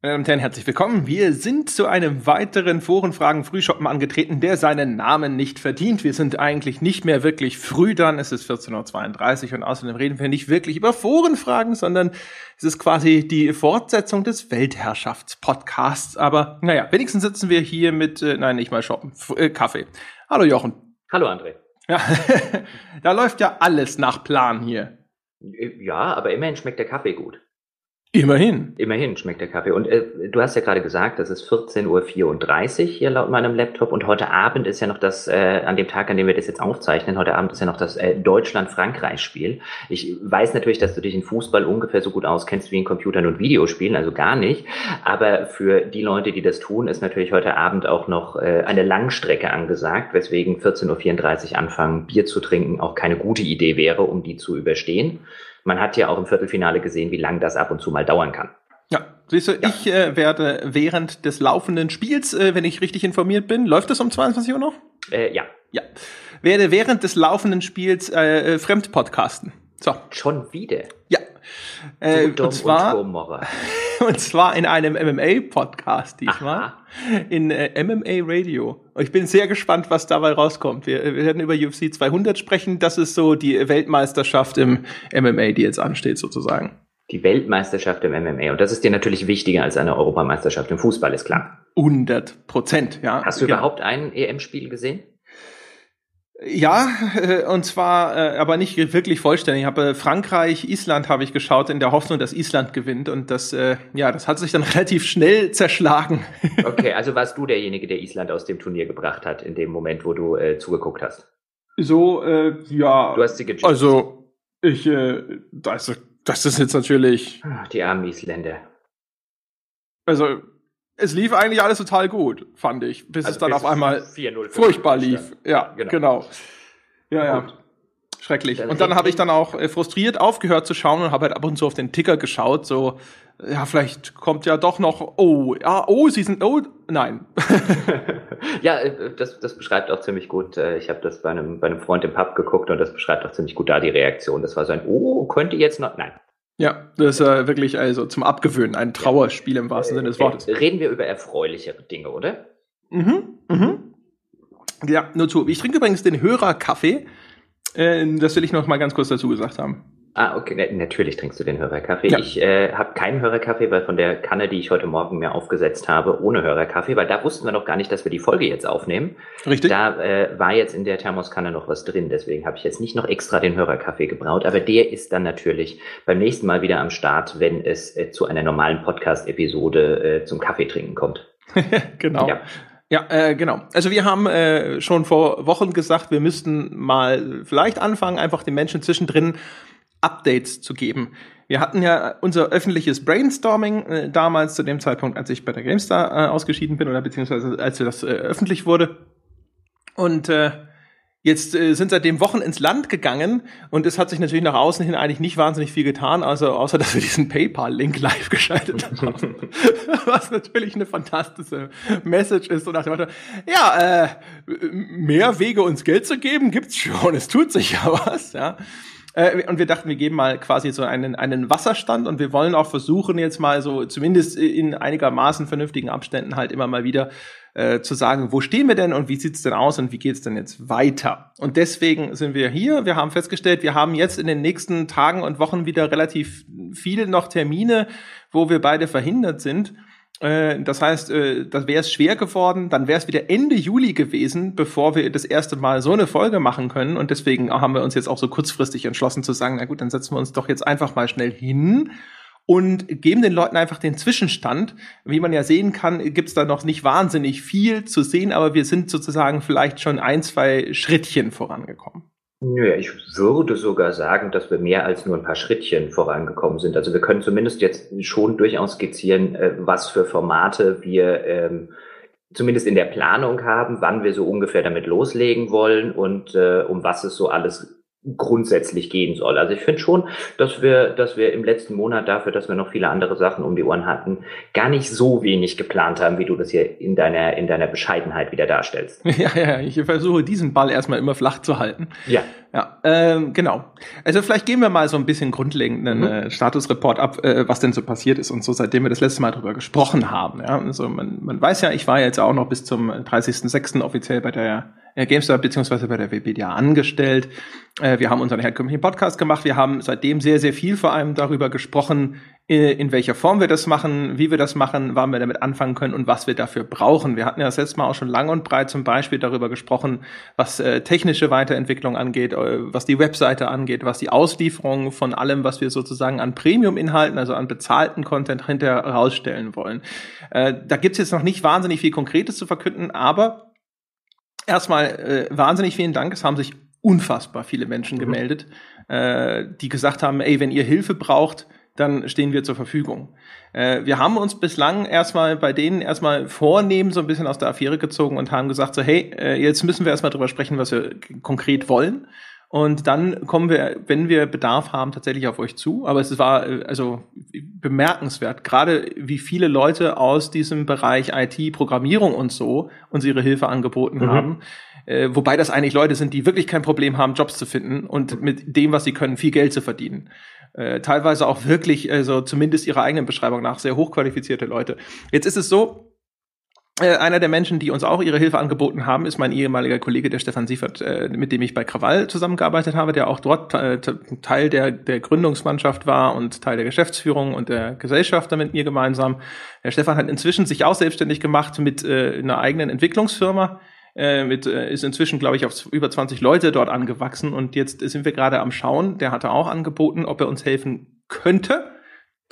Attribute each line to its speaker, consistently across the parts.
Speaker 1: Meine Damen und Herren, herzlich willkommen. Wir sind zu einem weiteren Forenfragen Frühschoppen angetreten, der seinen Namen nicht verdient. Wir sind eigentlich nicht mehr wirklich früh dran. Es ist 14.32 Uhr und außerdem reden wir nicht wirklich über Forenfragen, sondern es ist quasi die Fortsetzung des Weltherrschaftspodcasts. Aber naja, wenigstens sitzen wir hier mit, äh, nein, nicht mal shoppen, F äh, Kaffee. Hallo Jochen.
Speaker 2: Hallo André.
Speaker 1: Ja, da läuft ja alles nach Plan hier.
Speaker 2: Ja, aber immerhin schmeckt der Kaffee gut.
Speaker 1: Immerhin.
Speaker 2: Immerhin schmeckt der Kaffee. Und äh, du hast ja gerade gesagt, das ist 14.34 Uhr hier laut meinem Laptop. Und heute Abend ist ja noch das, äh, an dem Tag, an dem wir das jetzt aufzeichnen, heute Abend ist ja noch das äh, Deutschland-Frankreich-Spiel. Ich weiß natürlich, dass du dich in Fußball ungefähr so gut auskennst wie in Computern und Videospielen, also gar nicht. Aber für die Leute, die das tun, ist natürlich heute Abend auch noch äh, eine Langstrecke angesagt, weswegen 14.34 Uhr anfangen, Bier zu trinken auch keine gute Idee wäre, um die zu überstehen. Man hat ja auch im Viertelfinale gesehen, wie lange das ab und zu mal dauern kann.
Speaker 1: Ja, siehst du, ja. ich äh, werde während des laufenden Spiels, äh, wenn ich richtig informiert bin, läuft es um 22 Uhr noch?
Speaker 2: Äh, ja.
Speaker 1: Ja. Werde während des laufenden Spiels äh, äh Fremdpodcasten. So.
Speaker 2: Schon wieder?
Speaker 1: Ja. Äh, und zwar, und, und zwar in einem MMA-Podcast diesmal. In äh, MMA Radio. Ich bin sehr gespannt, was dabei rauskommt. Wir, wir werden über UFC 200 sprechen. Das ist so die Weltmeisterschaft im MMA, die jetzt ansteht, sozusagen.
Speaker 2: Die Weltmeisterschaft im MMA. Und das ist dir natürlich wichtiger als eine Europameisterschaft im Fußball, ist klar.
Speaker 1: 100 Prozent, ja.
Speaker 2: Hast du ja. überhaupt ein EM-Spiel gesehen?
Speaker 1: Ja, äh, und zwar äh, aber nicht wirklich vollständig. Ich habe äh, Frankreich, Island habe ich geschaut in der Hoffnung, dass Island gewinnt und das äh, ja, das hat sich dann relativ schnell zerschlagen.
Speaker 2: Okay, also warst du derjenige, der Island aus dem Turnier gebracht hat in dem Moment, wo du äh, zugeguckt hast?
Speaker 1: So äh, ja.
Speaker 2: Du hast sie gejinxt.
Speaker 1: Also ich äh, das, das ist jetzt natürlich
Speaker 2: die armen Isländer.
Speaker 1: Also es lief eigentlich alles total gut, fand ich, bis also es dann bis auf einmal furchtbar lief. Ja, genau. genau. Ja, ja. Gut. Schrecklich. Und dann habe ich dann auch äh, frustriert aufgehört zu schauen und habe halt ab und zu auf den Ticker geschaut, so, ja, vielleicht kommt ja doch noch, oh, ja, oh, sie sind, oh, nein.
Speaker 2: ja, äh, das, das beschreibt auch ziemlich gut. Äh, ich habe das bei einem, bei einem Freund im Pub geguckt und das beschreibt auch ziemlich gut da die Reaktion. Das war so ein, oh, könnte jetzt noch, nein.
Speaker 1: Ja, das ist äh, wirklich also zum Abgewöhnen ein Trauerspiel im wahrsten Sinne des Wortes.
Speaker 2: Reden wir über erfreulichere Dinge, oder?
Speaker 1: Mhm, mhm. Ja, nur zu. Ich trinke übrigens den Hörerkaffee. Äh, das will ich noch mal ganz kurz dazu gesagt haben.
Speaker 2: Ah, okay, natürlich trinkst du den Hörerkaffee. Ja. Ich äh, habe keinen Hörerkaffee, weil von der Kanne, die ich heute Morgen mir aufgesetzt habe, ohne Hörerkaffee, weil da wussten wir noch gar nicht, dass wir die Folge jetzt aufnehmen.
Speaker 1: Richtig.
Speaker 2: Da äh, war jetzt in der Thermoskanne noch was drin, deswegen habe ich jetzt nicht noch extra den Hörerkaffee gebraut, aber der ist dann natürlich beim nächsten Mal wieder am Start, wenn es äh, zu einer normalen Podcast-Episode äh, zum Kaffee trinken kommt.
Speaker 1: genau. Ja. Ja, äh, genau. Also wir haben äh, schon vor Wochen gesagt, wir müssten mal vielleicht anfangen, einfach den Menschen zwischendrin Updates zu geben. Wir hatten ja unser öffentliches Brainstorming äh, damals zu dem Zeitpunkt, als ich bei der GameStar äh, ausgeschieden bin oder beziehungsweise als das äh, öffentlich wurde. Und äh, jetzt äh, sind seitdem Wochen ins Land gegangen und es hat sich natürlich nach außen hin eigentlich nicht wahnsinnig viel getan, also außer dass wir diesen PayPal-Link live geschaltet haben. Was natürlich eine fantastische Message ist. Und nach dem Motto, ja, äh, mehr Wege uns Geld zu geben, gibt's schon. Es tut sich ja was, ja. Äh, und wir dachten, wir geben mal quasi so einen, einen Wasserstand und wir wollen auch versuchen, jetzt mal so zumindest in einigermaßen vernünftigen Abständen halt immer mal wieder äh, zu sagen, wo stehen wir denn und wie sieht's denn aus und wie geht's denn jetzt weiter? Und deswegen sind wir hier. Wir haben festgestellt, wir haben jetzt in den nächsten Tagen und Wochen wieder relativ viele noch Termine, wo wir beide verhindert sind. Äh, das heißt, äh, das wäre es schwer geworden, dann wäre es wieder Ende Juli gewesen, bevor wir das erste Mal so eine Folge machen können. Und deswegen haben wir uns jetzt auch so kurzfristig entschlossen zu sagen, na gut, dann setzen wir uns doch jetzt einfach mal schnell hin und geben den Leuten einfach den Zwischenstand. Wie man ja sehen kann, gibt's da noch nicht wahnsinnig viel zu sehen, aber wir sind sozusagen vielleicht schon ein, zwei Schrittchen vorangekommen.
Speaker 2: Ja, ich würde sogar sagen, dass wir mehr als nur ein paar Schrittchen vorangekommen sind. Also wir können zumindest jetzt schon durchaus skizzieren, äh, was für Formate wir ähm, zumindest in der Planung haben, wann wir so ungefähr damit loslegen wollen und äh, um was es so alles grundsätzlich gehen soll. Also ich finde schon, dass wir, dass wir im letzten Monat dafür, dass wir noch viele andere Sachen um die Ohren hatten, gar nicht so wenig geplant haben, wie du das hier in deiner, in deiner Bescheidenheit wieder darstellst.
Speaker 1: Ja, ja, ich versuche diesen Ball erstmal immer flach zu halten.
Speaker 2: Ja.
Speaker 1: Ja, ähm, genau. Also vielleicht gehen wir mal so ein bisschen grundlegend einen mhm. äh, Statusreport ab, äh, was denn so passiert ist und so, seitdem wir das letzte Mal drüber gesprochen haben. Ja, also man, man weiß ja, ich war jetzt auch noch bis zum 30.06. offiziell bei der äh, GameStop beziehungsweise bei der Webedia angestellt. Äh, wir haben unseren herkömmlichen Podcast gemacht. Wir haben seitdem sehr, sehr viel vor allem darüber gesprochen, äh, in welcher Form wir das machen, wie wir das machen, wann wir damit anfangen können und was wir dafür brauchen. Wir hatten ja das letzte Mal auch schon lang und breit zum Beispiel darüber gesprochen, was äh, technische Weiterentwicklung angeht, äh, was die Webseite angeht, was die Auslieferung von allem, was wir sozusagen an Premium-Inhalten, also an bezahlten Content hinterher rausstellen wollen. Äh, da gibt's jetzt noch nicht wahnsinnig viel Konkretes zu verkünden, aber erstmal äh, wahnsinnig vielen Dank. Es haben sich unfassbar viele Menschen mhm. gemeldet, äh, die gesagt haben, ey, wenn ihr Hilfe braucht, dann stehen wir zur Verfügung. Äh, wir haben uns bislang erstmal bei denen erstmal vornehmen so ein bisschen aus der Affäre gezogen und haben gesagt so, hey, äh, jetzt müssen wir erstmal drüber sprechen, was wir konkret wollen. Und dann kommen wir, wenn wir Bedarf haben, tatsächlich auf euch zu. Aber es war äh, also bemerkenswert, gerade wie viele Leute aus diesem Bereich IT, Programmierung und so uns ihre Hilfe angeboten mhm. haben. Äh, wobei das eigentlich Leute sind, die wirklich kein Problem haben, Jobs zu finden und mit dem, was sie können, viel Geld zu verdienen. Äh, teilweise auch wirklich, also zumindest ihrer eigenen Beschreibung nach, sehr hochqualifizierte Leute. Jetzt ist es so, äh, einer der Menschen, die uns auch ihre Hilfe angeboten haben, ist mein ehemaliger Kollege, der Stefan Siefert, äh, mit dem ich bei Krawall zusammengearbeitet habe, der auch dort äh, Teil der, der Gründungsmannschaft war und Teil der Geschäftsführung und der Gesellschafter mit mir gemeinsam. Der Stefan hat inzwischen sich auch selbstständig gemacht mit einer eigenen Entwicklungsfirma, mit, ist inzwischen, glaube ich, auf über 20 Leute dort angewachsen und jetzt sind wir gerade am Schauen. Der hatte auch angeboten, ob er uns helfen könnte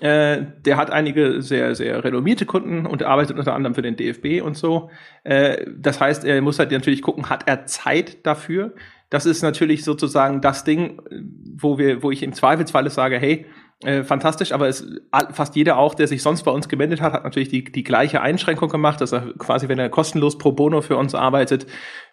Speaker 1: äh, der hat einige sehr, sehr renommierte Kunden und arbeitet unter anderem für den DFB und so. Äh, das heißt, er muss halt natürlich gucken, hat er Zeit dafür? Das ist natürlich sozusagen das Ding, wo wir, wo ich im Zweifelsfalle sage, hey, äh, fantastisch, aber es, fast jeder auch, der sich sonst bei uns gemeldet hat, hat natürlich die, die gleiche Einschränkung gemacht, dass er quasi, wenn er kostenlos pro bono für uns arbeitet,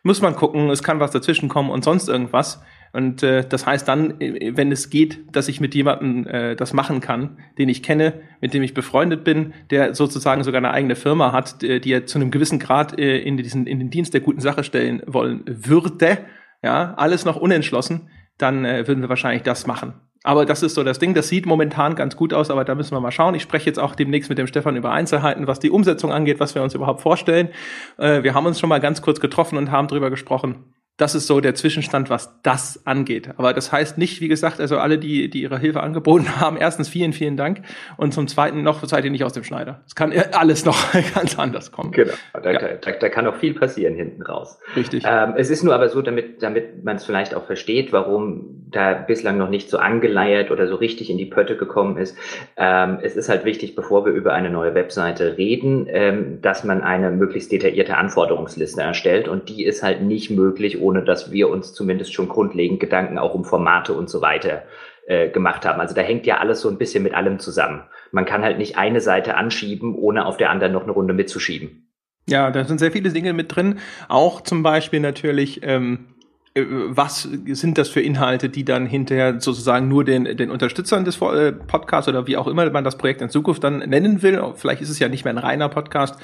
Speaker 1: muss man gucken, es kann was dazwischen kommen und sonst irgendwas. Und äh, das heißt dann, äh, wenn es geht, dass ich mit jemandem äh, das machen kann, den ich kenne, mit dem ich befreundet bin, der sozusagen sogar eine eigene Firma hat, die, die er zu einem gewissen Grad äh, in, diesen, in den Dienst der guten Sache stellen wollen würde, ja, alles noch unentschlossen, dann äh, würden wir wahrscheinlich das machen. Aber das ist so das Ding. Das sieht momentan ganz gut aus, aber da müssen wir mal schauen. Ich spreche jetzt auch demnächst mit dem Stefan über Einzelheiten, was die Umsetzung angeht, was wir uns überhaupt vorstellen. Äh, wir haben uns schon mal ganz kurz getroffen und haben drüber gesprochen das ist so der Zwischenstand, was das angeht. Aber das heißt nicht, wie gesagt, also alle, die, die ihre Hilfe angeboten haben, erstens vielen, vielen Dank und zum Zweiten noch seid ihr nicht aus dem Schneider. Es kann alles noch ganz anders kommen.
Speaker 2: Genau, da, ja. da, da, kann auch viel passieren hinten raus.
Speaker 1: Richtig.
Speaker 2: Ähm, es ist nur aber so, damit, damit man es vielleicht auch versteht, warum da bislang noch nicht so angeleiert oder so richtig in die Pötte gekommen ist. Ähm, es ist halt wichtig, bevor wir über eine neue Webseite reden, ähm, dass man eine möglichst detaillierte Anforderungsliste erstellt und die ist halt nicht möglich, ohne dass wir uns zumindest schon grundlegend Gedanken auch um Formate und so weiter äh, gemacht haben. Also da hängt ja alles so ein bisschen mit allem zusammen. Man kann halt nicht eine Seite anschieben, ohne auf der anderen noch eine Runde mitzuschieben.
Speaker 1: Ja, da sind sehr viele Dinge mit drin. Auch zum Beispiel natürlich, ähm, äh, was sind das für Inhalte, die dann hinterher sozusagen nur den, den Unterstützern des äh, Podcasts oder wie auch immer man das Projekt in Zukunft dann nennen will. Vielleicht ist es ja nicht mehr ein reiner Podcast.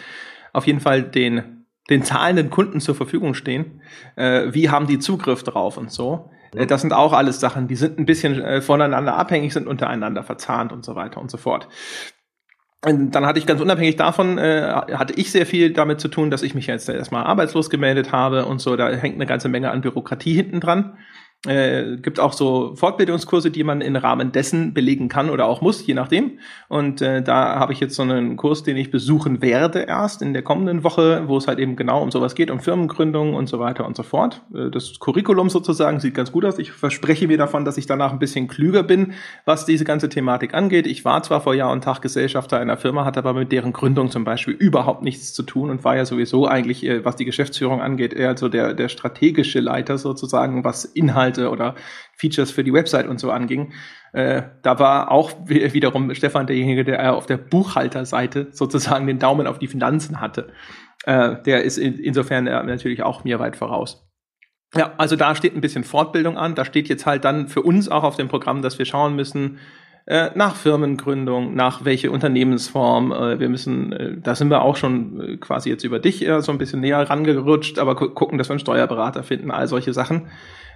Speaker 1: Auf jeden Fall den den zahlenden Kunden zur Verfügung stehen. Äh, wie haben die Zugriff drauf und so. Äh, das sind auch alles Sachen, die sind ein bisschen äh, voneinander abhängig, sind untereinander verzahnt und so weiter und so fort. Und dann hatte ich ganz unabhängig davon, äh, hatte ich sehr viel damit zu tun, dass ich mich jetzt erstmal arbeitslos gemeldet habe und so. Da hängt eine ganze Menge an Bürokratie hinten dran. Äh, gibt auch so Fortbildungskurse, die man im Rahmen dessen belegen kann oder auch muss, je nachdem. Und äh, da habe ich jetzt so einen Kurs, den ich besuchen werde erst in der kommenden Woche, wo es halt eben genau um sowas geht, um Firmengründung und so weiter und so fort. Äh, das Curriculum sozusagen sieht ganz gut aus. Ich verspreche mir davon, dass ich danach ein bisschen klüger bin, was diese ganze Thematik angeht. Ich war zwar vor Jahr und Tag Gesellschafter einer Firma, hatte aber mit deren Gründung zum Beispiel überhaupt nichts zu tun und war ja sowieso eigentlich, äh, was die Geschäftsführung angeht, eher so der, der strategische Leiter sozusagen, was Inhalt Inhalte oder Features für die Website und so anging. Äh, da war auch wiederum Stefan derjenige, der auf der Buchhalterseite sozusagen den Daumen auf die Finanzen hatte. Äh, der ist in, insofern natürlich auch mir weit voraus. Ja, also da steht ein bisschen Fortbildung an. Da steht jetzt halt dann für uns auch auf dem Programm, dass wir schauen müssen, äh, nach Firmengründung, nach welche Unternehmensform. Äh, wir müssen, äh, da sind wir auch schon äh, quasi jetzt über dich äh, so ein bisschen näher rangerutscht, aber gu gucken, dass wir einen Steuerberater finden, all solche Sachen.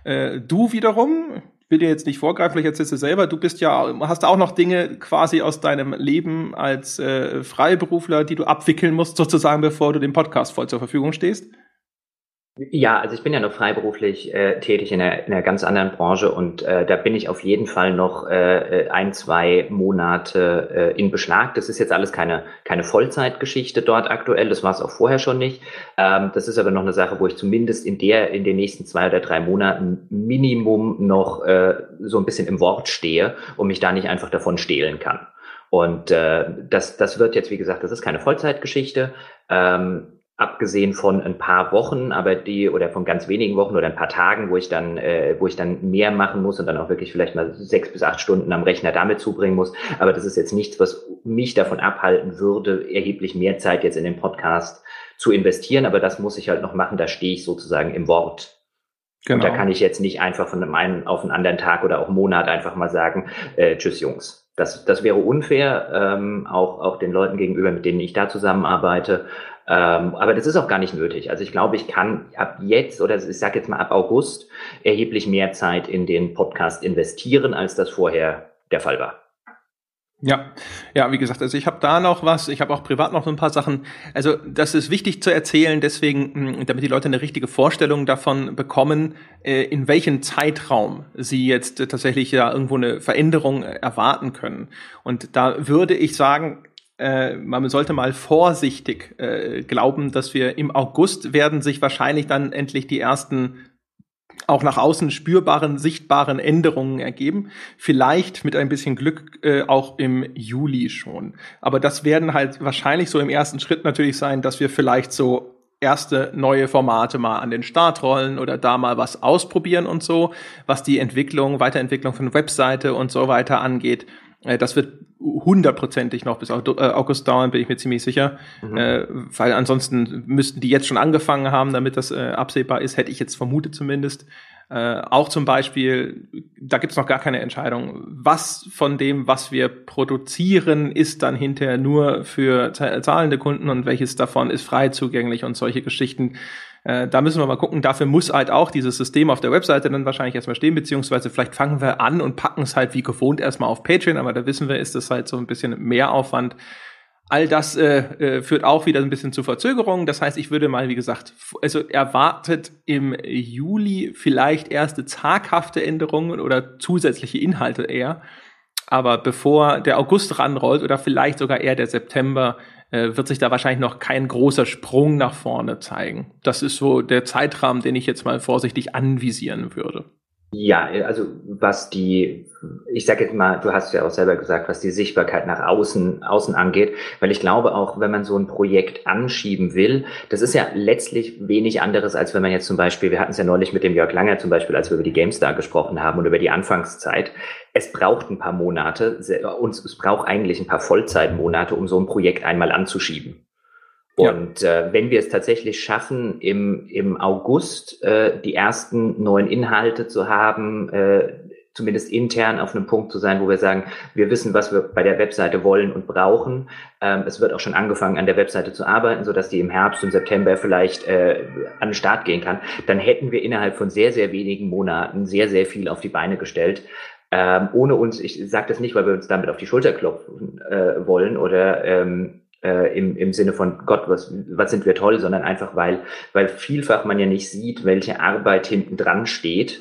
Speaker 1: Äh, du wiederum, will dir jetzt nicht vorgreifen, vielleicht erzählst du selber, du bist ja, hast auch noch Dinge quasi aus deinem Leben als äh, Freiberufler, die du abwickeln musst, sozusagen, bevor du dem Podcast voll zur Verfügung stehst.
Speaker 2: Ja, also ich bin ja noch freiberuflich äh, tätig in einer, in einer ganz anderen Branche und äh, da bin ich auf jeden Fall noch äh, ein, zwei Monate äh, in Beschlag. Das ist jetzt alles keine, keine Vollzeitgeschichte dort aktuell, das war es auch vorher schon nicht. Ähm, das ist aber noch eine Sache, wo ich zumindest in der, in den nächsten zwei oder drei Monaten Minimum noch äh, so ein bisschen im Wort stehe und mich da nicht einfach davon stehlen kann. Und äh, das, das wird jetzt, wie gesagt, das ist keine Vollzeitgeschichte. Ähm, abgesehen von ein paar Wochen, aber die oder von ganz wenigen Wochen oder ein paar Tagen, wo ich dann, äh, wo ich dann mehr machen muss und dann auch wirklich vielleicht mal sechs bis acht Stunden am Rechner damit zubringen muss. Aber das ist jetzt nichts, was mich davon abhalten würde, erheblich mehr Zeit jetzt in den Podcast zu investieren. Aber das muss ich halt noch machen. Da stehe ich sozusagen im Wort. Genau. Und da genau. kann ich jetzt nicht einfach von einem einen auf einen anderen Tag oder auch Monat einfach mal sagen, äh, tschüss Jungs. Das, das wäre unfair, ähm, auch, auch den Leuten gegenüber, mit denen ich da zusammenarbeite. Ähm, aber das ist auch gar nicht nötig. Also ich glaube, ich kann ab jetzt oder ich sage jetzt mal ab August erheblich mehr Zeit in den Podcast investieren, als das vorher der Fall war.
Speaker 1: Ja, ja, wie gesagt, also ich habe da noch was, ich habe auch privat noch so ein paar Sachen. Also das ist wichtig zu erzählen, deswegen, hm, damit die Leute eine richtige Vorstellung davon bekommen, äh, in welchem Zeitraum sie jetzt tatsächlich ja irgendwo eine Veränderung erwarten können. Und da würde ich sagen, äh, man sollte mal vorsichtig äh, glauben, dass wir im August werden sich wahrscheinlich dann endlich die ersten auch nach außen spürbaren, sichtbaren Änderungen ergeben. Vielleicht mit ein bisschen Glück äh, auch im Juli schon. Aber das werden halt wahrscheinlich so im ersten Schritt natürlich sein, dass wir vielleicht so erste neue Formate mal an den Start rollen oder da mal was ausprobieren und so, was die Entwicklung, Weiterentwicklung von Webseite und so weiter angeht. Äh, das wird hundertprozentig noch bis äh, August dauern, bin ich mir ziemlich sicher. Mhm. Äh, weil ansonsten müssten die jetzt schon angefangen haben, damit das absehbar ist, hätte ich jetzt vermutet zumindest. Auch zum Beispiel, da gibt's noch gar keine Entscheidung. Was von dem, was wir produzieren, ist dann hinterher nur für zahlende Kunden und welches davon ist frei zugänglich und solche Geschichten äh, da müssen wir mal gucken. Dafür muss halt auch dieses System auf der Webseite dann wahrscheinlich erstmal stehen, beziehungsweise vielleicht fangen wir an und packen es halt wie gewohnt erstmal auf Patreon, aber da wissen wir, ist das halt so ein bisschen mehr Aufwand. All das äh, äh, führt auch wieder ein bisschen zu Verzögerungen. Das heißt, ich würde mal, wie gesagt, also erwartet im Juli vielleicht erste zaghafte Änderungen oder zusätzliche Inhalte eher. Aber bevor der August ranrollt oder vielleicht sogar eher der September, äh, wird sich da wahrscheinlich noch kein großer Sprung nach vorne zeigen. Das ist so der Zeitrahmen, den ich jetzt mal vorsichtig anvisieren würde.
Speaker 2: Ja, also was die, ich sage jetzt mal, du hast ja auch selber gesagt, was die Sichtbarkeit nach außen, außen angeht, weil ich glaube auch, wenn man so ein Projekt anschieben will, das ist ja letztlich wenig anderes, als wenn man jetzt zum Beispiel, wir hatten es ja neulich mit dem Jörg Langer zum Beispiel, als wir über die GameStar gesprochen haben und über die Anfangszeit. Es braucht ein paar Monate und es braucht eigentlich ein paar Vollzeitmonate, um so ein Projekt einmal anzuschieben. Und ja. äh, wenn wir es tatsächlich schaffen, im, im August äh, die ersten neuen Inhalte zu haben, äh, zumindest intern auf einem Punkt zu sein, wo wir sagen, wir wissen, was wir bei der Webseite wollen und brauchen. Ähm, es wird auch schon angefangen, an der Webseite zu arbeiten, so dass die im Herbst und September vielleicht äh, an den Start gehen kann. Dann hätten wir innerhalb von sehr, sehr wenigen Monaten sehr, sehr viel auf die Beine gestellt. Ähm, ohne uns, ich sage das nicht, weil wir uns damit auf die Schulter klopfen äh, wollen oder ähm, äh, im, im Sinne von Gott, was, was sind wir toll, sondern einfach, weil, weil vielfach man ja nicht sieht, welche Arbeit hinten dran steht,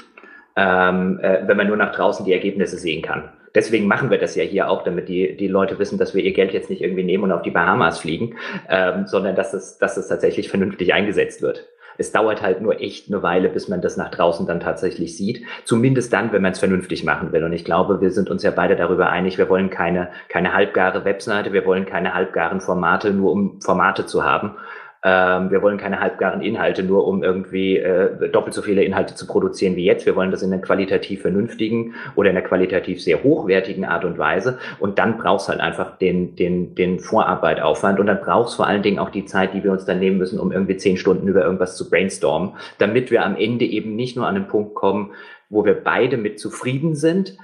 Speaker 2: ähm, äh, wenn man nur nach draußen die Ergebnisse sehen kann. Deswegen machen wir das ja hier auch, damit die, die Leute wissen, dass wir ihr Geld jetzt nicht irgendwie nehmen und auf die Bahamas fliegen, ähm, sondern dass es, dass es tatsächlich vernünftig eingesetzt wird. Es dauert halt nur echt eine Weile, bis man das nach draußen dann tatsächlich sieht. Zumindest dann, wenn man es vernünftig machen will. Und ich glaube, wir sind uns ja beide darüber einig, wir wollen keine, keine halbgare Webseite, wir wollen keine halbgaren Formate, nur um Formate zu haben. Ähm, wir wollen keine halbgaren Inhalte, nur um irgendwie äh, doppelt so viele Inhalte zu produzieren wie jetzt. Wir wollen das in einer qualitativ vernünftigen oder in einer qualitativ sehr hochwertigen Art und Weise. Und dann brauchst halt einfach den, den, den Vorarbeitaufwand und dann brauchst vor allen Dingen auch die Zeit, die wir uns dann nehmen müssen, um irgendwie zehn Stunden über irgendwas zu brainstormen, damit wir am Ende eben nicht nur an den Punkt kommen, wo wir beide mit zufrieden sind,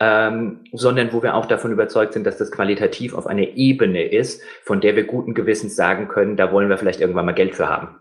Speaker 2: ähm, sondern wo wir auch davon überzeugt sind, dass das qualitativ auf einer Ebene ist, von der wir guten Gewissens sagen können, da wollen wir vielleicht irgendwann mal Geld für haben.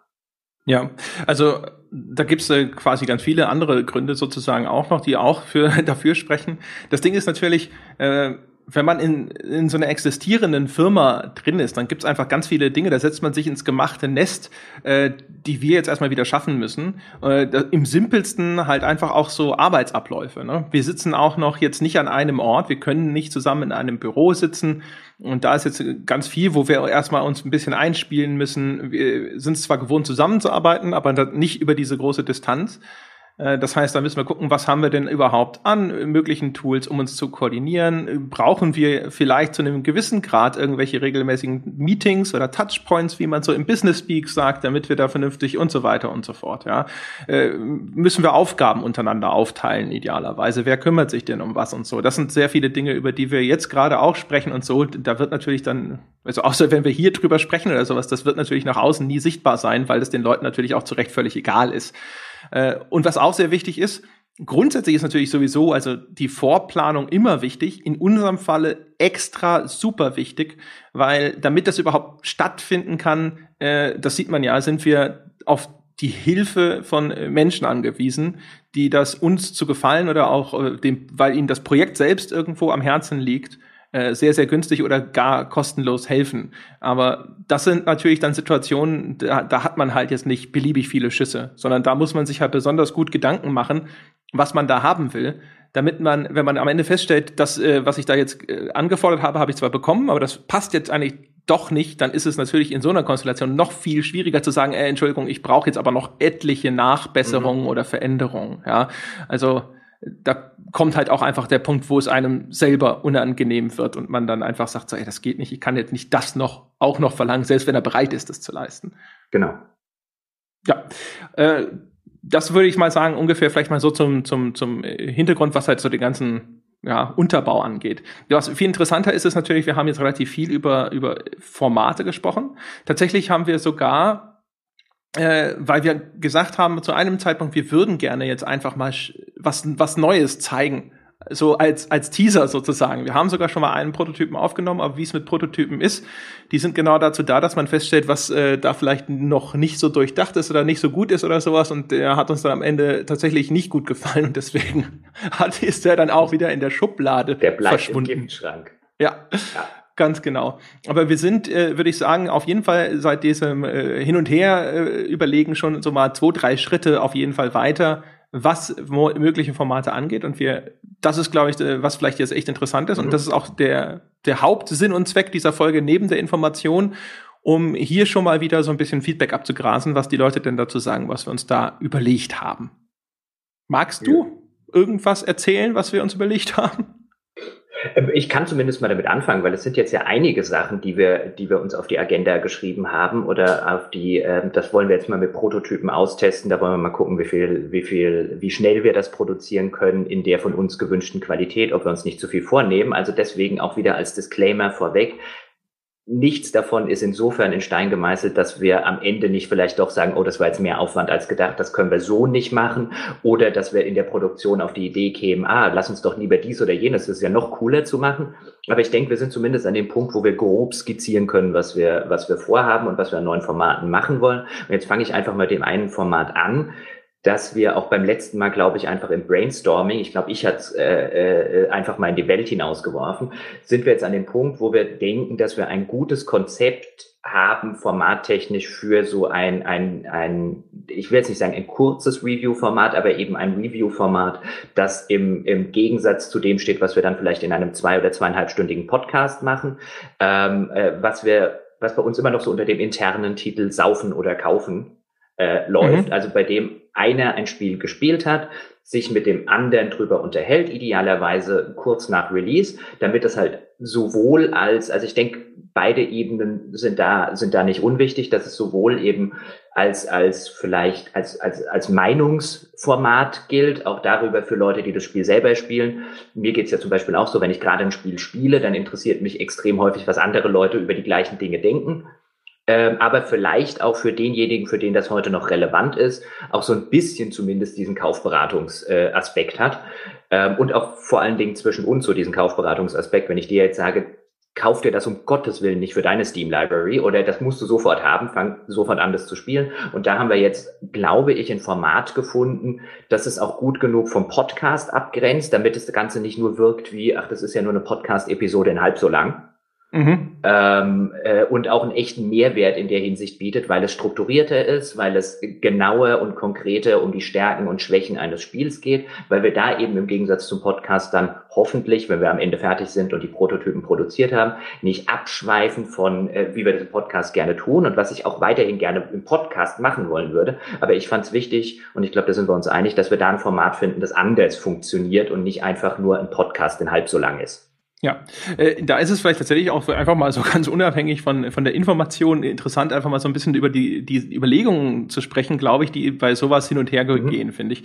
Speaker 1: Ja, also da gibt's äh, quasi ganz viele andere Gründe sozusagen auch noch, die auch für dafür sprechen. Das Ding ist natürlich, äh, wenn man in, in so einer existierenden Firma drin ist, dann gibt's einfach ganz viele Dinge, da setzt man sich ins gemachte Nest, äh, die wir jetzt erstmal wieder schaffen müssen. Äh, Im simpelsten halt einfach auch so Arbeitsabläufe. Ne? Wir sitzen auch noch jetzt nicht an einem Ort, wir können nicht zusammen in einem Büro sitzen. Und da ist jetzt ganz viel, wo wir erstmal uns ein bisschen einspielen müssen. Wir sind zwar gewohnt zusammenzuarbeiten, aber nicht über diese große Distanz. Äh, das heißt, da müssen wir gucken, was haben wir denn überhaupt an möglichen Tools, um uns zu koordinieren? Brauchen wir vielleicht zu einem gewissen Grad irgendwelche regelmäßigen Meetings oder Touchpoints, wie man so im Business Speak sagt, damit wir da vernünftig und so weiter und so fort, ja? Äh, müssen wir Aufgaben untereinander aufteilen, idealerweise? Wer kümmert sich denn um was und so? Das sind sehr viele Dinge, über die wir jetzt gerade auch sprechen und so. Da wird natürlich dann, also außer wenn wir hier drüber sprechen oder sowas, das wird natürlich nach außen nie sichtbar sein, weil es den Leuten natürlich auch zu Recht völlig egal ist. Äh, und was auch sehr wichtig ist, grundsätzlich ist natürlich sowieso, also die Vorplanung immer wichtig, in unserem Falle extra super wichtig, weil damit das überhaupt stattfinden kann, äh, das sieht man ja, sind wir auf die Hilfe von Menschen angewiesen, die das uns zu gefallen oder auch äh, dem, weil ihnen das Projekt selbst irgendwo am Herzen liegt, äh, sehr, sehr günstig oder gar kostenlos helfen. Aber das sind natürlich dann Situationen, da, da hat man halt jetzt nicht beliebig viele Schüsse, sondern da muss man sich halt besonders gut Gedanken machen, was man da haben will, damit man, wenn man am Ende feststellt, dass äh, was ich da jetzt äh, angefordert habe, habe ich zwar bekommen, aber das passt jetzt eigentlich doch nicht, dann ist es natürlich in so einer Konstellation noch viel schwieriger zu sagen, äh, Entschuldigung, ich brauche jetzt aber noch etliche Nachbesserungen mhm. oder Veränderungen. Ja, also da kommt halt auch einfach der Punkt, wo es einem selber unangenehm wird und man dann einfach sagt, so, ey, das geht nicht, ich kann jetzt nicht das noch auch noch verlangen, selbst wenn er bereit ist, das zu leisten.
Speaker 2: Genau.
Speaker 1: Ja, äh, das würde ich mal sagen, ungefähr vielleicht mal so zum, zum, zum Hintergrund, was halt so den ganzen ja, Unterbau angeht. Was viel interessanter ist, ist natürlich, wir haben jetzt relativ viel über, über Formate gesprochen. Tatsächlich haben wir sogar äh, weil wir gesagt haben zu einem Zeitpunkt, wir würden gerne jetzt einfach mal was, was Neues zeigen. So als, als Teaser sozusagen. Wir haben sogar schon mal einen Prototypen aufgenommen, aber wie es mit Prototypen ist, die sind genau dazu da, dass man feststellt, was äh, da vielleicht noch nicht so durchdacht ist oder nicht so gut ist oder sowas. Und der hat uns dann am Ende tatsächlich nicht gut gefallen und deswegen hat, ist er dann auch wieder in der Schublade
Speaker 2: der bleibt verschwunden.
Speaker 1: Im Giftschrank. Ja. ja. Ganz genau. Aber wir sind, äh, würde ich sagen, auf jeden Fall seit diesem äh, Hin und Her äh, überlegen schon so mal zwei, drei Schritte auf jeden Fall weiter, was mögliche Formate angeht. Und wir, das ist, glaube ich, äh, was vielleicht jetzt echt interessant ist. Mhm. Und das ist auch der, der Hauptsinn und Zweck dieser Folge neben der Information, um hier schon mal wieder so ein bisschen Feedback abzugrasen, was die Leute denn dazu sagen, was wir uns da überlegt haben. Magst du ja. irgendwas erzählen, was wir uns überlegt haben?
Speaker 2: Ähm, ich kann zumindest mal damit anfangen, weil es sind jetzt ja einige Sachen, die wir, die wir uns auf die Agenda geschrieben haben oder auf die, äh, das wollen wir jetzt mal mit Prototypen austesten. Da wollen wir mal gucken, wie viel, wie viel, wie schnell wir das produzieren können in der von uns gewünschten Qualität, ob wir uns nicht zu viel vornehmen. Also deswegen auch wieder als Disclaimer vorweg nichts davon ist insofern in Stein gemeißelt, dass wir am Ende nicht vielleicht doch sagen, oh, das war jetzt mehr Aufwand als gedacht, das können wir so nicht machen. Oder dass wir in der Produktion auf die Idee kämen, ah, lass uns doch lieber dies oder jenes, das ist ja noch cooler zu machen. Aber ich denke, wir sind zumindest an dem Punkt, wo wir grob skizzieren können, was wir, was wir vorhaben und was wir an neuen Formaten machen wollen. Und jetzt fange ich einfach mal dem einen Format an dass wir auch beim letzten Mal, glaube ich, einfach im Brainstorming, ich glaube, ich hatte äh, äh, einfach mal in die Welt hinausgeworfen, sind wir jetzt an dem Punkt, wo wir denken, dass wir ein gutes Konzept haben, formattechnisch für so ein, ein, ein ich will jetzt nicht sagen ein kurzes Review-Format, aber eben ein Review-Format, das im, im Gegensatz zu dem steht, was wir dann vielleicht in einem zwei- oder zweieinhalbstündigen Podcast machen, ähm, äh, was wir was bei uns immer noch so unter dem internen Titel Saufen oder Kaufen äh, läuft, mhm. also bei dem einer ein Spiel gespielt hat, sich mit dem anderen drüber unterhält, idealerweise kurz nach Release, damit es halt sowohl als, also ich denke, beide Ebenen sind da, sind da nicht unwichtig, dass es sowohl eben als, als vielleicht als, als, als Meinungsformat gilt, auch darüber für Leute, die das Spiel selber spielen. Mir geht's ja zum Beispiel auch so, wenn ich gerade ein Spiel spiele, dann interessiert mich extrem häufig, was andere Leute über die gleichen Dinge denken ähm, aber vielleicht auch für denjenigen, für den das heute noch relevant ist, auch so ein bisschen zumindest diesen Kaufberatungsaspekt äh, hat. Ähm, und auch vor allen Dingen zwischen uns so diesen Kaufberatungsaspekt, wenn ich dir jetzt sage, kauf dir das um Gottes Willen nicht für deine Steam Library oder das musst du sofort haben, fang sofort an, das zu spielen. Und da haben wir jetzt, glaube ich, ein Format gefunden, das es auch gut genug vom Podcast abgrenzt, damit das Ganze nicht nur wirkt wie, ach, das ist ja nur eine Podcast-Episode in halb so lang, Mhm. Ähm, äh, und auch einen echten Mehrwert in der Hinsicht bietet, weil es strukturierter ist, weil es genauer und konkreter um die Stärken und Schwächen eines Spiels geht, weil wir da eben im Gegensatz zum Podcast dann hoffentlich, wenn wir am Ende fertig sind und die Prototypen produziert haben, nicht abschweifen von, äh, wie wir das im Podcast gerne tun und was ich auch weiterhin gerne im Podcast machen wollen würde. Aber ich fand es wichtig und ich glaube, da sind wir uns einig, dass wir da ein Format finden, das anders funktioniert und nicht einfach nur ein Podcast, der halb so lang ist.
Speaker 1: Ja, äh, da ist es vielleicht tatsächlich auch einfach mal so ganz unabhängig von, von der Information interessant, einfach mal so ein bisschen über die, die Überlegungen zu sprechen, glaube ich, die bei sowas hin und her mhm. gehen, finde ich.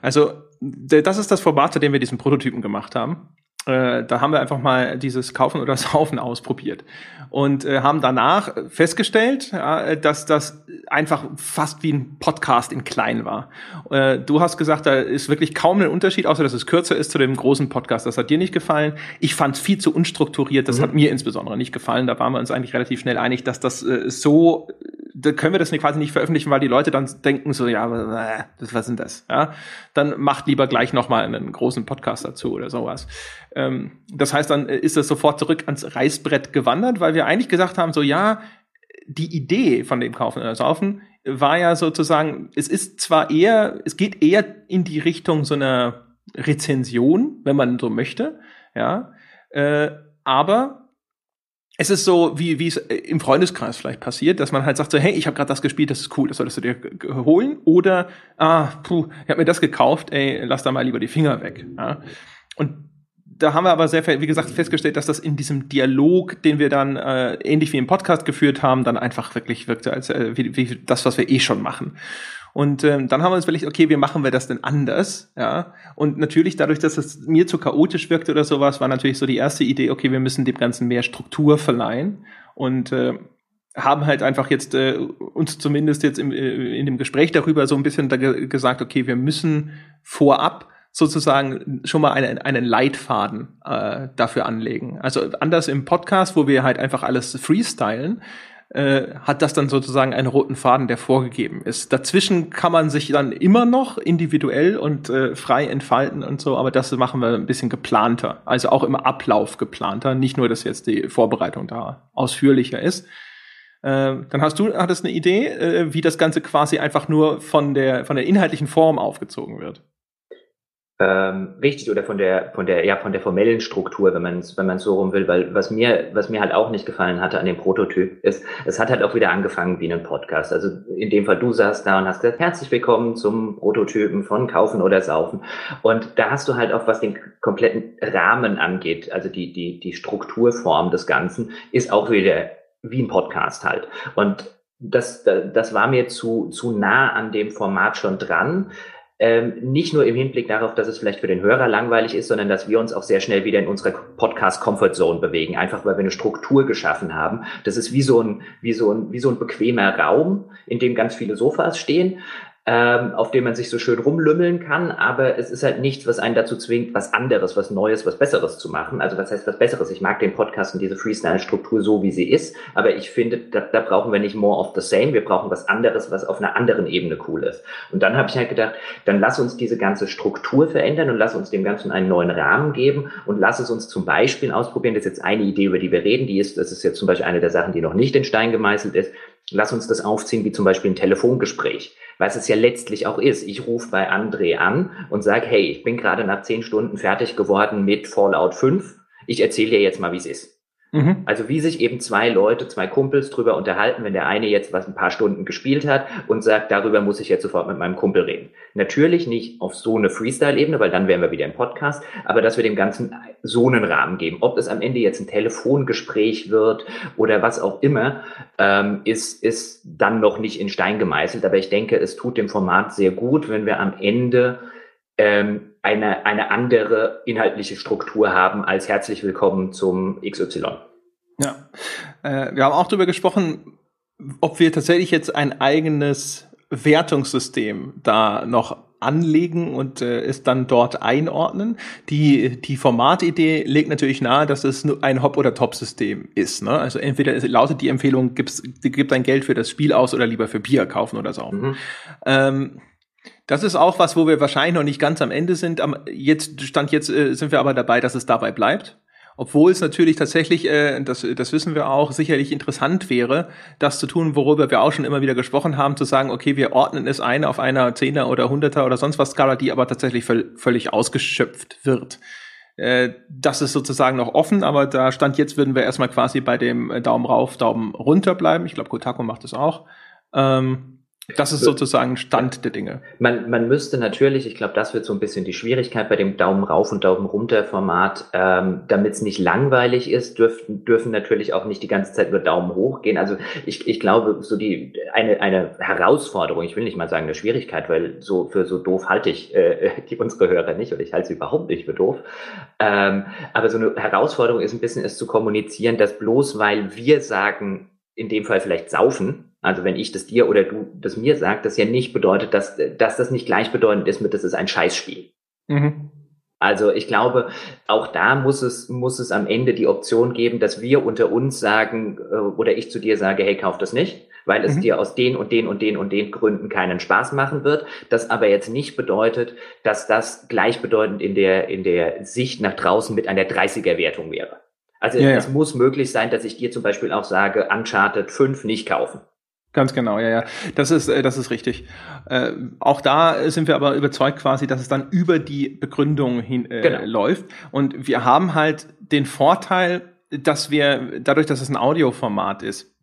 Speaker 1: Also, das ist das Format, zu dem wir diesen Prototypen gemacht haben äh, da haben wir einfach mal dieses Kaufen oder Saufen ausprobiert und äh, haben danach festgestellt, dass das einfach fast wie ein Podcast in klein war. Äh, du hast gesagt, da ist wirklich kaum ein Unterschied, außer dass es kürzer ist zu dem großen Podcast. Das hat dir nicht gefallen. Ich fand es viel zu unstrukturiert. Das mhm. hat mir insbesondere nicht gefallen. Da waren wir uns eigentlich relativ schnell einig, dass das äh, so da können wir das quasi nicht veröffentlichen, weil die Leute dann denken so, ja, äh, was sind das? Ja, dann macht lieber gleich noch mal einen großen Podcast dazu oder sowas. Ähm, das heißt, dann ist das sofort zurück ans Reißbrett gewandert, weil wir eigentlich gesagt haben, so ja, die Idee von dem Kaufen oder Saufen war ja sozusagen, es ist zwar eher, es geht eher in die Richtung so einer Rezension, wenn man so möchte, ja, äh, aber es ist so, wie, es im Freundeskreis vielleicht passiert, dass man halt sagt so, hey, ich habe gerade das gespielt, das ist cool, das solltest du dir holen. Oder, ah, puh, ich habe mir das gekauft, ey, lass da mal lieber die Finger weg. Ja? Und da haben wir aber sehr, wie gesagt, festgestellt, dass das in diesem Dialog, den wir dann äh, ähnlich wie im Podcast geführt haben, dann einfach wirklich wirkte als äh, wie, wie das, was wir eh schon machen. Und ähm, dann haben wir uns überlegt, okay, wie machen wir das denn anders? Ja. Und natürlich dadurch, dass es mir zu chaotisch wirkte oder sowas, war natürlich so die erste Idee, okay, wir müssen dem Ganzen mehr Struktur verleihen. Und äh, haben halt einfach jetzt äh, uns zumindest jetzt im, äh, in dem Gespräch darüber so ein bisschen da ge gesagt, okay, wir müssen vorab sozusagen schon mal einen, einen Leitfaden äh, dafür anlegen. Also anders im Podcast, wo wir halt einfach alles freestylen, äh, hat das dann sozusagen einen roten Faden, der vorgegeben ist. Dazwischen kann man sich dann immer noch individuell und äh, frei entfalten und so, aber das machen wir ein bisschen geplanter, also auch im Ablauf geplanter, nicht nur, dass jetzt die Vorbereitung da ausführlicher ist. Äh, dann hast du hattest eine Idee, äh, wie das Ganze quasi einfach nur von der von der inhaltlichen Form aufgezogen wird
Speaker 2: ähm, richtig oder von der von der ja von der formellen Struktur, wenn man es wenn man so rum will, weil was mir was mir halt auch nicht gefallen hatte an dem Prototyp ist, es hat halt auch wieder angefangen wie ein Podcast. Also in dem Fall du saßt da und hast gesagt herzlich willkommen zum Prototypen von Kaufen oder Saufen und da hast du halt auch was den kompletten Rahmen angeht, also die die die Strukturform des Ganzen ist auch wieder wie ein Podcast halt und das, das war mir zu, zu nah an dem Format schon dran. Ähm, nicht nur im Hinblick darauf, dass es vielleicht für den Hörer langweilig ist, sondern dass wir uns auch sehr schnell wieder in unserer Podcast-Comfort-Zone bewegen, einfach weil wir eine Struktur geschaffen haben. Das ist wie so ein, wie so ein, wie so ein bequemer Raum, in dem ganz viele Sofas stehen ähm, auf dem man sich so schön rumlümmeln kann, aber es ist halt nichts, was einen dazu zwingt, was anderes, was Neues, was Besseres zu machen. Also was heißt was Besseres? Ich mag den Podcast und diese Freestyle-Struktur so, wie sie ist, aber ich finde, da, da brauchen wir nicht more of the same, wir brauchen was anderes, was auf einer anderen Ebene cool ist. Und dann habe ich halt gedacht, dann lass uns diese ganze Struktur verändern und lass uns dem Ganzen einen neuen Rahmen geben und lass es uns zum Beispiel ausprobieren. Das ist jetzt eine Idee, über die wir reden, die ist, das ist jetzt zum Beispiel eine der Sachen, die noch nicht in Stein gemeißelt ist. Lass uns das aufziehen wie zum Beispiel ein Telefongespräch was es ja letztlich auch ist. Ich rufe bei André an und sage, hey, ich bin gerade nach zehn Stunden fertig geworden mit Fallout 5. Ich erzähle dir jetzt mal, wie es ist. Mhm. Also wie sich eben zwei Leute, zwei Kumpels drüber unterhalten, wenn der eine jetzt was ein paar Stunden gespielt hat und sagt, darüber muss ich jetzt sofort mit meinem Kumpel reden. Natürlich nicht auf so eine Freestyle-Ebene, weil dann wären wir wieder im Podcast, aber dass wir dem Ganzen so einen Rahmen geben. Ob es am Ende jetzt ein Telefongespräch wird oder was auch immer, ähm, ist, ist dann noch nicht in Stein gemeißelt. Aber ich denke, es tut dem Format sehr gut, wenn wir am Ende ähm, eine, eine andere inhaltliche Struktur haben als herzlich willkommen zum XY.
Speaker 1: Ja, äh, wir haben auch darüber gesprochen, ob wir tatsächlich jetzt ein eigenes Wertungssystem da noch anlegen und äh, es dann dort einordnen. Die, die Formatidee legt natürlich nahe, dass es nur ein Hop- oder Top-System ist. Ne? Also entweder lautet die Empfehlung, gib's, gib dein Geld für das Spiel aus oder lieber für Bier kaufen oder so. Mhm. Ähm, das ist auch was, wo wir wahrscheinlich noch nicht ganz am Ende sind. Am, jetzt stand jetzt äh, sind wir aber dabei, dass es dabei bleibt. Obwohl es natürlich tatsächlich, äh, das, das wissen wir auch, sicherlich interessant wäre, das zu tun, worüber wir auch schon immer wieder gesprochen haben, zu sagen, okay, wir ordnen es ein auf einer Zehner oder Hunderter oder sonst was Skala, die aber tatsächlich völlig ausgeschöpft wird. Äh, das ist sozusagen noch offen, aber da stand jetzt, würden wir erstmal quasi bei dem Daumen rauf, Daumen runter bleiben. Ich glaube, Kotaku macht das auch. Ähm, das ist sozusagen Stand der Dinge.
Speaker 2: Man, man müsste natürlich, ich glaube, das wird so ein bisschen die Schwierigkeit bei dem Daumen rauf und Daumen runter Format, ähm, damit es nicht langweilig ist, dürfen, dürfen natürlich auch nicht die ganze Zeit nur Daumen hoch gehen. Also ich, ich glaube, so die eine, eine Herausforderung, ich will nicht mal sagen eine Schwierigkeit, weil so für so doof halte ich äh, die unsere Hörer nicht oder ich halte sie überhaupt nicht für doof. Ähm, aber so eine Herausforderung ist ein bisschen es zu kommunizieren, dass bloß weil wir sagen, in dem Fall vielleicht saufen, also wenn ich das dir oder du das mir sagt, das ja nicht bedeutet, dass, dass das nicht gleichbedeutend ist mit, das ist ein Scheißspiel. Mhm. Also ich glaube, auch da muss es, muss es am Ende die Option geben, dass wir unter uns sagen äh, oder ich zu dir sage, hey, kauf das nicht, weil es mhm. dir aus den und den und den und den Gründen keinen Spaß machen wird. Das aber jetzt nicht bedeutet, dass das gleichbedeutend in der, in der Sicht nach draußen mit einer 30er Wertung wäre. Also ja, es ja. muss möglich sein, dass ich dir zum Beispiel auch sage, Uncharted 5 nicht kaufen.
Speaker 1: Ganz genau, ja, ja. Das ist, äh, das ist richtig. Äh, auch da sind wir aber überzeugt quasi, dass es dann über die Begründung hin äh, genau. läuft. Und wir haben halt den Vorteil, dass wir, dadurch, dass es ein Audioformat ist,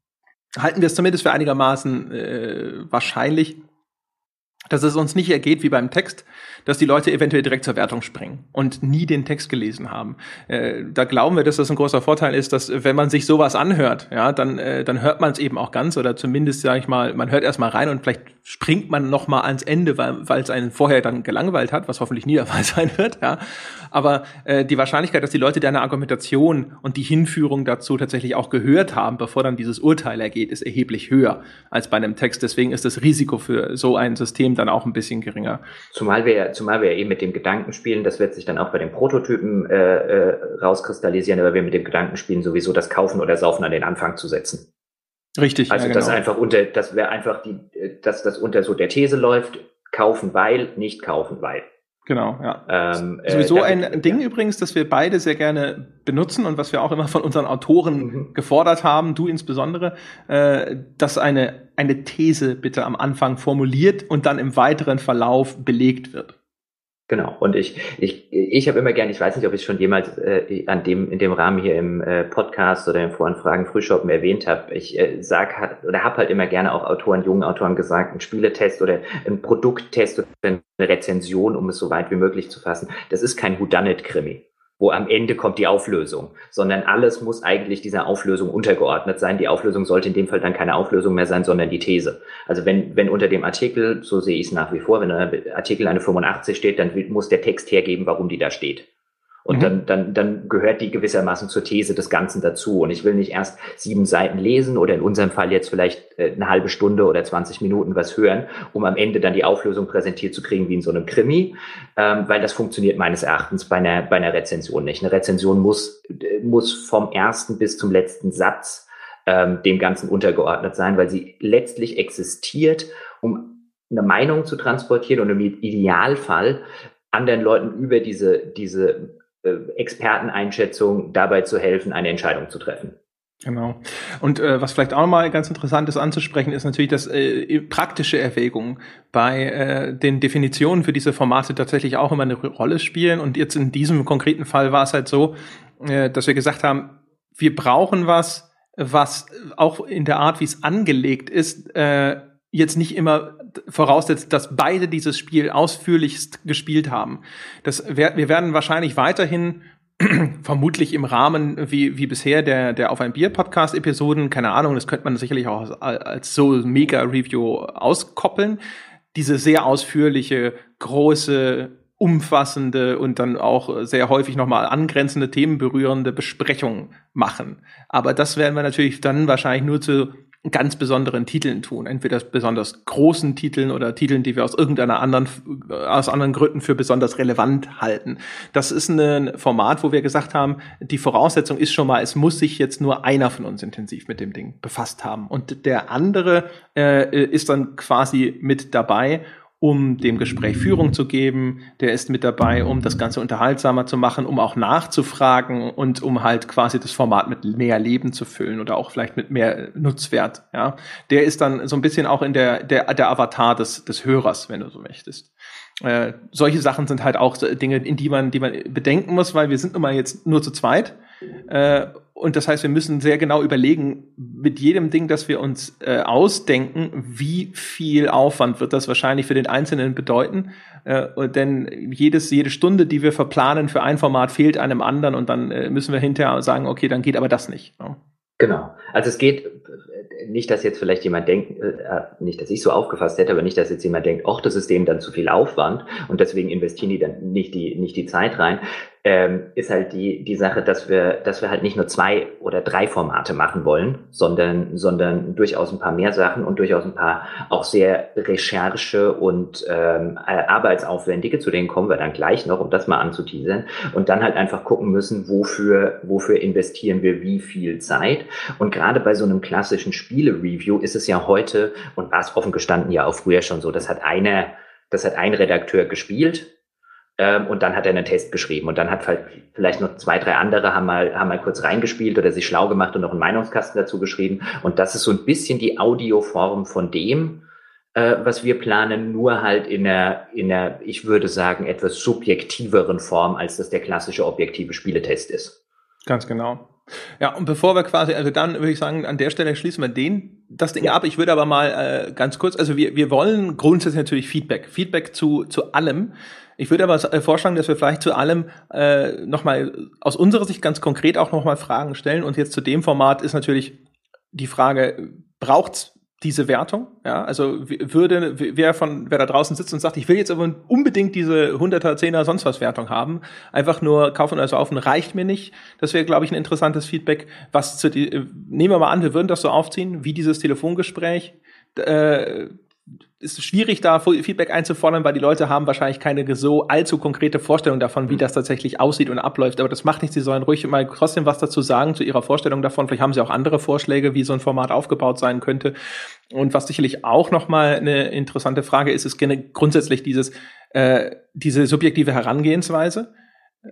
Speaker 1: halten wir es zumindest für einigermaßen äh, wahrscheinlich, dass es uns nicht ergeht wie beim Text, dass die Leute eventuell direkt zur Wertung springen und nie den Text gelesen haben. Äh, da glauben wir, dass das ein großer Vorteil ist, dass wenn man sich sowas anhört, ja, dann, äh, dann hört man es eben auch ganz oder zumindest, sage ich mal, man hört erstmal rein und vielleicht springt man noch mal ans Ende, weil es einen vorher dann gelangweilt hat, was hoffentlich nie der Fall sein wird. Ja. Aber äh, die Wahrscheinlichkeit, dass die Leute deine Argumentation und die Hinführung dazu tatsächlich auch gehört haben, bevor dann dieses Urteil ergeht, ist erheblich höher als bei einem Text. Deswegen ist das Risiko für so ein System dann auch ein bisschen geringer.
Speaker 2: Zumal wir, zumal wir eben mit dem Gedanken spielen, das wird sich dann auch bei den Prototypen äh, äh, rauskristallisieren, aber wir mit dem Gedanken spielen, sowieso das Kaufen oder Saufen an den Anfang zu setzen.
Speaker 1: Richtig.
Speaker 2: Also ja, genau. das einfach unter, das wäre einfach die, dass das unter so der These läuft, kaufen weil, nicht kaufen weil.
Speaker 1: Genau, ja. Ähm, äh, Sowieso ein ich, Ding ja. übrigens, das wir beide sehr gerne benutzen und was wir auch immer von unseren Autoren mhm. gefordert haben, du insbesondere, äh, dass eine, eine These bitte am Anfang formuliert und dann im weiteren Verlauf belegt wird.
Speaker 2: Genau. Und ich, ich, ich habe immer gern, ich weiß nicht, ob ich schon jemals äh, an dem, in dem Rahmen hier im äh, Podcast oder im Voranfragen Frühschoppen erwähnt habe. Ich äh, sag oder habe halt immer gerne auch Autoren, jungen Autoren gesagt, ein Spieletest oder ein Produkttest oder eine Rezension, um es so weit wie möglich zu fassen. Das ist kein Whodunit-Krimi wo am Ende kommt die Auflösung, sondern alles muss eigentlich dieser Auflösung untergeordnet sein. Die Auflösung sollte in dem Fall dann keine Auflösung mehr sein, sondern die These. Also wenn, wenn unter dem Artikel, so sehe ich es nach wie vor, wenn der Artikel eine 85 steht, dann muss der Text hergeben, warum die da steht. Und mhm. dann, dann, dann gehört die gewissermaßen zur These des Ganzen dazu. Und ich will nicht erst sieben Seiten lesen oder in unserem Fall jetzt vielleicht äh, eine halbe Stunde oder 20 Minuten was hören, um am Ende dann die Auflösung präsentiert zu kriegen wie in so einem Krimi, ähm, weil das funktioniert meines Erachtens bei einer, bei einer Rezension nicht. Eine Rezension muss, muss vom ersten bis zum letzten Satz ähm, dem Ganzen untergeordnet sein, weil sie letztlich existiert, um eine Meinung zu transportieren und im Idealfall anderen Leuten über diese, diese Experteneinschätzung dabei zu helfen, eine Entscheidung zu treffen.
Speaker 1: Genau. Und äh, was vielleicht auch nochmal ganz interessant ist anzusprechen, ist natürlich, dass äh, praktische Erwägungen bei äh, den Definitionen für diese Formate tatsächlich auch immer eine Rolle spielen. Und jetzt in diesem konkreten Fall war es halt so, äh, dass wir gesagt haben, wir brauchen was, was auch in der Art, wie es angelegt ist, äh, jetzt nicht immer voraussetzt, dass beide dieses Spiel ausführlichst gespielt haben. Das, wir, werden wahrscheinlich weiterhin vermutlich im Rahmen wie, wie bisher der, der Auf ein Bier Podcast Episoden, keine Ahnung, das könnte man sicherlich auch als, als so mega Review auskoppeln. Diese sehr ausführliche, große, umfassende und dann auch sehr häufig nochmal angrenzende Themen berührende Besprechung machen. Aber das werden wir natürlich dann wahrscheinlich nur zu ganz besonderen Titeln tun. Entweder besonders großen Titeln oder Titeln, die wir aus irgendeiner anderen, aus anderen Gründen für besonders relevant halten. Das ist ein Format, wo wir gesagt haben, die Voraussetzung ist schon mal, es muss sich jetzt nur einer von uns intensiv mit dem Ding befasst haben. Und der andere äh, ist dann quasi mit dabei um dem Gespräch Führung zu geben. Der ist mit dabei, um das Ganze unterhaltsamer zu machen, um auch nachzufragen und um halt quasi das Format mit mehr Leben zu füllen oder auch vielleicht mit mehr Nutzwert. Ja, der ist dann so ein bisschen auch in der der der Avatar des des Hörers, wenn du so möchtest. Äh, solche Sachen sind halt auch Dinge, in die man die man bedenken muss, weil wir sind nun mal jetzt nur zu zweit. Äh, und das heißt, wir müssen sehr genau überlegen, mit jedem Ding, das wir uns äh, ausdenken, wie viel Aufwand wird das wahrscheinlich für den Einzelnen bedeuten. Äh, denn jedes, jede Stunde, die wir verplanen für ein Format, fehlt einem anderen und dann äh, müssen wir hinterher sagen, okay, dann geht aber das nicht.
Speaker 2: Genau. Also es geht nicht, dass jetzt vielleicht jemand denkt, äh, äh, nicht, dass ich so aufgefasst hätte, aber nicht, dass jetzt jemand denkt, ach, das ist dem dann zu viel Aufwand und deswegen investieren die dann nicht die, nicht die Zeit rein ähm, ist halt die, die Sache, dass wir, dass wir halt nicht nur zwei oder drei Formate machen wollen, sondern, sondern durchaus ein paar mehr Sachen und durchaus ein paar auch sehr Recherche und ähm, äh, arbeitsaufwendige, zu denen kommen wir dann gleich noch, um das mal anzuteasern und dann halt einfach gucken müssen, wofür, wofür investieren wir wie viel Zeit. Und gerade bei so einem klassischen Spiele-Review ist es ja heute, und war es offen gestanden ja auch früher schon so, das hat eine, das hat ein Redakteur gespielt ähm, und dann hat er einen Test geschrieben und dann hat vielleicht noch zwei, drei andere haben mal, haben mal kurz reingespielt oder sich schlau gemacht und noch einen Meinungskasten dazu geschrieben. Und das ist so ein bisschen die Audioform von dem, äh, was wir planen, nur halt in einer, in einer, ich würde sagen, etwas subjektiveren Form, als das der klassische objektive Spieletest ist.
Speaker 1: Ganz genau. Ja, und bevor wir quasi, also dann würde ich sagen, an der Stelle schließen wir den, das Ding ja. ab. Ich würde aber mal äh, ganz kurz, also wir, wir wollen grundsätzlich natürlich Feedback. Feedback zu, zu allem. Ich würde aber äh, vorschlagen, dass wir vielleicht zu allem äh, nochmal aus unserer Sicht ganz konkret auch nochmal Fragen stellen. Und jetzt zu dem Format ist natürlich die Frage, braucht's diese Wertung. Ja, also würde wer von wer da draußen sitzt und sagt, ich will jetzt aber unbedingt diese 100er, 10er, sonst was Wertung haben, einfach nur kaufen oder saufen reicht mir nicht. Das wäre, glaube ich, ein interessantes Feedback. Was zu die, äh, nehmen wir mal an, wir würden das so aufziehen, wie dieses Telefongespräch. Äh, ist schwierig, da Feedback einzufordern, weil die Leute haben wahrscheinlich keine so allzu konkrete Vorstellung davon, wie mhm. das tatsächlich aussieht und abläuft. Aber das macht nichts. Sie sollen ruhig mal trotzdem was dazu sagen zu ihrer Vorstellung davon. Vielleicht haben sie auch andere Vorschläge, wie so ein Format aufgebaut sein könnte. Und was sicherlich auch nochmal eine interessante Frage ist, ist grundsätzlich dieses, äh, diese subjektive Herangehensweise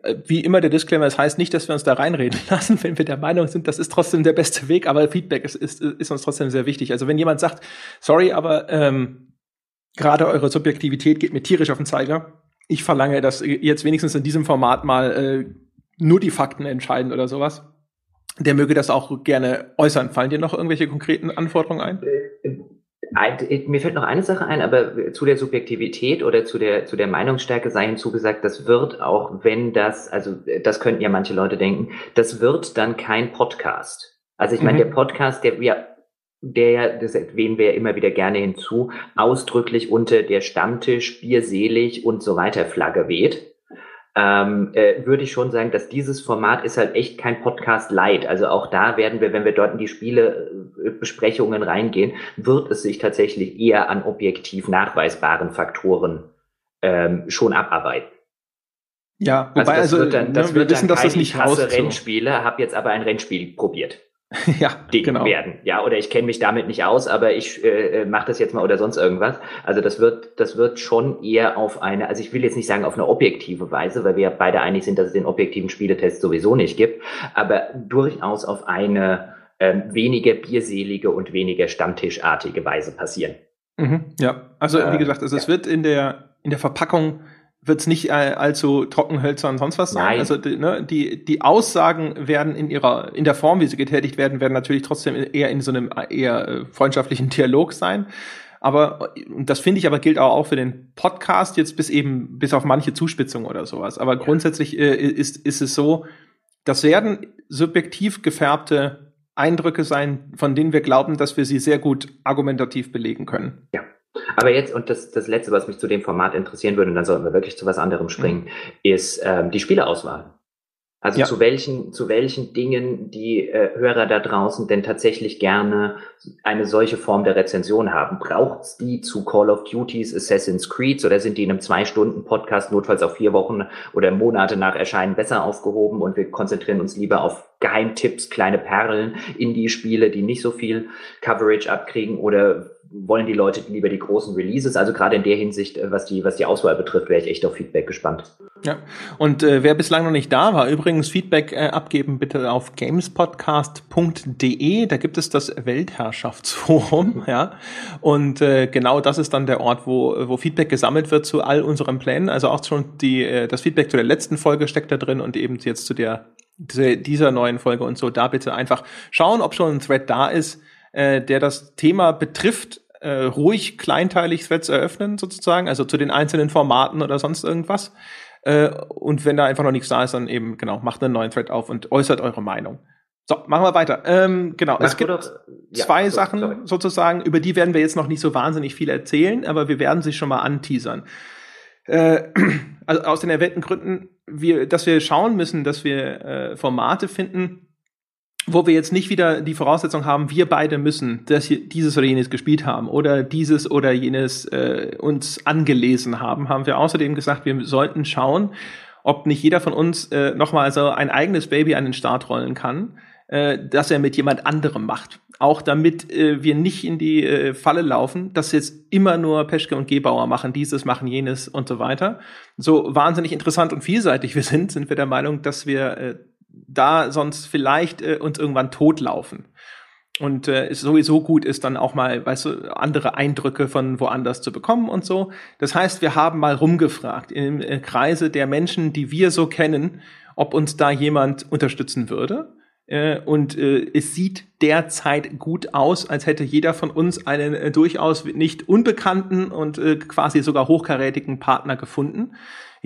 Speaker 1: äh, wie immer der Disclaimer, es das heißt nicht, dass wir uns da reinreden lassen, wenn wir der Meinung sind, das ist trotzdem der beste Weg, aber Feedback ist, ist, ist uns trotzdem sehr wichtig. Also wenn jemand sagt, sorry, aber ähm, gerade eure Subjektivität geht mir tierisch auf den Zeiger. Ich verlange, dass jetzt wenigstens in diesem Format mal äh, nur die Fakten entscheiden oder sowas. Der möge das auch gerne äußern. Fallen dir noch irgendwelche konkreten Anforderungen ein?
Speaker 2: Äh, mir fällt noch eine Sache ein, aber zu der Subjektivität oder zu der, zu der Meinungsstärke sei hinzugesagt, das wird auch, wenn das, also das könnten ja manche Leute denken, das wird dann kein Podcast. Also ich meine, mhm. der Podcast, der ja der, das erwähnen wir ja immer wieder gerne hinzu, ausdrücklich unter der Stammtisch, bierselig und so weiter Flagge weht, ähm, äh, würde ich schon sagen, dass dieses Format ist halt echt kein Podcast light. Also auch da werden wir, wenn wir dort in die Spielebesprechungen reingehen, wird es sich tatsächlich eher an objektiv nachweisbaren Faktoren ähm, schon abarbeiten.
Speaker 1: Ja,
Speaker 2: wobei also, das also, wird dann, das ne, wird wissen, dann dass das nicht raus Rennspiele, habe jetzt aber ein Rennspiel probiert.
Speaker 1: ja,
Speaker 2: genau. werden. Ja, oder ich kenne mich damit nicht aus, aber ich äh, mache das jetzt mal oder sonst irgendwas. Also das wird, das wird schon eher auf eine, also ich will jetzt nicht sagen auf eine objektive Weise, weil wir beide einig sind, dass es den objektiven Spieletest sowieso nicht gibt, aber durchaus auf eine ähm, weniger bierselige und weniger stammtischartige Weise passieren.
Speaker 1: Mhm, ja, also wie äh, gesagt, also ja. es wird in der in der Verpackung wird es nicht äh, allzu trocken, hölzern sonst was sein. Nein. Also die, ne, die, die Aussagen werden in ihrer, in der Form, wie sie getätigt werden, werden natürlich trotzdem eher in so einem eher äh, freundschaftlichen Dialog sein. Aber, und das finde ich aber gilt auch für den Podcast jetzt bis eben, bis auf manche Zuspitzungen oder sowas. Aber ja. grundsätzlich äh, ist, ist es so, das werden subjektiv gefärbte Eindrücke sein, von denen wir glauben, dass wir sie sehr gut argumentativ belegen können.
Speaker 2: Ja. Aber jetzt, und das, das Letzte, was mich zu dem Format interessieren würde, und dann sollten wir wirklich zu was anderem springen, mhm. ist ähm, die Spieleauswahl. Also ja. zu welchen, zu welchen Dingen die äh, Hörer da draußen denn tatsächlich gerne eine solche Form der Rezension haben. Braucht's die zu Call of Duties, Assassin's Creed oder sind die in einem Zwei-Stunden-Podcast notfalls auf vier Wochen oder Monate nach Erscheinen besser aufgehoben und wir konzentrieren uns lieber auf Geheimtipps, kleine Perlen, Indie-Spiele, die nicht so viel Coverage abkriegen oder wollen die Leute lieber die großen Releases? Also gerade in der Hinsicht, äh, was die, was die Auswahl betrifft, wäre ich echt auf Feedback gespannt.
Speaker 1: Ja, und äh, wer bislang noch nicht da war, übrigens Feedback äh, abgeben bitte auf gamespodcast.de. Da gibt es das Weltherrschaftsforum, ja. Und äh, genau das ist dann der Ort, wo, wo Feedback gesammelt wird zu all unseren Plänen. Also auch schon die, äh, das Feedback zu der letzten Folge steckt da drin und eben jetzt zu der dieser neuen Folge und so. Da bitte einfach schauen, ob schon ein Thread da ist äh, der das Thema betrifft, äh, ruhig kleinteilig Threads eröffnen, sozusagen, also zu den einzelnen Formaten oder sonst irgendwas. Äh, und wenn da einfach noch nichts da ist, dann eben, genau, macht einen neuen Thread auf und äußert eure Meinung. So, machen wir weiter. Ähm, genau, Mach es gibt doch, ja, zwei so, Sachen sorry. sozusagen, über die werden wir jetzt noch nicht so wahnsinnig viel erzählen, aber wir werden sie schon mal anteasern. Äh, also aus den erwähnten Gründen, wir, dass wir schauen müssen, dass wir äh, Formate finden, wo wir jetzt nicht wieder die Voraussetzung haben, wir beide müssen das dieses oder jenes gespielt haben oder dieses oder jenes äh, uns angelesen haben, haben wir außerdem gesagt, wir sollten schauen, ob nicht jeder von uns äh, nochmal so ein eigenes Baby an den Start rollen kann, äh, das er mit jemand anderem macht. Auch damit äh, wir nicht in die äh, Falle laufen, dass jetzt immer nur Peschke und Gebauer machen, dieses machen jenes und so weiter. So wahnsinnig interessant und vielseitig wir sind, sind wir der Meinung, dass wir äh, da sonst vielleicht äh, uns irgendwann totlaufen. Und äh, es sowieso gut ist, dann auch mal, weißt du, andere Eindrücke von woanders zu bekommen und so. Das heißt, wir haben mal rumgefragt im äh, Kreise der Menschen, die wir so kennen, ob uns da jemand unterstützen würde. Äh, und äh, es sieht derzeit gut aus, als hätte jeder von uns einen äh, durchaus nicht unbekannten und äh, quasi sogar hochkarätigen Partner gefunden.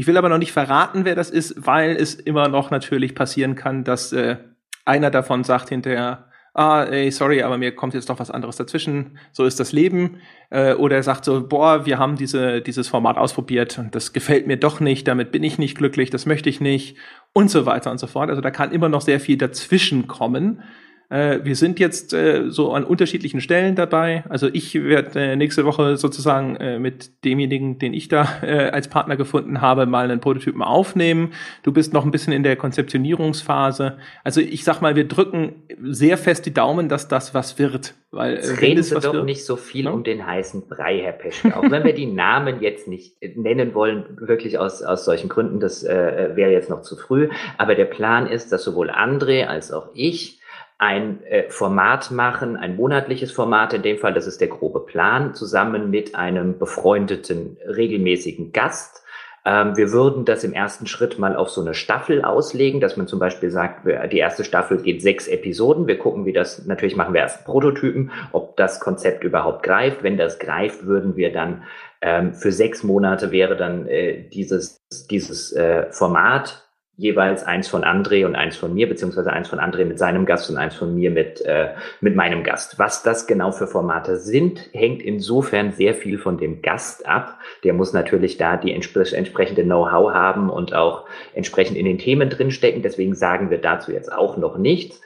Speaker 1: Ich will aber noch nicht verraten, wer das ist, weil es immer noch natürlich passieren kann, dass äh, einer davon sagt hinterher, ah, ey, sorry, aber mir kommt jetzt doch was anderes dazwischen, so ist das Leben. Äh, oder er sagt so, boah, wir haben diese, dieses Format ausprobiert und das gefällt mir doch nicht, damit bin ich nicht glücklich, das möchte ich nicht und so weiter und so fort. Also da kann immer noch sehr viel dazwischen kommen. Äh, wir sind jetzt äh, so an unterschiedlichen Stellen dabei. Also ich werde äh, nächste Woche sozusagen äh, mit demjenigen, den ich da äh, als Partner gefunden habe, mal einen Prototypen aufnehmen. Du bist noch ein bisschen in der Konzeptionierungsphase. Also ich sag mal, wir drücken sehr fest die Daumen, dass das was wird.
Speaker 2: Weil äh, reden Sie doch wird, nicht so viel no? um den heißen Brei, Herr Peschke. Auch wenn wir die Namen jetzt nicht nennen wollen, wirklich aus, aus solchen Gründen, das äh, wäre jetzt noch zu früh. Aber der Plan ist, dass sowohl André als auch ich ein äh, Format machen, ein monatliches Format in dem Fall, das ist der grobe Plan, zusammen mit einem befreundeten regelmäßigen Gast. Ähm, wir würden das im ersten Schritt mal auf so eine Staffel auslegen, dass man zum Beispiel sagt, die erste Staffel geht sechs Episoden. Wir gucken, wie das, natürlich machen wir erst Prototypen, ob das Konzept überhaupt greift. Wenn das greift, würden wir dann ähm, für sechs Monate wäre dann äh, dieses, dieses äh, Format jeweils eins von André und eins von mir, beziehungsweise eins von André mit seinem Gast und eins von mir mit, äh, mit meinem Gast. Was das genau für Formate sind, hängt insofern sehr viel von dem Gast ab. Der muss natürlich da die entspre entsprechende Know-how haben und auch entsprechend in den Themen drinstecken. Deswegen sagen wir dazu jetzt auch noch nichts.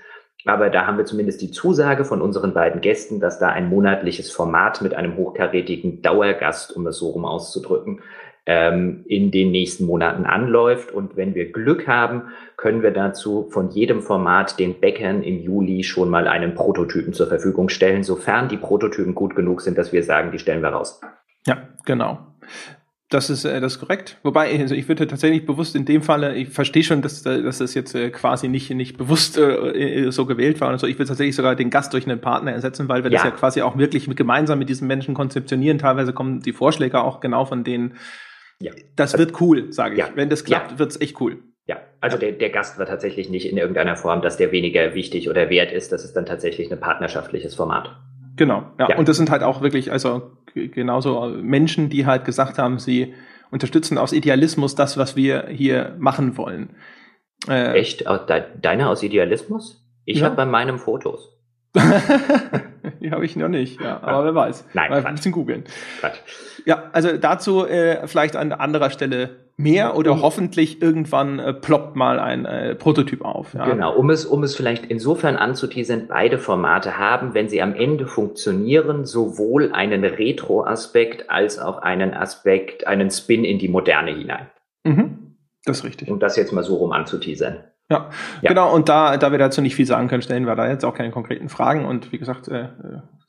Speaker 2: Aber da haben wir zumindest die Zusage von unseren beiden Gästen, dass da ein monatliches Format mit einem hochkarätigen Dauergast, um es so rum auszudrücken, ähm, in den nächsten Monaten anläuft. Und wenn wir Glück haben, können wir dazu von jedem Format den Bäckern im Juli schon mal einen Prototypen zur Verfügung stellen, sofern die Prototypen gut genug sind, dass wir sagen, die stellen wir raus.
Speaker 1: Ja, genau. Das ist, äh, das ist korrekt. Wobei, also ich würde tatsächlich bewusst in dem Falle, ich verstehe schon, dass, äh, dass das jetzt äh, quasi nicht, nicht bewusst äh, so gewählt war und so. Ich würde tatsächlich sogar den Gast durch einen Partner ersetzen, weil wir ja. das ja quasi auch wirklich mit, gemeinsam mit diesen Menschen konzeptionieren. Teilweise kommen die Vorschläge auch genau von denen, ja. das also, wird cool, sage ich. Ja. Wenn das klappt, ja. wird's echt cool.
Speaker 2: Ja, also der, der Gast war tatsächlich nicht in irgendeiner Form, dass der weniger wichtig oder wert ist. Das ist dann tatsächlich ein partnerschaftliches Format.
Speaker 1: Genau, ja. ja. Und das sind halt auch wirklich, also genauso Menschen, die halt gesagt haben, sie unterstützen aus Idealismus das, was wir hier machen wollen.
Speaker 2: Äh, Echt? Deiner aus Idealismus? Ich ja. habe bei meinem Fotos.
Speaker 1: die habe ich noch nicht, ja. Aber wer weiß.
Speaker 2: Nein, Mal
Speaker 1: ein bisschen googeln. Ja, also dazu äh, vielleicht an anderer Stelle mehr oder mhm. hoffentlich irgendwann äh, ploppt mal ein äh, Prototyp auf.
Speaker 2: Ja. Genau, um es, um es vielleicht insofern anzuteasern, beide Formate haben, wenn sie am Ende funktionieren, sowohl einen Retro-Aspekt als auch einen Aspekt, einen Spin in die Moderne hinein.
Speaker 1: Mhm. Das ist richtig.
Speaker 2: Um das jetzt mal so rum anzuteasern.
Speaker 1: Ja, ja, genau. Und da, da wir dazu nicht viel sagen können, stellen wir da jetzt auch keine konkreten Fragen. Und wie gesagt, äh,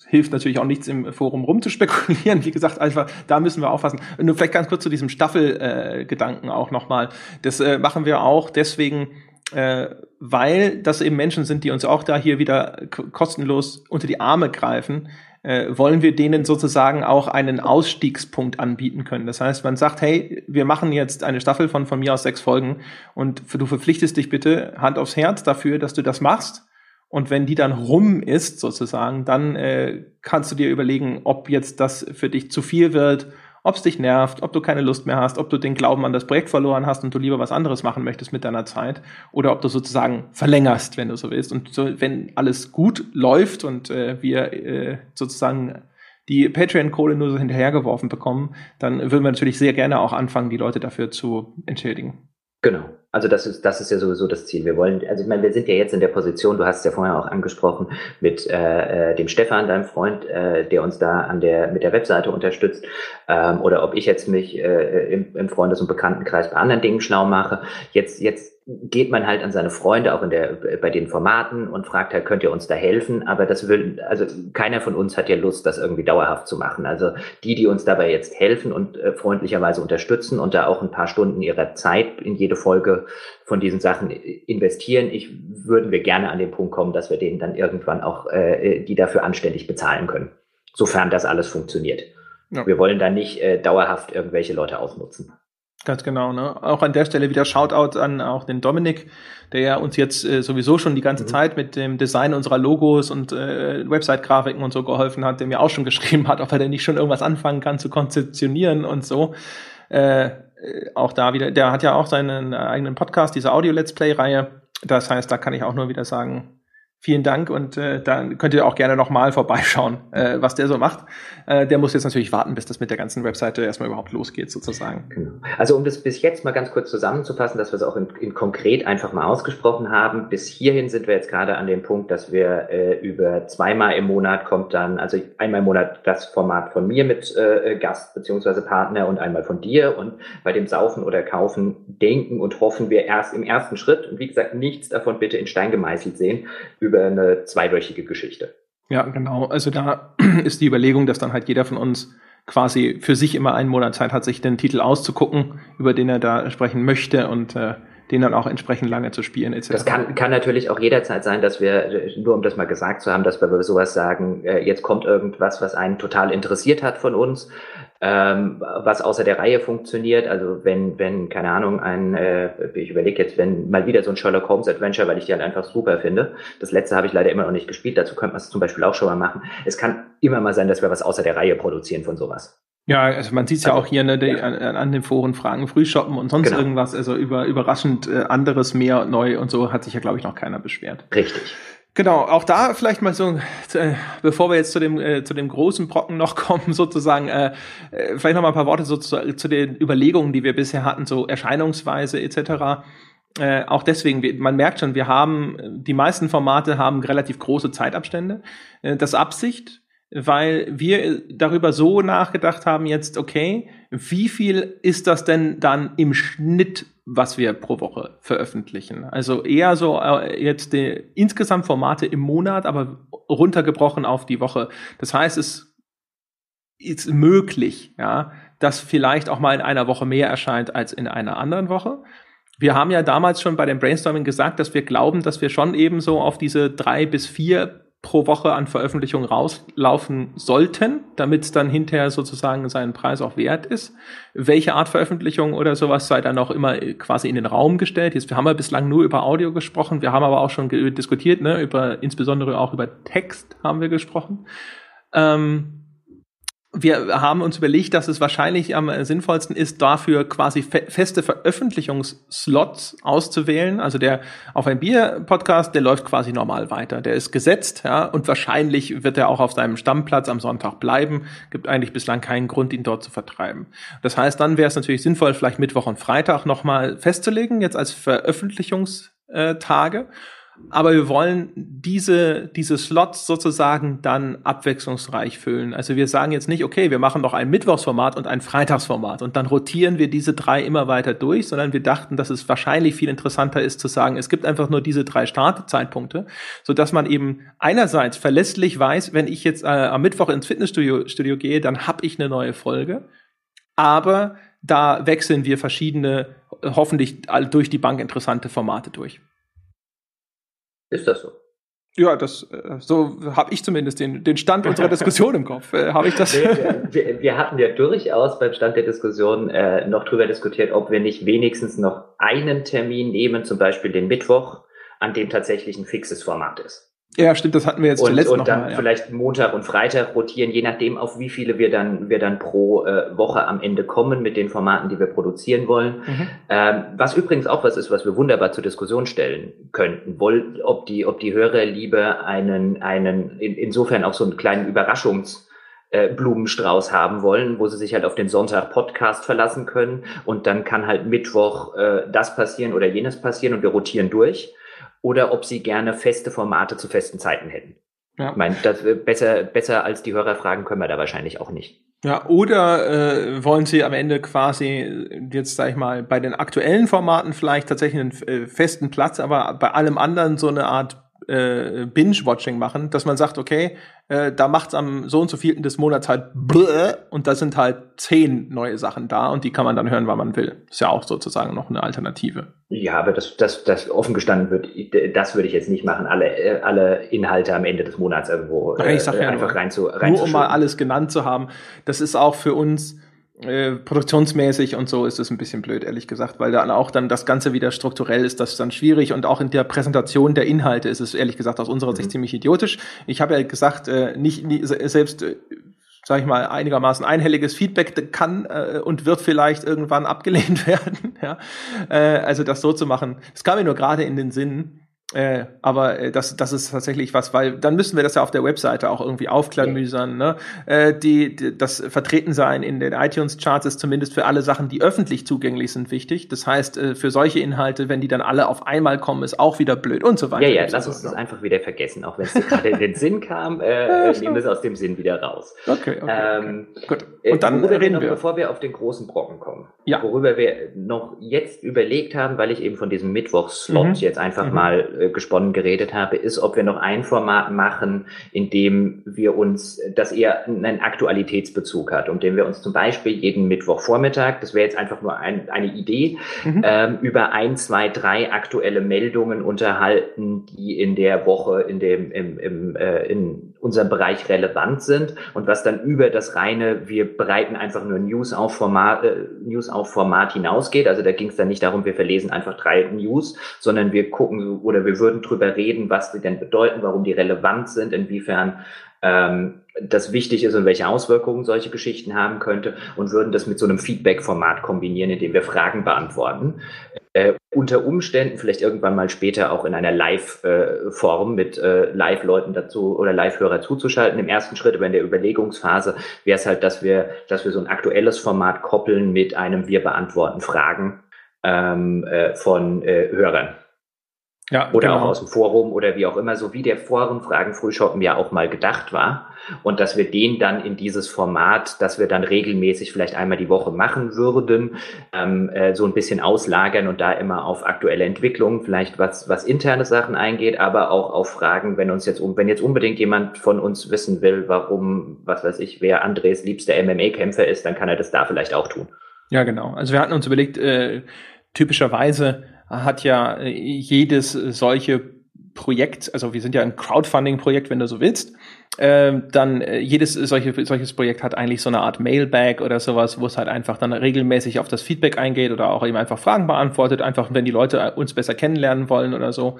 Speaker 1: hilft natürlich auch nichts im Forum rumzuspekulieren. Wie gesagt, einfach da müssen wir aufpassen. Nur vielleicht ganz kurz zu diesem Staffelgedanken äh, auch nochmal. Das äh, machen wir auch deswegen, äh, weil das eben Menschen sind, die uns auch da hier wieder kostenlos unter die Arme greifen, äh, wollen wir denen sozusagen auch einen Ausstiegspunkt anbieten können. Das heißt, man sagt, hey, wir machen jetzt eine Staffel von von mir aus sechs Folgen und du verpflichtest dich bitte Hand aufs Herz dafür, dass du das machst. Und wenn die dann rum ist, sozusagen, dann äh, kannst du dir überlegen, ob jetzt das für dich zu viel wird ob es dich nervt, ob du keine Lust mehr hast, ob du den Glauben an das Projekt verloren hast und du lieber was anderes machen möchtest mit deiner Zeit oder ob du sozusagen verlängerst, wenn du so willst. Und so, wenn alles gut läuft und äh, wir äh, sozusagen die Patreon-Kohle nur so hinterhergeworfen bekommen, dann würden wir natürlich sehr gerne auch anfangen, die Leute dafür zu entschädigen.
Speaker 2: Genau. Also das ist, das ist ja sowieso das Ziel. Wir wollen, also ich meine, wir sind ja jetzt in der Position, du hast es ja vorher auch angesprochen, mit äh, äh, dem Stefan, deinem Freund, äh, der uns da an der, mit der Webseite unterstützt, ähm, oder ob ich jetzt mich äh, im, im Freundes- und Bekanntenkreis bei anderen Dingen schlau mache. Jetzt, jetzt geht man halt an seine Freunde, auch in der, bei den Formaten und fragt halt, könnt ihr uns da helfen? Aber das will, also keiner von uns hat ja Lust, das irgendwie dauerhaft zu machen. Also die, die uns dabei jetzt helfen und äh, freundlicherweise unterstützen und da auch ein paar Stunden ihrer Zeit in jede Folge von diesen Sachen investieren, ich würden wir gerne an den Punkt kommen, dass wir denen dann irgendwann auch äh, die dafür anständig bezahlen können. Sofern das alles funktioniert. Ja. Wir wollen da nicht äh, dauerhaft irgendwelche Leute ausnutzen.
Speaker 1: Ganz genau, ne? Auch an der Stelle wieder Shoutout an auch den Dominik, der ja uns jetzt äh, sowieso schon die ganze mhm. Zeit mit dem Design unserer Logos und äh, Website-Grafiken und so geholfen hat, der mir auch schon geschrieben hat, ob er denn nicht schon irgendwas anfangen kann zu konzeptionieren und so. Äh, auch da wieder, der hat ja auch seinen eigenen Podcast, diese Audio-Let's Play-Reihe. Das heißt, da kann ich auch nur wieder sagen, Vielen Dank und äh, dann könnt ihr auch gerne nochmal vorbeischauen, äh, was der so macht. Äh, der muss jetzt natürlich warten, bis das mit der ganzen Webseite erstmal überhaupt losgeht, sozusagen.
Speaker 2: Genau. Also um das bis jetzt mal ganz kurz zusammenzufassen, dass wir es auch in, in konkret einfach mal ausgesprochen haben. Bis hierhin sind wir jetzt gerade an dem Punkt, dass wir äh, über zweimal im Monat kommt dann, also einmal im Monat das Format von mir mit äh, Gast beziehungsweise Partner und einmal von dir. Und bei dem Saufen oder Kaufen denken und hoffen wir erst im ersten Schritt, und wie gesagt, nichts davon bitte in Stein gemeißelt sehen, über eine zweiwöchige Geschichte.
Speaker 1: Ja, genau. Also da ist die Überlegung, dass dann halt jeder von uns quasi für sich immer einen Monat Zeit hat, sich den Titel auszugucken, über den er da sprechen möchte und äh, den dann auch entsprechend lange zu spielen etc.
Speaker 2: Das kann, kann natürlich auch jederzeit sein, dass wir, nur um das mal gesagt zu haben, dass wir sowas sagen, äh, jetzt kommt irgendwas, was einen total interessiert hat von uns, ähm, was außer der Reihe funktioniert. Also wenn, wenn, keine Ahnung, ein, äh, ich überlege jetzt, wenn mal wieder so ein Sherlock Holmes Adventure, weil ich die halt einfach super finde. Das letzte habe ich leider immer noch nicht gespielt, dazu könnte man es zum Beispiel auch schon mal machen. Es kann immer mal sein, dass wir was außer der Reihe produzieren von sowas.
Speaker 1: Ja, also man sieht es ja also, auch hier ne, die, ja. an, an, den Foren Fragen Frühshoppen und sonst genau. irgendwas. Also über überraschend äh, anderes mehr neu und so hat sich ja, glaube ich, noch keiner beschwert.
Speaker 2: Richtig.
Speaker 1: Genau, auch da vielleicht mal so, äh, bevor wir jetzt zu dem äh, zu dem großen Brocken noch kommen, sozusagen, äh, äh, vielleicht noch mal ein paar Worte so zu, zu den Überlegungen, die wir bisher hatten, so Erscheinungsweise etc. Äh, auch deswegen, man merkt schon, wir haben die meisten Formate haben relativ große Zeitabstände. Äh, das Absicht, weil wir darüber so nachgedacht haben jetzt, okay, wie viel ist das denn dann im Schnitt, was wir pro Woche veröffentlichen? Also eher so äh, jetzt die insgesamt Formate im Monat, aber runtergebrochen auf die Woche. Das heißt, es ist möglich, ja, dass vielleicht auch mal in einer Woche mehr erscheint als in einer anderen Woche. Wir haben ja damals schon bei dem Brainstorming gesagt, dass wir glauben, dass wir schon eben so auf diese drei bis vier pro Woche an Veröffentlichungen rauslaufen sollten, damit es dann hinterher sozusagen seinen Preis auch wert ist. Welche Art Veröffentlichung oder sowas sei dann auch immer quasi in den Raum gestellt. Jetzt, wir haben ja bislang nur über Audio gesprochen, wir haben aber auch schon diskutiert, ne, über insbesondere auch über Text haben wir gesprochen. Ähm, wir haben uns überlegt, dass es wahrscheinlich am sinnvollsten ist, dafür quasi fe feste Veröffentlichungsslots auszuwählen. Also der auf ein Bier-Podcast, der läuft quasi normal weiter. Der ist gesetzt, ja, und wahrscheinlich wird er auch auf seinem Stammplatz am Sonntag bleiben. Gibt eigentlich bislang keinen Grund, ihn dort zu vertreiben. Das heißt, dann wäre es natürlich sinnvoll, vielleicht Mittwoch und Freitag nochmal festzulegen, jetzt als Veröffentlichungstage. Aber wir wollen diese, diese Slots sozusagen dann abwechslungsreich füllen. Also wir sagen jetzt nicht, okay, wir machen noch ein Mittwochsformat und ein Freitagsformat und dann rotieren wir diese drei immer weiter durch, sondern wir dachten, dass es wahrscheinlich viel interessanter ist zu sagen, es gibt einfach nur diese drei Startzeitpunkte, so dass man eben einerseits verlässlich weiß, wenn ich jetzt äh, am Mittwoch ins Fitnessstudio Studio gehe, dann habe ich eine neue Folge. Aber da wechseln wir verschiedene, hoffentlich durch die Bank interessante Formate durch.
Speaker 2: Ist das so?
Speaker 1: Ja, das äh, so habe ich zumindest den, den Stand unserer Diskussion im Kopf. Äh, habe ich das?
Speaker 2: wir, wir, hatten ja durchaus beim Stand der Diskussion äh, noch drüber diskutiert, ob wir nicht wenigstens noch einen Termin nehmen, zum Beispiel den Mittwoch, an dem tatsächlich ein fixes Format ist.
Speaker 1: Ja, stimmt, das hatten wir jetzt
Speaker 2: und,
Speaker 1: zuletzt
Speaker 2: und dann
Speaker 1: mal, ja.
Speaker 2: vielleicht Montag und Freitag rotieren, je nachdem, auf wie viele wir dann wir dann pro äh, Woche am Ende kommen mit den Formaten, die wir produzieren wollen. Mhm. Ähm, was übrigens auch was ist, was wir wunderbar zur Diskussion stellen könnten, Woll, ob die ob die Hörer lieber einen einen in, insofern auch so einen kleinen Überraschungs äh, Blumenstrauß haben wollen, wo sie sich halt auf den Sonntag Podcast verlassen können und dann kann halt Mittwoch äh, das passieren oder jenes passieren und wir rotieren durch oder ob sie gerne feste Formate zu festen Zeiten hätten. Ja. Ich meine, das, besser, besser als die Hörer fragen können wir da wahrscheinlich auch nicht.
Speaker 1: Ja, oder äh, wollen Sie am Ende quasi jetzt sag ich mal bei den aktuellen Formaten vielleicht tatsächlich einen äh, festen Platz, aber bei allem anderen so eine Art äh, Binge-Watching machen, dass man sagt, okay, äh, da macht's am so und so vielten des Monats halt bläh, und da sind halt zehn neue Sachen da und die kann man dann hören, wann man will. Ist ja auch sozusagen noch eine Alternative.
Speaker 2: Ja, aber das, das, das offen gestanden wird, das würde ich jetzt nicht machen, alle, äh, alle Inhalte am Ende des Monats irgendwo
Speaker 1: äh, ich sag ja
Speaker 2: einfach rein zu rein
Speaker 1: Nur um mal alles genannt zu haben. Das ist auch für uns äh, produktionsmäßig und so ist es ein bisschen blöd, ehrlich gesagt, weil dann auch dann das Ganze wieder strukturell ist, das ist dann schwierig und auch in der Präsentation der Inhalte ist es ehrlich gesagt aus unserer mhm. Sicht ziemlich idiotisch. Ich habe ja gesagt, äh, nicht, nie, selbst äh, sage ich mal, einigermaßen einhelliges Feedback kann äh, und wird vielleicht irgendwann abgelehnt werden. ja? Äh, also das so zu machen, das kam mir nur gerade in den Sinn. Äh, aber äh, das, das ist tatsächlich was, weil dann müssen wir das ja auf der Webseite auch irgendwie aufklamüsern. Ne? Äh, die, die, das Vertretensein in den iTunes-Charts ist zumindest für alle Sachen, die öffentlich zugänglich sind, wichtig. Das heißt, äh, für solche Inhalte, wenn die dann alle auf einmal kommen, ist auch wieder blöd und so weiter.
Speaker 2: Ja, ja, lass uns das einfach wieder vergessen, auch wenn es gerade in den Sinn kam, äh, ja, nehmen wir es aus dem Sinn wieder raus.
Speaker 1: Okay, okay,
Speaker 2: ähm,
Speaker 1: okay. gut. Und dann
Speaker 2: worüber
Speaker 1: reden
Speaker 2: wir, noch,
Speaker 1: wir.
Speaker 2: Bevor wir auf den großen Brocken kommen,
Speaker 1: Ja.
Speaker 2: worüber wir noch jetzt überlegt haben, weil ich eben von diesem Mittwochslot
Speaker 1: Mhm.
Speaker 2: jetzt einfach
Speaker 1: Mhm.
Speaker 2: mal äh, gesponnen geredet habe, ist, ob wir noch ein Format machen, in dem wir uns, das eher einen Aktualitätsbezug hat, um den wir uns zum Beispiel jeden Mittwochvormittag, das wäre jetzt einfach nur ein, eine Idee,
Speaker 1: Mhm.
Speaker 2: ähm, über ein, zwei, drei aktuelle Meldungen unterhalten, die in der Woche in dem im, im, äh, in unserem Bereich relevant sind und was dann über das reine, wir bereiten einfach nur News auf Format, äh, News auf Format hinausgeht. Also da ging es dann nicht darum, wir verlesen einfach drei News, sondern wir gucken oder wir würden drüber reden, was sie denn bedeuten, warum die relevant sind, inwiefern ähm, das wichtig ist und welche Auswirkungen solche Geschichten haben könnte und würden das mit so einem Feedback-Format kombinieren, indem wir Fragen beantworten. Äh, unter Umständen vielleicht irgendwann mal später auch in einer Live-Form mit äh, Live-Leuten dazu oder Live-Hörer zuzuschalten. Im ersten Schritt, aber in der Überlegungsphase wäre es halt, dass wir, dass wir so ein aktuelles Format koppeln mit einem Wir beantworten Fragen ähm, äh, von äh, Hörern.
Speaker 1: Ja,
Speaker 2: Oder
Speaker 1: genau.
Speaker 2: auch aus dem Forum oder wie auch immer, so wie der Forenfragen Frühschoppen ja auch mal gedacht war. Und dass wir den dann in dieses Format, das wir dann regelmäßig vielleicht einmal die Woche machen würden, ähm, äh, so ein bisschen auslagern und da immer auf aktuelle Entwicklungen, vielleicht was, was interne Sachen eingeht, aber auch auf Fragen, wenn uns jetzt, um, wenn jetzt unbedingt jemand von uns wissen will, warum, was weiß ich, wer Andres liebster MMA-Kämpfer ist, dann kann er das da vielleicht auch tun.
Speaker 1: Ja, genau. Also wir hatten uns überlegt, äh, typischerweise hat ja äh, jedes solche Projekt, also wir sind ja ein Crowdfunding-Projekt, wenn du so willst, äh, dann äh, jedes solche, solches Projekt hat eigentlich so eine Art Mailbag oder sowas, wo es halt einfach dann regelmäßig auf das Feedback eingeht oder auch eben einfach Fragen beantwortet, einfach wenn die Leute uns besser kennenlernen wollen oder so.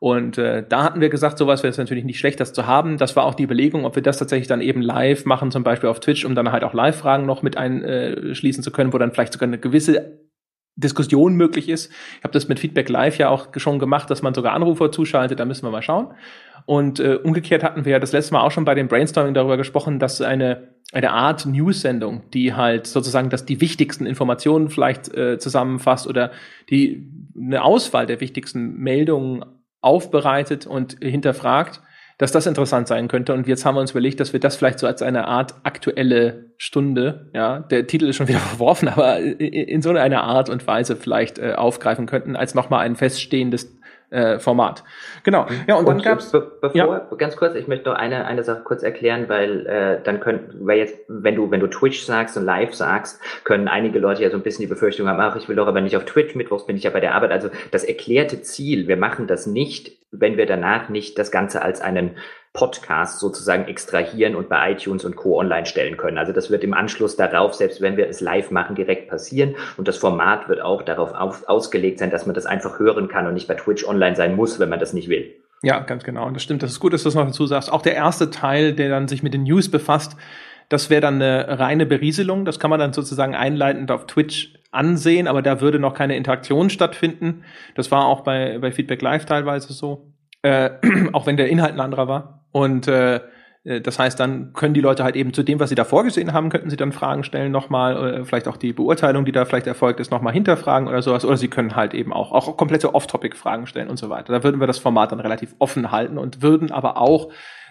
Speaker 1: Und äh, da hatten wir gesagt, sowas wäre es natürlich nicht schlecht, das zu haben. Das war auch die Überlegung, ob wir das tatsächlich dann eben live machen, zum Beispiel auf Twitch, um dann halt auch Live-Fragen noch mit einschließen äh, zu können, wo dann vielleicht sogar eine gewisse Diskussion möglich ist. Ich habe das mit Feedback Live ja auch schon gemacht, dass man sogar Anrufer zuschaltet, da müssen wir mal schauen. Und äh, umgekehrt hatten wir ja das letzte Mal auch schon bei dem Brainstorming darüber gesprochen, dass eine, eine Art News-Sendung, die halt sozusagen dass die wichtigsten Informationen vielleicht äh, zusammenfasst oder die eine Auswahl der wichtigsten Meldungen aufbereitet und hinterfragt, dass das interessant sein könnte. Und jetzt haben wir uns überlegt, dass wir das vielleicht so als eine Art aktuelle Stunde, ja, der Titel ist schon wieder verworfen, aber in so einer Art und Weise vielleicht äh, aufgreifen könnten, als nochmal ein feststehendes äh, Format. Genau.
Speaker 2: Ja, und, und dann gab's. Be bevor, ja. ganz kurz, ich möchte noch eine, eine Sache kurz erklären, weil äh, dann können, weil jetzt, wenn du, wenn du Twitch sagst und live sagst, können einige Leute ja so ein bisschen die Befürchtung haben, ach, ich will doch aber nicht auf Twitch, mittwochs bin ich ja bei der Arbeit. Also das erklärte Ziel, wir machen das nicht, wenn wir danach nicht das Ganze als einen Podcast sozusagen extrahieren und bei iTunes und Co. online stellen können. Also das wird im Anschluss darauf, selbst wenn wir es live machen, direkt passieren. Und das Format wird auch darauf auf, ausgelegt sein, dass man das einfach hören kann und nicht bei Twitch online sein muss, wenn man das nicht will.
Speaker 1: Ja, ganz genau. Und das stimmt. Das ist gut, dass du das noch dazu sagst. Auch der erste Teil, der dann sich mit den News befasst, das wäre dann eine reine Berieselung. Das kann man dann sozusagen einleitend auf Twitch ansehen, aber da würde noch keine Interaktion stattfinden. Das war auch bei, bei Feedback Live teilweise so. Äh, auch wenn der Inhalt ein anderer war. Und äh, äh, das heißt, dann können die Leute halt eben zu dem, was sie da vorgesehen haben, könnten sie dann Fragen stellen nochmal, äh, vielleicht auch die Beurteilung, die da vielleicht erfolgt ist, nochmal hinterfragen oder sowas. Oder sie können halt eben auch, auch komplette Off-Topic-Fragen stellen und so weiter. Da würden wir das Format dann relativ offen halten und würden aber auch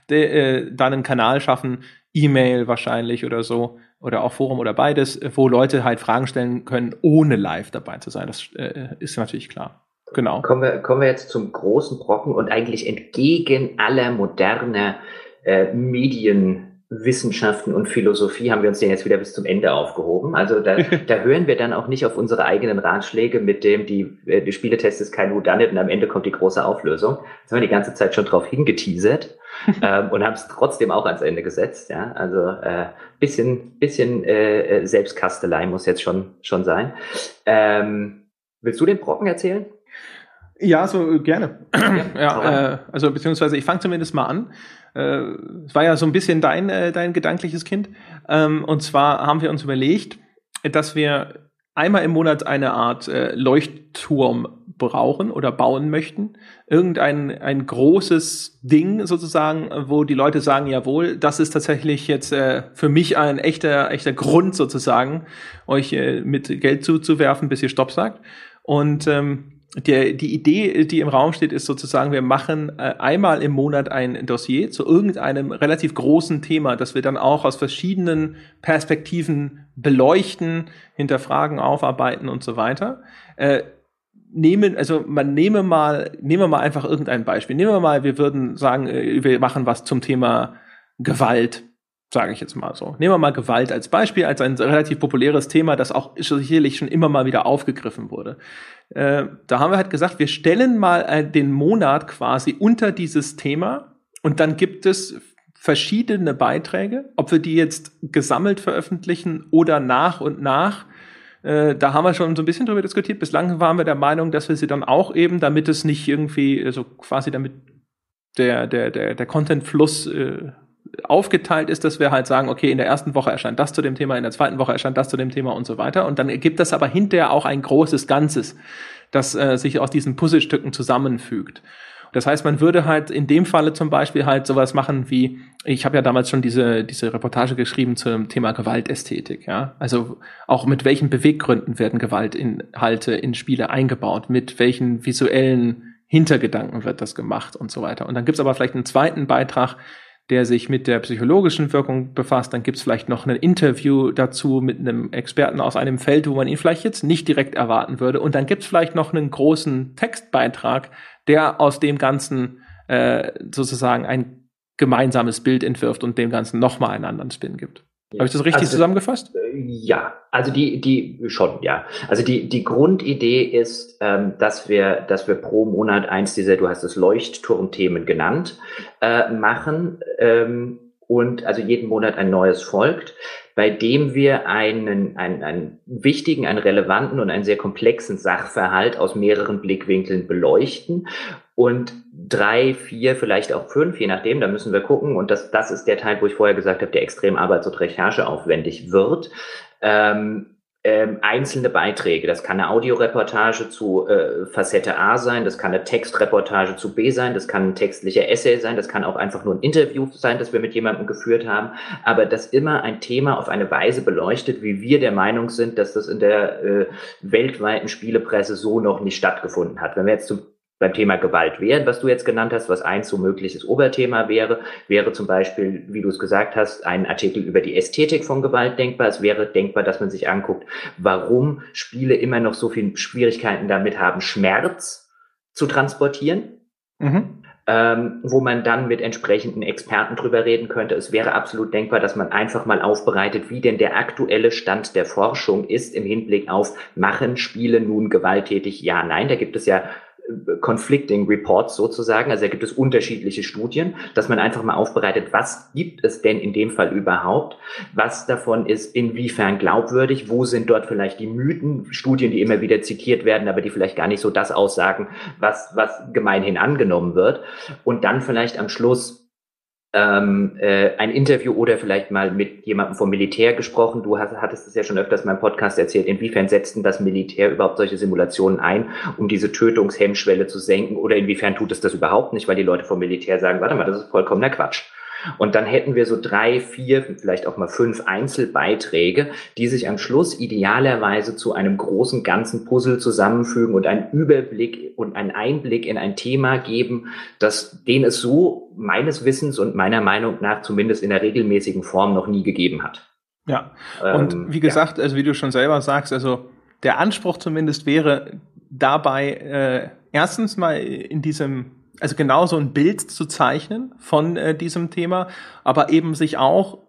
Speaker 1: de, äh, dann einen Kanal schaffen, E-Mail wahrscheinlich oder so, oder auch Forum oder beides, wo Leute halt Fragen stellen können, ohne live dabei zu sein. Das äh, ist natürlich klar. Genau.
Speaker 2: Kommen wir, kommen wir jetzt zum großen Brocken und eigentlich entgegen aller moderne äh, Medienwissenschaften und Philosophie haben wir uns den jetzt wieder bis zum Ende aufgehoben. Also da, da hören wir dann auch nicht auf unsere eigenen Ratschläge, mit dem die, äh, die Spieletest ist kein Whodunit und am Ende kommt die große Auflösung. Da haben wir die ganze Zeit schon drauf hingeteasert ähm, und haben es trotzdem auch ans Ende gesetzt. Ja, also äh, bisschen, bisschen äh, Selbstkastelei muss jetzt schon schon sein. Ähm, willst du den Brocken erzählen?
Speaker 1: Ja, so äh, gerne. Ja, äh, also beziehungsweise ich fange zumindest mal an. Äh, es war ja so ein bisschen dein, äh, dein gedankliches Kind. Ähm, und zwar haben wir uns überlegt, dass wir einmal im Monat eine Art äh, Leuchtturm brauchen oder bauen möchten. Irgendein ein großes Ding sozusagen, wo die Leute sagen, jawohl, das ist tatsächlich jetzt äh, für mich ein echter, echter Grund sozusagen, euch äh, mit Geld zuzuwerfen, bis ihr Stopp sagt. Und ähm, der, die Idee, die im Raum steht, ist sozusagen, wir machen äh, einmal im Monat ein Dossier zu irgendeinem relativ großen Thema, das wir dann auch aus verschiedenen Perspektiven beleuchten, hinterfragen, aufarbeiten und so weiter. Äh, nehmen, also man nehme mal, nehmen wir mal einfach irgendein Beispiel. Nehmen wir mal, wir würden sagen, äh, wir machen was zum Thema Gewalt sage ich jetzt mal so. Nehmen wir mal Gewalt als Beispiel, als ein relativ populäres Thema, das auch sicherlich schon immer mal wieder aufgegriffen wurde. Äh, da haben wir halt gesagt, wir stellen mal äh, den Monat quasi unter dieses Thema und dann gibt es verschiedene Beiträge, ob wir die jetzt gesammelt veröffentlichen oder nach und nach. Äh, da haben wir schon so ein bisschen drüber diskutiert. Bislang waren wir der Meinung, dass wir sie dann auch eben, damit es nicht irgendwie, also quasi damit der, der, der, der Content-Fluss äh, aufgeteilt ist, dass wir halt sagen, okay, in der ersten Woche erscheint das zu dem Thema, in der zweiten Woche erscheint das zu dem Thema und so weiter. Und dann ergibt das aber hinterher auch ein großes Ganzes, das äh, sich aus diesen Puzzlestücken zusammenfügt. Das heißt, man würde halt in dem Falle zum Beispiel halt sowas machen wie, ich habe ja damals schon diese, diese Reportage geschrieben zum Thema Gewaltästhetik, ja. Also auch mit welchen Beweggründen werden Gewaltinhalte in Spiele eingebaut, mit welchen visuellen Hintergedanken wird das gemacht und so weiter. Und dann gibt's aber vielleicht einen zweiten Beitrag, der sich mit der psychologischen Wirkung befasst. Dann gibt es vielleicht noch ein Interview dazu mit einem Experten aus einem Feld, wo man ihn vielleicht jetzt nicht direkt erwarten würde. Und dann gibt es vielleicht noch einen großen Textbeitrag, der aus dem Ganzen äh, sozusagen ein gemeinsames Bild entwirft und dem Ganzen nochmal einen anderen Spin gibt. Ja. Habe ich das richtig also, zusammengefasst?
Speaker 2: Äh, ja, also die, die schon, ja. Also die, die Grundidee ist, ähm, dass wir, dass wir pro Monat eins dieser, du hast es Leuchtturmthemen genannt, äh, machen ähm, und also jeden Monat ein neues folgt, bei dem wir einen, einen, einen wichtigen, einen relevanten und einen sehr komplexen Sachverhalt aus mehreren Blickwinkeln beleuchten und drei, vier, vielleicht auch fünf, je nachdem, da müssen wir gucken. Und das, das ist der Teil, wo ich vorher gesagt habe, der extrem arbeits- und rechercheaufwendig wird. Ähm, ähm, einzelne Beiträge. Das kann eine Audioreportage zu äh, Facette A sein, das kann eine Textreportage zu B sein, das kann ein textlicher Essay sein, das kann auch einfach nur ein Interview sein, das wir mit jemandem geführt haben. Aber das immer ein Thema auf eine Weise beleuchtet, wie wir der Meinung sind, dass das in der äh, weltweiten Spielepresse so noch nicht stattgefunden hat. Wenn wir jetzt zum beim Thema Gewalt wären, was du jetzt genannt hast, was eins so mögliches Oberthema wäre, wäre zum Beispiel, wie du es gesagt hast, ein Artikel über die Ästhetik von Gewalt denkbar. Es wäre denkbar, dass man sich anguckt, warum Spiele immer noch so viele Schwierigkeiten damit haben, Schmerz zu transportieren. Mhm. Ähm, wo man dann mit entsprechenden Experten drüber reden könnte. Es wäre absolut denkbar, dass man einfach mal aufbereitet, wie denn der aktuelle Stand der Forschung ist im Hinblick auf, machen Spiele nun gewalttätig? Ja, nein, da gibt es ja conflicting Reports sozusagen. Also da gibt es unterschiedliche Studien, dass man einfach mal aufbereitet, was gibt es denn in dem Fall überhaupt? Was davon ist inwiefern glaubwürdig? Wo sind dort vielleicht die Mythen? Studien, die immer wieder zitiert werden, aber die vielleicht gar nicht so das aussagen, was, was gemeinhin angenommen wird. Und dann vielleicht am Schluss ähm, äh, ein Interview oder vielleicht mal mit jemandem vom Militär gesprochen. Du hast, hattest es ja schon öfters in meinem Podcast erzählt. Inwiefern setzten das Militär überhaupt solche Simulationen ein, um diese Tötungshemmschwelle zu senken? Oder inwiefern tut es das überhaupt nicht, weil die Leute vom Militär sagen, warte mal, das ist vollkommener Quatsch. Und dann hätten wir so drei, vier, vielleicht auch mal fünf Einzelbeiträge, die sich am Schluss idealerweise zu einem großen ganzen Puzzle zusammenfügen und einen Überblick und einen Einblick in ein Thema geben, das, den es so meines Wissens und meiner Meinung nach zumindest in der regelmäßigen Form noch nie gegeben hat.
Speaker 1: Ja. Und ähm, wie gesagt, ja. also wie du schon selber sagst, also der Anspruch zumindest wäre dabei, äh, erstens mal in diesem also genau so ein Bild zu zeichnen von äh, diesem Thema, aber eben sich auch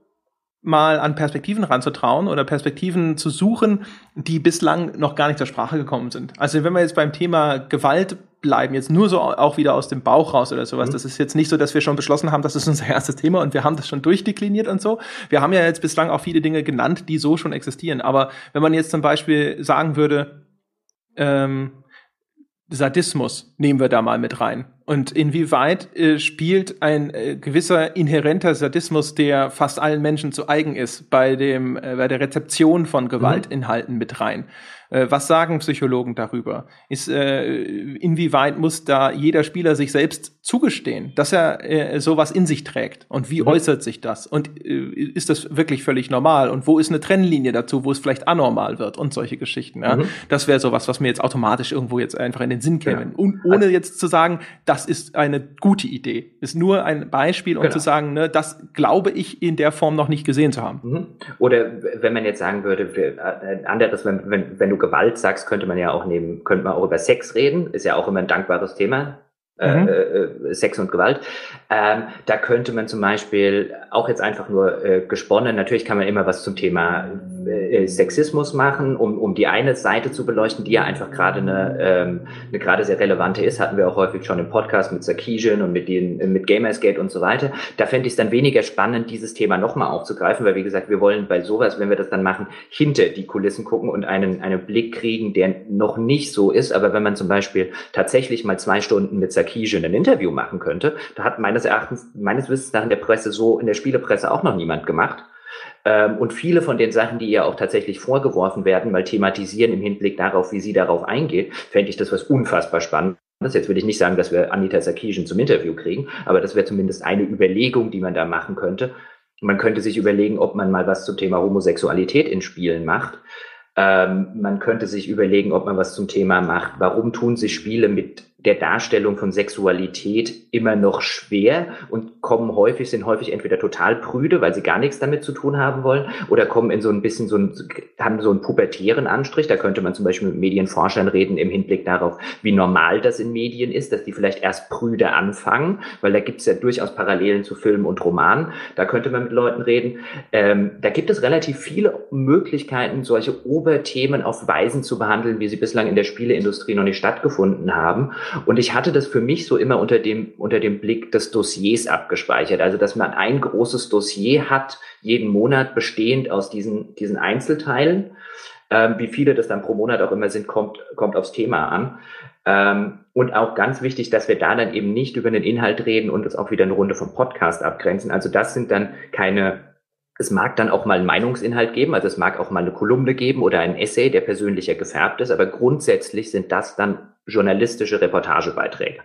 Speaker 1: mal an Perspektiven ranzutrauen oder Perspektiven zu suchen, die bislang noch gar nicht zur Sprache gekommen sind. Also wenn wir jetzt beim Thema Gewalt bleiben, jetzt nur so auch wieder aus dem Bauch raus oder sowas, mhm. das ist jetzt nicht so, dass wir schon beschlossen haben, das ist unser erstes Thema und wir haben das schon durchdekliniert und so. Wir haben ja jetzt bislang auch viele Dinge genannt, die so schon existieren. Aber wenn man jetzt zum Beispiel sagen würde, ähm, Sadismus nehmen wir da mal mit rein. Und inwieweit äh, spielt ein äh, gewisser inhärenter Sadismus, der fast allen Menschen zu eigen ist, bei dem äh, bei der Rezeption von Gewaltinhalten mhm. mit rein? Äh, was sagen Psychologen darüber? Ist, äh, inwieweit muss da jeder Spieler sich selbst zugestehen, dass er äh, sowas in sich trägt? Und wie mhm. äußert sich das? Und ist das wirklich völlig normal? Und wo ist eine Trennlinie dazu, wo es vielleicht anormal wird und solche Geschichten? Ja? Mhm. Das wäre sowas, was mir jetzt automatisch irgendwo jetzt einfach in den Sinn käme. Ja. Und ohne also, jetzt zu sagen, das ist eine gute Idee. Ist nur ein Beispiel, um genau. zu sagen, ne, das glaube ich in der Form noch nicht gesehen zu haben. Mhm.
Speaker 2: Oder wenn man jetzt sagen würde, anderes, wenn, wenn, wenn du Gewalt sagst, könnte man ja auch nehmen, könnte man auch über Sex reden, ist ja auch immer ein dankbares Thema. Äh, mhm. Äh, Sex und Gewalt. Ähm, da könnte man zum Beispiel auch jetzt einfach nur äh, gesponnen, natürlich kann man immer was zum Thema äh, Sexismus machen, um, um die eine Seite zu beleuchten, die ja einfach gerade eine, ähm, eine gerade sehr relevante ist, hatten wir auch häufig schon im Podcast mit Sarkeesian und mit, den, mit Gamersgate und so weiter. Da fände ich es dann weniger spannend, dieses Thema nochmal aufzugreifen, weil wie gesagt, wir wollen bei sowas, wenn wir das dann machen, hinter die Kulissen gucken und einen, einen Blick kriegen, der noch nicht so ist. Aber wenn man zum Beispiel tatsächlich mal zwei Stunden mit Sarkeesian ein Interview machen könnte, da hat meines Erachtens, meines Wissens nach in der Presse so, in der Spielepresse auch noch niemand gemacht. Ähm, und viele von den Sachen, die ihr auch tatsächlich vorgeworfen werden, mal thematisieren im Hinblick darauf, wie sie darauf eingeht, fände ich das was unfassbar spannendes. Jetzt würde ich nicht sagen, dass wir Anita Sarkeesian zum Interview kriegen, aber das wäre zumindest eine Überlegung, die man da machen könnte. Man könnte sich überlegen, ob man mal was zum Thema Homosexualität in Spielen macht. Ähm, man könnte sich überlegen, ob man was zum Thema macht. Warum tun sich Spiele mit der Darstellung von Sexualität immer noch schwer und kommen häufig, sind häufig entweder total prüde, weil sie gar nichts damit zu tun haben wollen, oder kommen in so ein bisschen so ein, haben so einen pubertären Anstrich. Da könnte man zum Beispiel mit Medienforschern reden im Hinblick darauf, wie normal das in Medien ist, dass die vielleicht erst prüde anfangen, weil da gibt es ja durchaus Parallelen zu Filmen und Romanen. Da könnte man mit Leuten reden. Ähm, da gibt es relativ viele Möglichkeiten, solche Oberthemen auf Weisen zu behandeln, wie sie bislang in der Spieleindustrie noch nicht stattgefunden haben. Und ich hatte das für mich so immer unter dem, unter dem Blick des Dossiers abgespeichert. Also, dass man ein großes Dossier hat, jeden Monat bestehend aus diesen, diesen Einzelteilen. Ähm, wie viele das dann pro Monat auch immer sind, kommt, kommt aufs Thema an. Ähm, und auch ganz wichtig, dass wir da dann eben nicht über den Inhalt reden und uns auch wieder eine Runde vom Podcast abgrenzen. Also das sind dann keine es mag dann auch mal einen Meinungsinhalt geben, also es mag auch mal eine Kolumne geben oder ein Essay, der persönlicher gefärbt ist, aber grundsätzlich sind das dann journalistische Reportagebeiträge.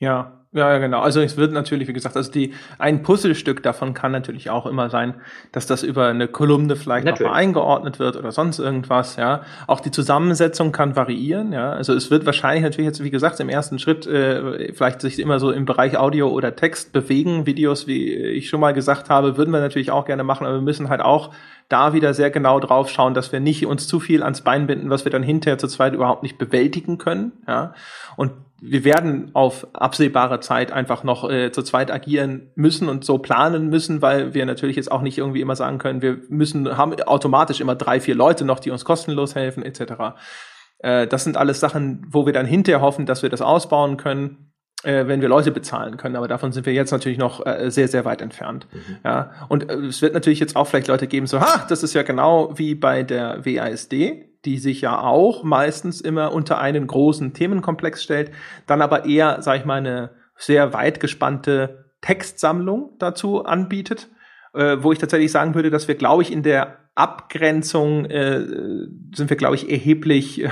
Speaker 1: Ja, ja, genau. Also es wird natürlich, wie gesagt, also die ein Puzzlestück davon kann natürlich auch immer sein, dass das über eine Kolumne vielleicht nochmal eingeordnet wird oder sonst irgendwas. Ja, auch die Zusammensetzung kann variieren. Ja, also es wird wahrscheinlich natürlich jetzt, wie gesagt, im ersten Schritt äh, vielleicht sich immer so im Bereich Audio oder Text bewegen. Videos, wie ich schon mal gesagt habe, würden wir natürlich auch gerne machen, aber wir müssen halt auch da wieder sehr genau drauf schauen, dass wir nicht uns zu viel ans Bein binden, was wir dann hinterher zu zweit überhaupt nicht bewältigen können. Ja, und wir werden auf absehbare Zeit einfach noch äh, zu zweit agieren müssen und so planen müssen, weil wir natürlich jetzt auch nicht irgendwie immer sagen können, wir müssen, haben automatisch immer drei, vier Leute noch, die uns kostenlos helfen, etc. Äh, das sind alles Sachen, wo wir dann hinterher hoffen, dass wir das ausbauen können, äh, wenn wir Leute bezahlen können. Aber davon sind wir jetzt natürlich noch äh, sehr, sehr weit entfernt. Mhm. Ja, und äh, es wird natürlich jetzt auch vielleicht Leute geben, so, ha, das ist ja genau wie bei der WASD die sich ja auch meistens immer unter einen großen Themenkomplex stellt, dann aber eher, sag ich mal, eine sehr weit gespannte Textsammlung dazu anbietet, äh, wo ich tatsächlich sagen würde, dass wir, glaube ich, in der Abgrenzung äh, sind wir, glaube ich, erheblich äh,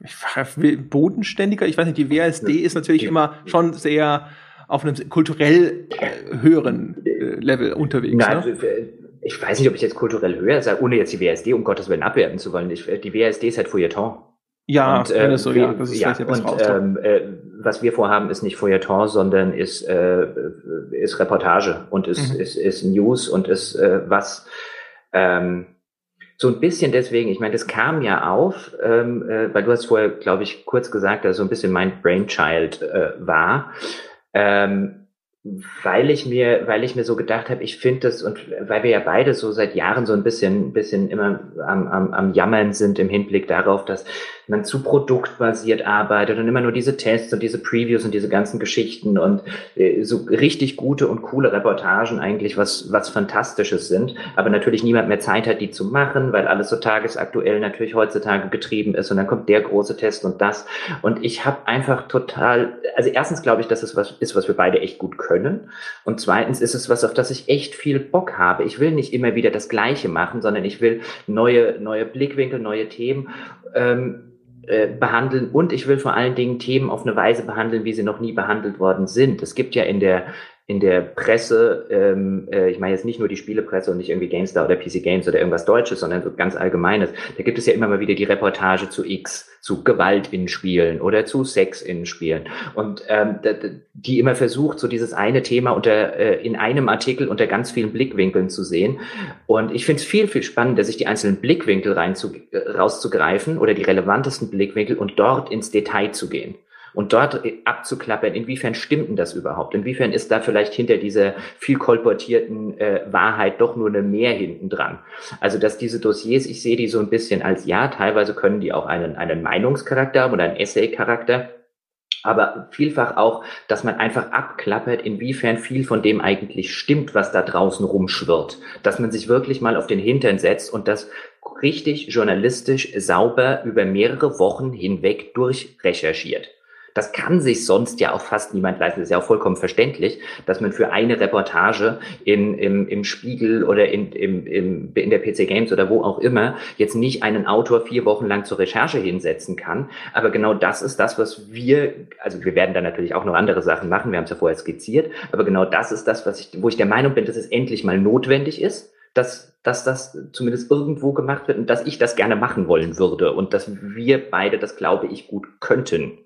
Speaker 1: ich, bodenständiger. Ich weiß nicht, die WSD ist natürlich immer schon sehr auf einem kulturell äh, höheren äh, Level unterwegs.
Speaker 2: Nein, ne? Ich weiß nicht, ob ich jetzt kulturell höher sage, ohne jetzt die WSD um Gottes Willen abwerten zu wollen. Ich, die WSD ist halt Feuilleton.
Speaker 1: Ja, und, äh, so, ja, das ist
Speaker 2: ja, und ähm, äh, was wir vorhaben, ist nicht Feuilleton, sondern ist, äh, ist Reportage und ist, mhm. ist, ist News und ist äh, was ähm, so ein bisschen deswegen, ich meine, das kam ja auf, ähm, äh, weil du hast vorher, glaube ich, kurz gesagt, dass so ein bisschen mein Brainchild äh, war. Ähm, weil ich mir, weil ich mir so gedacht habe, ich finde das und weil wir ja beide so seit Jahren so ein bisschen, bisschen immer am, am, am Jammern sind im Hinblick darauf, dass man zu produktbasiert arbeitet und immer nur diese Tests und diese Previews und diese ganzen Geschichten und äh, so richtig gute und coole Reportagen eigentlich was, was Fantastisches sind, aber natürlich niemand mehr Zeit hat, die zu machen, weil alles so tagesaktuell natürlich heutzutage getrieben ist und dann kommt der große Test und das und ich habe einfach total, also erstens glaube ich, dass es was ist, was wir beide echt gut können und zweitens ist es was, auf das ich echt viel Bock habe. Ich will nicht immer wieder das Gleiche machen, sondern ich will neue, neue Blickwinkel, neue Themen ähm, äh, behandeln und ich will vor allen Dingen Themen auf eine Weise behandeln, wie sie noch nie behandelt worden sind. Es gibt ja in der in der Presse, ähm, äh, ich meine jetzt nicht nur die Spielepresse und nicht irgendwie GameStar oder PC Games oder irgendwas Deutsches, sondern so ganz Allgemeines. Da gibt es ja immer mal wieder die Reportage zu X, zu Gewalt in Spielen oder zu Sex in Spielen. Und ähm, die immer versucht, so dieses eine Thema unter äh, in einem Artikel unter ganz vielen Blickwinkeln zu sehen. Und ich finde es viel, viel spannender, sich die einzelnen Blickwinkel rein zu, äh, rauszugreifen oder die relevantesten Blickwinkel und dort ins Detail zu gehen und dort abzuklappern, inwiefern stimmt denn das überhaupt? Inwiefern ist da vielleicht hinter dieser viel kolportierten äh, Wahrheit doch nur eine Mehr hinten dran? Also, dass diese Dossiers, ich sehe die so ein bisschen als ja, teilweise können die auch einen, einen Meinungscharakter haben oder einen Essay-Charakter. Aber vielfach auch, dass man einfach abklappert, inwiefern viel von dem eigentlich stimmt, was da draußen rumschwirrt. Dass man sich wirklich mal auf den Hintern setzt und das richtig journalistisch sauber über mehrere Wochen hinweg durchrecherchiert. Das kann sich sonst ja auch fast niemand leisten. Das ist ja auch vollkommen verständlich, dass man für eine Reportage in, im, im Spiegel oder in, im, im, in der PC Games oder wo auch immer jetzt nicht einen Autor vier Wochen lang zur Recherche hinsetzen kann. Aber genau das ist das, was wir, also wir werden da natürlich auch noch andere Sachen machen. Wir haben es ja vorher skizziert. Aber genau das ist das, was ich, wo ich der Meinung bin, dass es endlich mal notwendig ist dass, dass das zumindest irgendwo gemacht wird und dass ich das gerne machen wollen würde und dass wir beide das, glaube ich, gut könnten.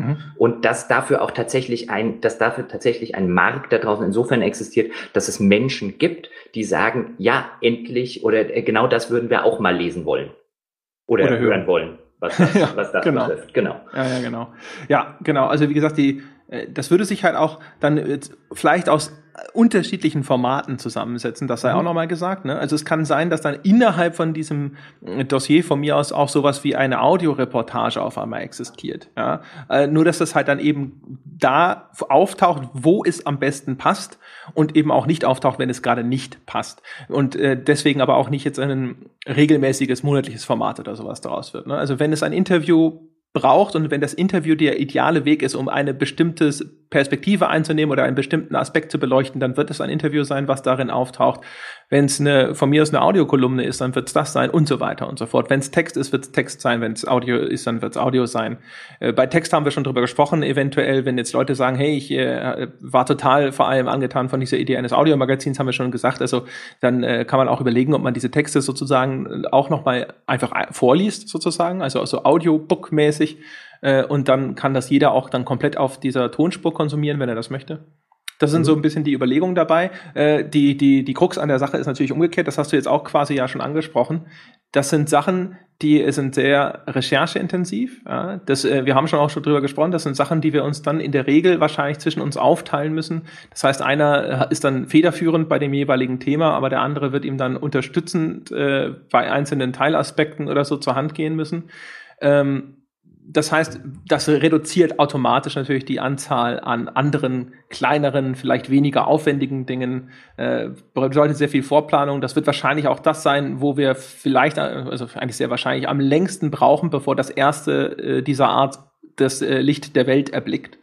Speaker 2: Mhm. Und dass dafür auch tatsächlich ein, dass dafür tatsächlich ein Markt da draußen insofern existiert, dass es Menschen gibt, die sagen, ja, endlich oder äh, genau das würden wir auch mal lesen wollen. Oder, oder hören. hören wollen
Speaker 1: was das, ja, was das genau. betrifft. Genau. Ja, ja, genau. Ja, genau. Also wie gesagt, die, äh, das würde sich halt auch dann vielleicht aus unterschiedlichen Formaten zusammensetzen, das sei mhm. auch nochmal gesagt. Ne? Also es kann sein, dass dann innerhalb von diesem äh, Dossier von mir aus auch sowas wie eine Audioreportage auf einmal existiert. Ja? Äh, nur dass das halt dann eben da auftaucht, wo es am besten passt und eben auch nicht auftaucht, wenn es gerade nicht passt. Und äh, deswegen aber auch nicht jetzt ein regelmäßiges monatliches Format oder sowas daraus wird. Ne? Also wenn es ein Interview braucht und wenn das Interview der ideale Weg ist, um eine bestimmte Perspektive einzunehmen oder einen bestimmten Aspekt zu beleuchten, dann wird es ein Interview sein, was darin auftaucht. Wenn es eine, von mir aus eine Audiokolumne ist, dann wird es das sein und so weiter und so fort. Wenn es Text ist, wird es Text sein. Wenn es Audio ist, dann wird es Audio sein. Äh, bei Text haben wir schon drüber gesprochen, eventuell, wenn jetzt Leute sagen, hey, ich äh, war total vor allem angetan von dieser Idee eines Audiomagazins, haben wir schon gesagt. Also dann äh, kann man auch überlegen, ob man diese Texte sozusagen auch nochmal einfach vorliest, sozusagen, also so Audiobook-mäßig. Äh, und dann kann das jeder auch dann komplett auf dieser Tonspur konsumieren, wenn er das möchte. Das sind so mhm. ein bisschen die Überlegungen dabei. Äh, die, die, die Krux an der Sache ist natürlich umgekehrt, das hast du jetzt auch quasi ja schon angesprochen. Das sind Sachen, die sind sehr rechercheintensiv. Ja. Das, äh, wir haben schon auch schon drüber gesprochen, das sind Sachen, die wir uns dann in der Regel wahrscheinlich zwischen uns aufteilen müssen. Das heißt, einer ist dann federführend bei dem jeweiligen Thema, aber der andere wird ihm dann unterstützend äh, bei einzelnen Teilaspekten oder so zur Hand gehen müssen. Ähm, das heißt, das reduziert automatisch natürlich die Anzahl an anderen kleineren, vielleicht weniger aufwendigen Dingen. Äh, bedeutet sehr viel Vorplanung. Das wird wahrscheinlich auch das sein, wo wir vielleicht, also eigentlich sehr wahrscheinlich am längsten brauchen, bevor das erste äh, dieser Art das äh, Licht der Welt erblickt.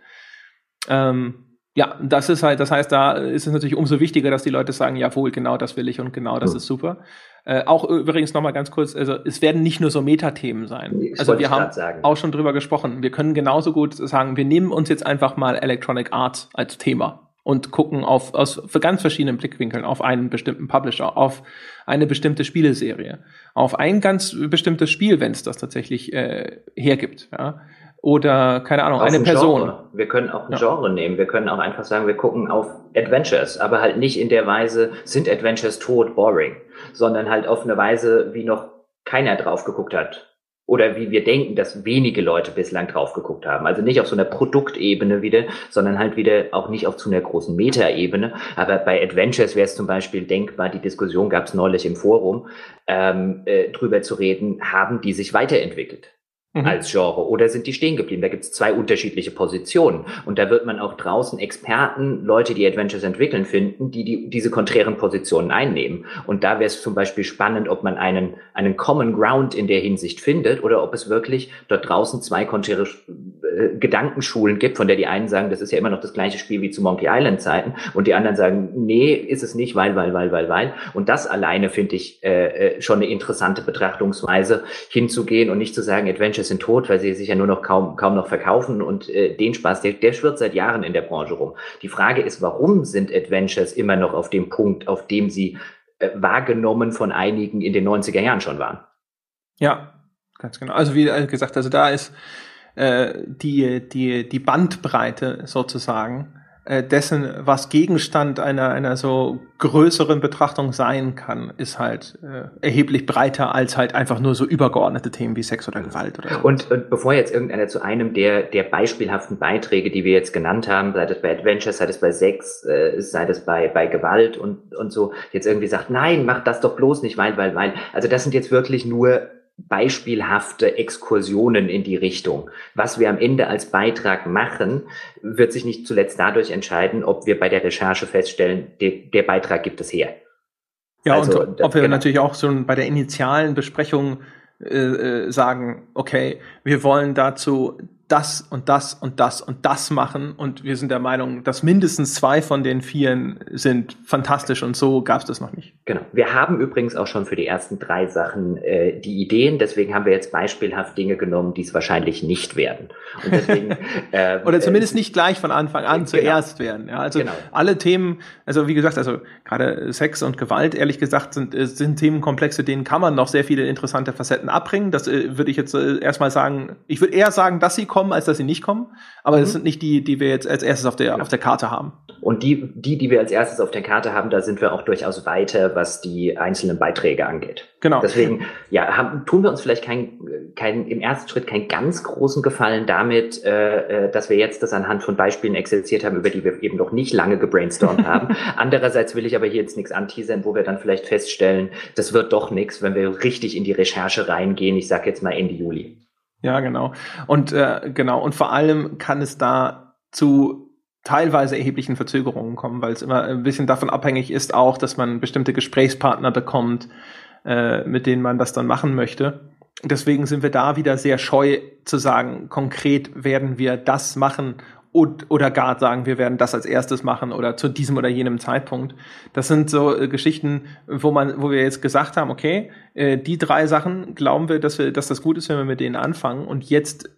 Speaker 1: Ähm, ja, das ist halt, das heißt, da ist es natürlich umso wichtiger, dass die Leute sagen, jawohl, genau das will ich und genau das mhm. ist super. Äh, auch übrigens nochmal ganz kurz, also es werden nicht nur so Metathemen sein. Ich also wir haben auch schon drüber gesprochen. Wir können genauso gut sagen, wir nehmen uns jetzt einfach mal Electronic Arts als Thema und gucken auf aus für ganz verschiedenen Blickwinkeln auf einen bestimmten Publisher, auf eine bestimmte Spieleserie, auf ein ganz bestimmtes Spiel, wenn es das tatsächlich äh, hergibt. Ja oder keine Ahnung, auf eine ein Person.
Speaker 2: Genre. Wir können auch ein ja. Genre nehmen. Wir können auch einfach sagen, wir gucken auf Adventures, aber halt nicht in der Weise, sind Adventures tot, boring, sondern halt auf eine Weise, wie noch keiner drauf geguckt hat. Oder wie wir denken, dass wenige Leute bislang drauf geguckt haben. Also nicht auf so einer Produktebene wieder, sondern halt wieder auch nicht auf zu einer großen Metaebene. Aber bei Adventures wäre es zum Beispiel denkbar, die Diskussion gab es neulich im Forum, ähm, äh, drüber zu reden, haben die sich weiterentwickelt? Mhm. als Genre oder sind die stehen geblieben? Da gibt es zwei unterschiedliche Positionen und da wird man auch draußen Experten, Leute, die Adventures entwickeln, finden, die, die diese konträren Positionen einnehmen. Und da wäre es zum Beispiel spannend, ob man einen, einen Common Ground in der Hinsicht findet oder ob es wirklich dort draußen zwei konträre äh, Gedankenschulen gibt, von der die einen sagen, das ist ja immer noch das gleiche Spiel wie zu Monkey Island Zeiten und die anderen sagen, nee, ist es nicht, weil, weil, weil, weil, weil. Und das alleine finde ich äh, äh schon eine interessante Betrachtungsweise, hinzugehen und nicht zu sagen, Adventures sind tot, weil sie sich ja nur noch kaum, kaum noch verkaufen und äh, den Spaß, der, der schwirrt seit Jahren in der Branche rum. Die Frage ist, warum sind Adventures immer noch auf dem Punkt, auf dem sie äh, wahrgenommen von einigen in den 90er Jahren schon waren?
Speaker 1: Ja, ganz genau. Also wie gesagt, also da ist äh, die, die, die Bandbreite sozusagen äh, dessen, was Gegenstand einer, einer so größeren Betrachtung sein kann, ist halt äh, erheblich breiter als halt einfach nur so übergeordnete Themen wie Sex oder Gewalt. Oder
Speaker 2: und, und bevor jetzt irgendeiner zu einem der, der beispielhaften Beiträge, die wir jetzt genannt haben, sei das bei Adventure, sei das bei Sex, äh, sei das bei, bei Gewalt und, und so, jetzt irgendwie sagt, nein, mach das doch bloß nicht, weil, weil, weil. Also das sind jetzt wirklich nur beispielhafte Exkursionen in die Richtung. Was wir am Ende als Beitrag machen, wird sich nicht zuletzt dadurch entscheiden, ob wir bei der Recherche feststellen, der, der Beitrag gibt es her.
Speaker 1: Ja, also, und ob wir genau. natürlich auch schon bei der initialen Besprechung äh, äh sagen, okay, wir wollen dazu das und das und das und das machen und wir sind der Meinung, dass mindestens zwei von den vieren sind fantastisch und so gab es das noch nicht.
Speaker 2: Genau. Wir haben übrigens auch schon für die ersten drei Sachen äh, die Ideen, deswegen haben wir jetzt beispielhaft Dinge genommen, die es wahrscheinlich nicht werden.
Speaker 1: Deswegen, äh, Oder zumindest äh, nicht gleich von Anfang an genau. zuerst werden. Ja, also genau. alle Themen, also wie gesagt, also gerade Sex und Gewalt, ehrlich gesagt, sind, äh, sind Themenkomplexe, denen kann man noch sehr viele interessante Facetten abbringen. Das äh, würde ich jetzt äh, erstmal sagen, ich würde eher sagen, dass sie kommen kommen, als dass sie nicht kommen. Aber mhm. das sind nicht die, die wir jetzt als erstes auf der, ja. auf der Karte haben.
Speaker 2: Und die, die, die wir als erstes auf der Karte haben, da sind wir auch durchaus weiter, was die einzelnen Beiträge angeht. Genau. Deswegen, ja, haben, tun wir uns vielleicht kein, kein, im ersten Schritt keinen ganz großen Gefallen damit, äh, äh, dass wir jetzt das anhand von Beispielen exerziert haben, über die wir eben noch nicht lange gebrainstormt haben. Andererseits will ich aber hier jetzt nichts anteasern, wo wir dann vielleicht feststellen, das wird doch nichts, wenn wir richtig in die Recherche reingehen. Ich sage jetzt mal Ende Juli.
Speaker 1: Ja, genau. Und äh, genau, und vor allem kann es da zu teilweise erheblichen Verzögerungen kommen, weil es immer ein bisschen davon abhängig ist auch, dass man bestimmte Gesprächspartner bekommt, äh, mit denen man das dann machen möchte. Deswegen sind wir da wieder sehr scheu zu sagen, konkret werden wir das machen oder gar sagen, wir werden das als erstes machen oder zu diesem oder jenem Zeitpunkt. Das sind so äh, Geschichten, wo man, wo wir jetzt gesagt haben, okay, äh, die drei Sachen glauben wir, dass wir, dass das gut ist, wenn wir mit denen anfangen und jetzt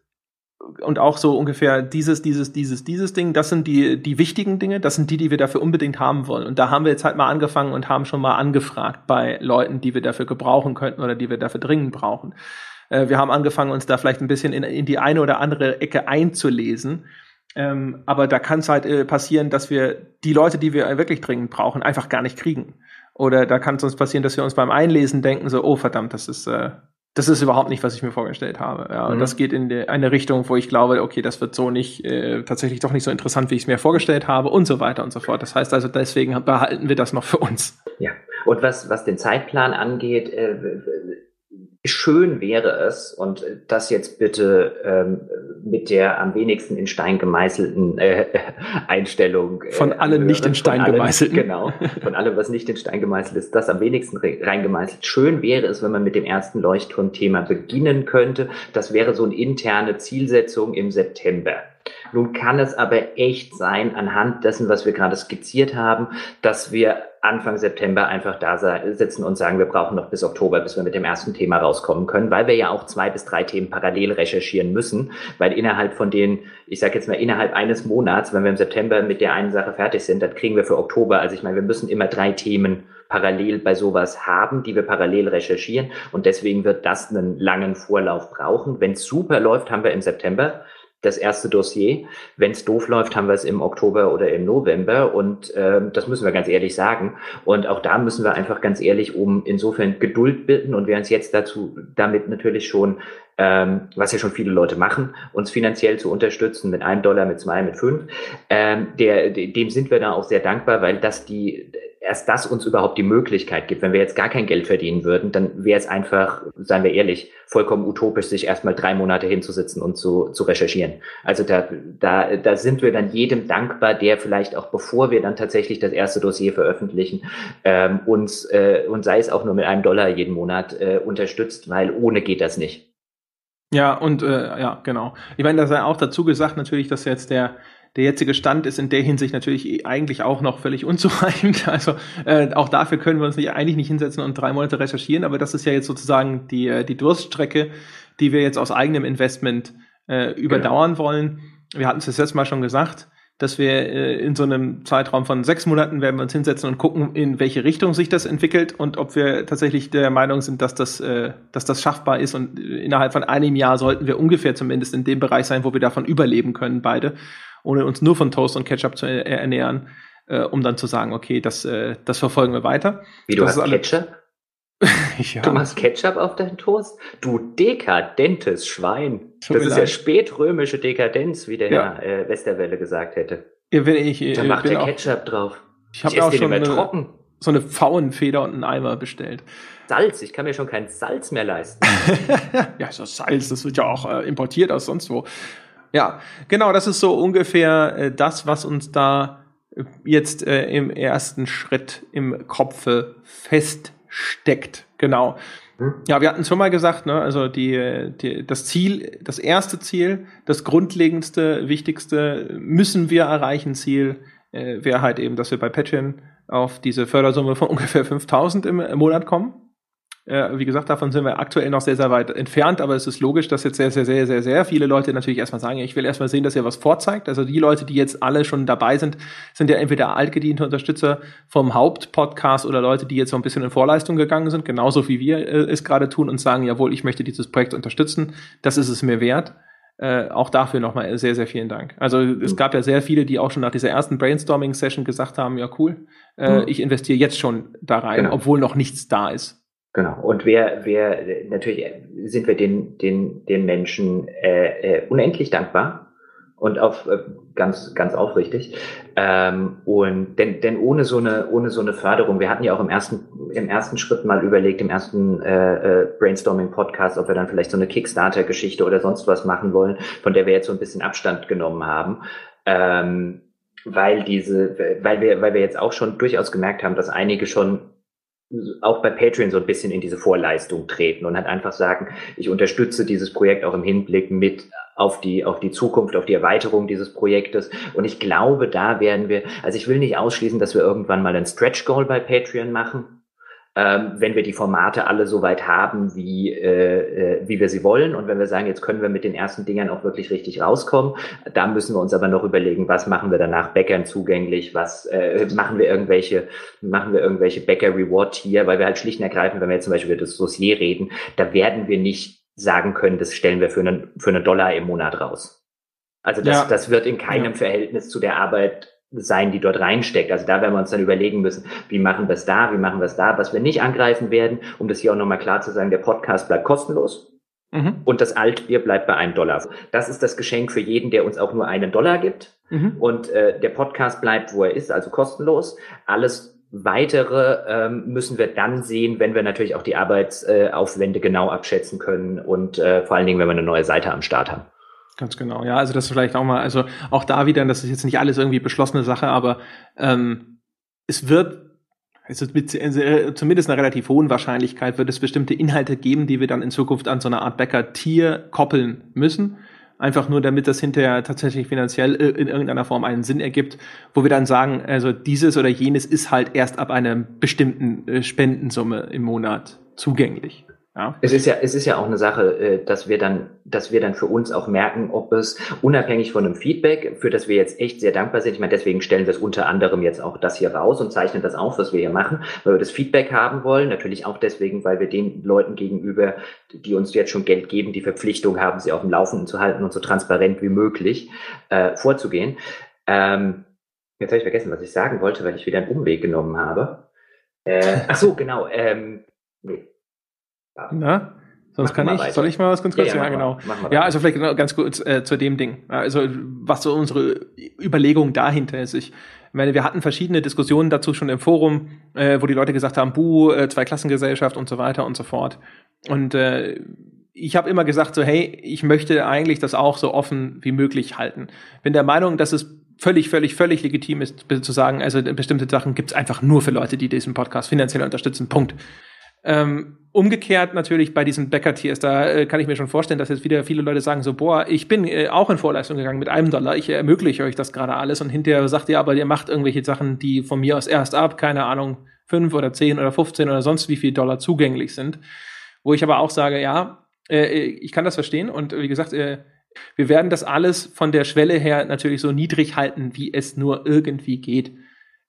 Speaker 1: und auch so ungefähr dieses, dieses, dieses, dieses Ding, das sind die, die wichtigen Dinge, das sind die, die wir dafür unbedingt haben wollen. Und da haben wir jetzt halt mal angefangen und haben schon mal angefragt bei Leuten, die wir dafür gebrauchen könnten oder die wir dafür dringend brauchen. Äh, wir haben angefangen, uns da vielleicht ein bisschen in, in die eine oder andere Ecke einzulesen. Ähm, aber da kann es halt äh, passieren, dass wir die Leute, die wir wirklich dringend brauchen, einfach gar nicht kriegen. Oder da kann es uns passieren, dass wir uns beim Einlesen denken, so, oh verdammt, das ist, äh, das ist überhaupt nicht, was ich mir vorgestellt habe. Ja, mhm. und das geht in die, eine Richtung, wo ich glaube, okay, das wird so nicht, äh, tatsächlich doch nicht so interessant, wie ich es mir vorgestellt habe und so weiter und so fort. Das heißt also, deswegen behalten wir das noch für uns.
Speaker 2: Ja, und was, was den Zeitplan angeht, äh, schön wäre es, und das jetzt bitte ähm, mit der am wenigsten in Stein gemeißelten äh, Einstellung.
Speaker 1: Äh, von allen nicht in Stein gemeißelten.
Speaker 2: Genau, von allem, was nicht in Stein gemeißelt ist, das am wenigsten reingemeißelt. Schön wäre es, wenn man mit dem ersten Leuchtturmthema beginnen könnte. Das wäre so eine interne Zielsetzung im September. Nun kann es aber echt sein, anhand dessen, was wir gerade skizziert haben, dass wir Anfang September einfach da sitzen und sagen, wir brauchen noch bis Oktober, bis wir mit dem ersten Thema rauskommen können, weil wir ja auch zwei bis drei Themen parallel recherchieren müssen, weil innerhalb von den, ich sage jetzt mal innerhalb eines Monats, wenn wir im September mit der einen Sache fertig sind, dann kriegen wir für Oktober, also ich meine, wir müssen immer drei Themen parallel bei sowas haben, die wir parallel recherchieren und deswegen wird das einen langen Vorlauf brauchen. Wenn es super läuft, haben wir im September das erste Dossier. Wenn es doof läuft, haben wir es im Oktober oder im November und ähm, das müssen wir ganz ehrlich sagen. Und auch da müssen wir einfach ganz ehrlich um insofern Geduld bitten und wer uns jetzt dazu damit natürlich schon, ähm, was ja schon viele Leute machen, uns finanziell zu unterstützen mit einem Dollar, mit zwei, mit fünf, ähm, der, dem sind wir da auch sehr dankbar, weil das die erst das uns überhaupt die Möglichkeit gibt. Wenn wir jetzt gar kein Geld verdienen würden, dann wäre es einfach, seien wir ehrlich, vollkommen utopisch, sich erstmal drei Monate hinzusitzen und zu, zu recherchieren. Also da, da, da sind wir dann jedem dankbar, der vielleicht auch bevor wir dann tatsächlich das erste Dossier veröffentlichen, ähm, uns äh, und sei es auch nur mit einem Dollar jeden Monat äh, unterstützt, weil ohne geht das nicht.
Speaker 1: Ja, und äh, ja, genau. Ich meine, da sei auch dazu gesagt natürlich, dass jetzt der der jetzige Stand ist in der Hinsicht natürlich eigentlich auch noch völlig unzureichend. Also äh, auch dafür können wir uns nicht, eigentlich nicht hinsetzen und drei Monate recherchieren, aber das ist ja jetzt sozusagen die, äh, die Durststrecke, die wir jetzt aus eigenem Investment äh, überdauern genau. wollen. Wir hatten es das letzte Mal schon gesagt, dass wir äh, in so einem Zeitraum von sechs Monaten werden wir uns hinsetzen und gucken, in welche Richtung sich das entwickelt und ob wir tatsächlich der Meinung sind, dass das, äh, dass das schaffbar ist. Und innerhalb von einem Jahr sollten wir ungefähr zumindest in dem Bereich sein, wo wir davon überleben können, beide ohne uns nur von Toast und Ketchup zu ernähren, äh, um dann zu sagen, okay, das, äh, das verfolgen wir weiter.
Speaker 2: Wie du das hast Ketchup? ja. Du machst Ketchup auf deinen Toast? Du dekadentes Schwein. Tut das ist leid. ja spätrömische Dekadenz, wie der ja. Herr äh, Westerwelle gesagt hätte.
Speaker 1: Ja, wenn ich,
Speaker 2: Dann macht der Ketchup drauf.
Speaker 1: Ich habe auch schon eine, trocken. so eine Pfauenfeder und einen Eimer bestellt.
Speaker 2: Salz, ich kann mir schon kein Salz mehr leisten.
Speaker 1: ja, so Salz, das wird ja auch äh, importiert aus sonst wo. Ja, genau, das ist so ungefähr äh, das, was uns da äh, jetzt äh, im ersten Schritt im Kopfe feststeckt. Genau. Hm? Ja, wir hatten schon mal gesagt, ne, also die, die, das Ziel, das erste Ziel, das grundlegendste, wichtigste, müssen wir erreichen Ziel, äh, wäre halt eben, dass wir bei Patreon auf diese Fördersumme von ungefähr 5000 im, im Monat kommen. Äh, wie gesagt, davon sind wir aktuell noch sehr, sehr weit entfernt, aber es ist logisch, dass jetzt sehr, sehr, sehr, sehr, sehr viele Leute natürlich erstmal sagen, ich will erstmal sehen, dass ihr was vorzeigt. Also die Leute, die jetzt alle schon dabei sind, sind ja entweder altgediente Unterstützer vom Hauptpodcast oder Leute, die jetzt so ein bisschen in Vorleistung gegangen sind, genauso wie wir äh, es gerade tun und sagen, jawohl, ich möchte dieses Projekt unterstützen, das ist es mir wert. Äh, auch dafür nochmal sehr, sehr vielen Dank. Also es gab ja sehr viele, die auch schon nach dieser ersten Brainstorming-Session gesagt haben, ja cool, äh, mhm. ich investiere jetzt schon da rein, genau. obwohl noch nichts da ist.
Speaker 2: Genau. Und wer, wer, natürlich sind wir den, den, den Menschen äh, äh, unendlich dankbar, und auf äh, ganz ganz aufrichtig ähm, und denn denn ohne so eine ohne so eine Förderung wir hatten ja auch im ersten im ersten Schritt mal überlegt im ersten äh, äh, Brainstorming Podcast ob wir dann vielleicht so eine Kickstarter Geschichte oder sonst was machen wollen von der wir jetzt so ein bisschen Abstand genommen haben ähm, weil diese weil wir weil wir jetzt auch schon durchaus gemerkt haben dass einige schon auch bei Patreon so ein bisschen in diese Vorleistung treten und halt einfach sagen, ich unterstütze dieses Projekt auch im Hinblick mit auf die, auf die Zukunft, auf die Erweiterung dieses Projektes. Und ich glaube, da werden wir, also ich will nicht ausschließen, dass wir irgendwann mal ein Stretch Goal bei Patreon machen ähm, wenn wir die Formate alle so weit haben, wie, äh, äh, wie wir sie wollen. Und wenn wir sagen, jetzt können wir mit den ersten Dingern auch wirklich richtig rauskommen, da müssen wir uns aber noch überlegen, was machen wir danach Bäckern zugänglich, was äh, machen wir irgendwelche, machen wir irgendwelche Bäcker Reward Tier, weil wir halt schlicht und ergreifend, wenn wir jetzt zum Beispiel über das Dossier reden, da werden wir nicht sagen können, das stellen wir für einen, für einen Dollar im Monat raus. Also das, ja. das wird in keinem ja. Verhältnis zu der Arbeit sein, die dort reinsteckt. Also da werden wir uns dann überlegen müssen, wie machen wir es da, wie machen wir es da, was wir nicht angreifen werden, um das hier auch nochmal klar zu sagen, der Podcast bleibt kostenlos. Mhm. Und das Altbier bleibt bei einem Dollar. Das ist das Geschenk für jeden, der uns auch nur einen Dollar gibt. Mhm. Und äh, der Podcast bleibt, wo er ist, also kostenlos. Alles Weitere ähm, müssen wir dann sehen, wenn wir natürlich auch die Arbeitsaufwände äh, genau abschätzen können und äh, vor allen Dingen, wenn wir eine neue Seite am Start haben.
Speaker 1: Ganz genau, ja, also das ist vielleicht auch mal, also auch da wieder, das ist jetzt nicht alles irgendwie beschlossene Sache, aber ähm, es wird, ist mit äh, zumindest einer relativ hohen Wahrscheinlichkeit, wird es bestimmte Inhalte geben, die wir dann in Zukunft an so eine Art Bäcker-Tier koppeln müssen. Einfach nur, damit das hinterher tatsächlich finanziell äh, in irgendeiner Form einen Sinn ergibt, wo wir dann sagen, also dieses oder jenes ist halt erst ab einer bestimmten äh, Spendensumme im Monat zugänglich.
Speaker 2: Ja. Es ist ja, es ist ja auch eine Sache, äh, dass wir dann, dass wir dann für uns auch merken, ob es unabhängig von einem Feedback, für das wir jetzt echt sehr dankbar sind. Ich meine, deswegen stellen wir es unter anderem jetzt auch das hier raus und zeichnen das auf, was wir hier machen, weil wir das Feedback haben wollen. Natürlich auch deswegen, weil wir den Leuten gegenüber, die uns jetzt schon Geld geben, die Verpflichtung haben, sie auf dem Laufenden zu halten und so transparent wie möglich äh, vorzugehen. Ähm, jetzt habe ich vergessen, was ich sagen wollte, weil ich wieder einen Umweg genommen habe. Äh, ach so, genau. Ähm, nee
Speaker 1: na? Sonst kann ich, weiter. soll ich mal was ganz kurz? Ja, ja, ja genau. ja, also vielleicht ganz kurz äh, zu dem Ding. Also was so unsere Überlegung dahinter ist. Ich meine, wir hatten verschiedene Diskussionen dazu schon im Forum, äh, wo die Leute gesagt haben, buh, äh, Zweiklassengesellschaft und so weiter und so fort. Und äh, ich habe immer gesagt so, hey, ich möchte eigentlich das auch so offen wie möglich halten. Bin der Meinung, dass es völlig, völlig, völlig legitim ist, zu sagen, also bestimmte Sachen gibt es einfach nur für Leute, die diesen Podcast finanziell unterstützen. Punkt. Ähm, umgekehrt natürlich bei diesen Bäcker-Tiers, da äh, kann ich mir schon vorstellen, dass jetzt wieder viele Leute sagen so, boah, ich bin äh, auch in Vorleistung gegangen mit einem Dollar, ich ermögliche euch das gerade alles und hinterher sagt ihr aber, ihr macht irgendwelche Sachen, die von mir aus erst ab, keine Ahnung, fünf oder zehn oder 15 oder sonst wie viel Dollar zugänglich sind. Wo ich aber auch sage, ja, äh, ich kann das verstehen und wie gesagt, äh, wir werden das alles von der Schwelle her natürlich so niedrig halten, wie es nur irgendwie geht.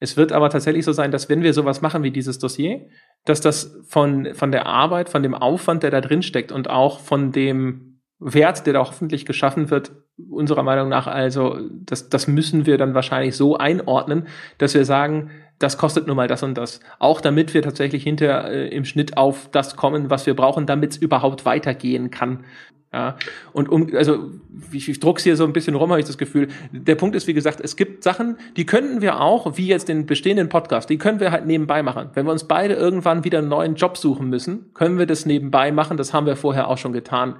Speaker 1: Es wird aber tatsächlich so sein, dass wenn wir sowas machen wie dieses Dossier, dass das von, von der Arbeit, von dem Aufwand, der da drin steckt und auch von dem Wert, der da hoffentlich geschaffen wird, unserer Meinung nach, also das, das müssen wir dann wahrscheinlich so einordnen, dass wir sagen, das kostet nur mal das und das. Auch damit wir tatsächlich hinter äh, im Schnitt auf das kommen, was wir brauchen, damit es überhaupt weitergehen kann. Ja, und um, also ich, ich druck's hier so ein bisschen rum, habe ich das Gefühl. Der Punkt ist, wie gesagt, es gibt Sachen, die könnten wir auch, wie jetzt den bestehenden Podcast, die können wir halt nebenbei machen. Wenn wir uns beide irgendwann wieder einen neuen Job suchen müssen, können wir das nebenbei machen. Das haben wir vorher auch schon getan.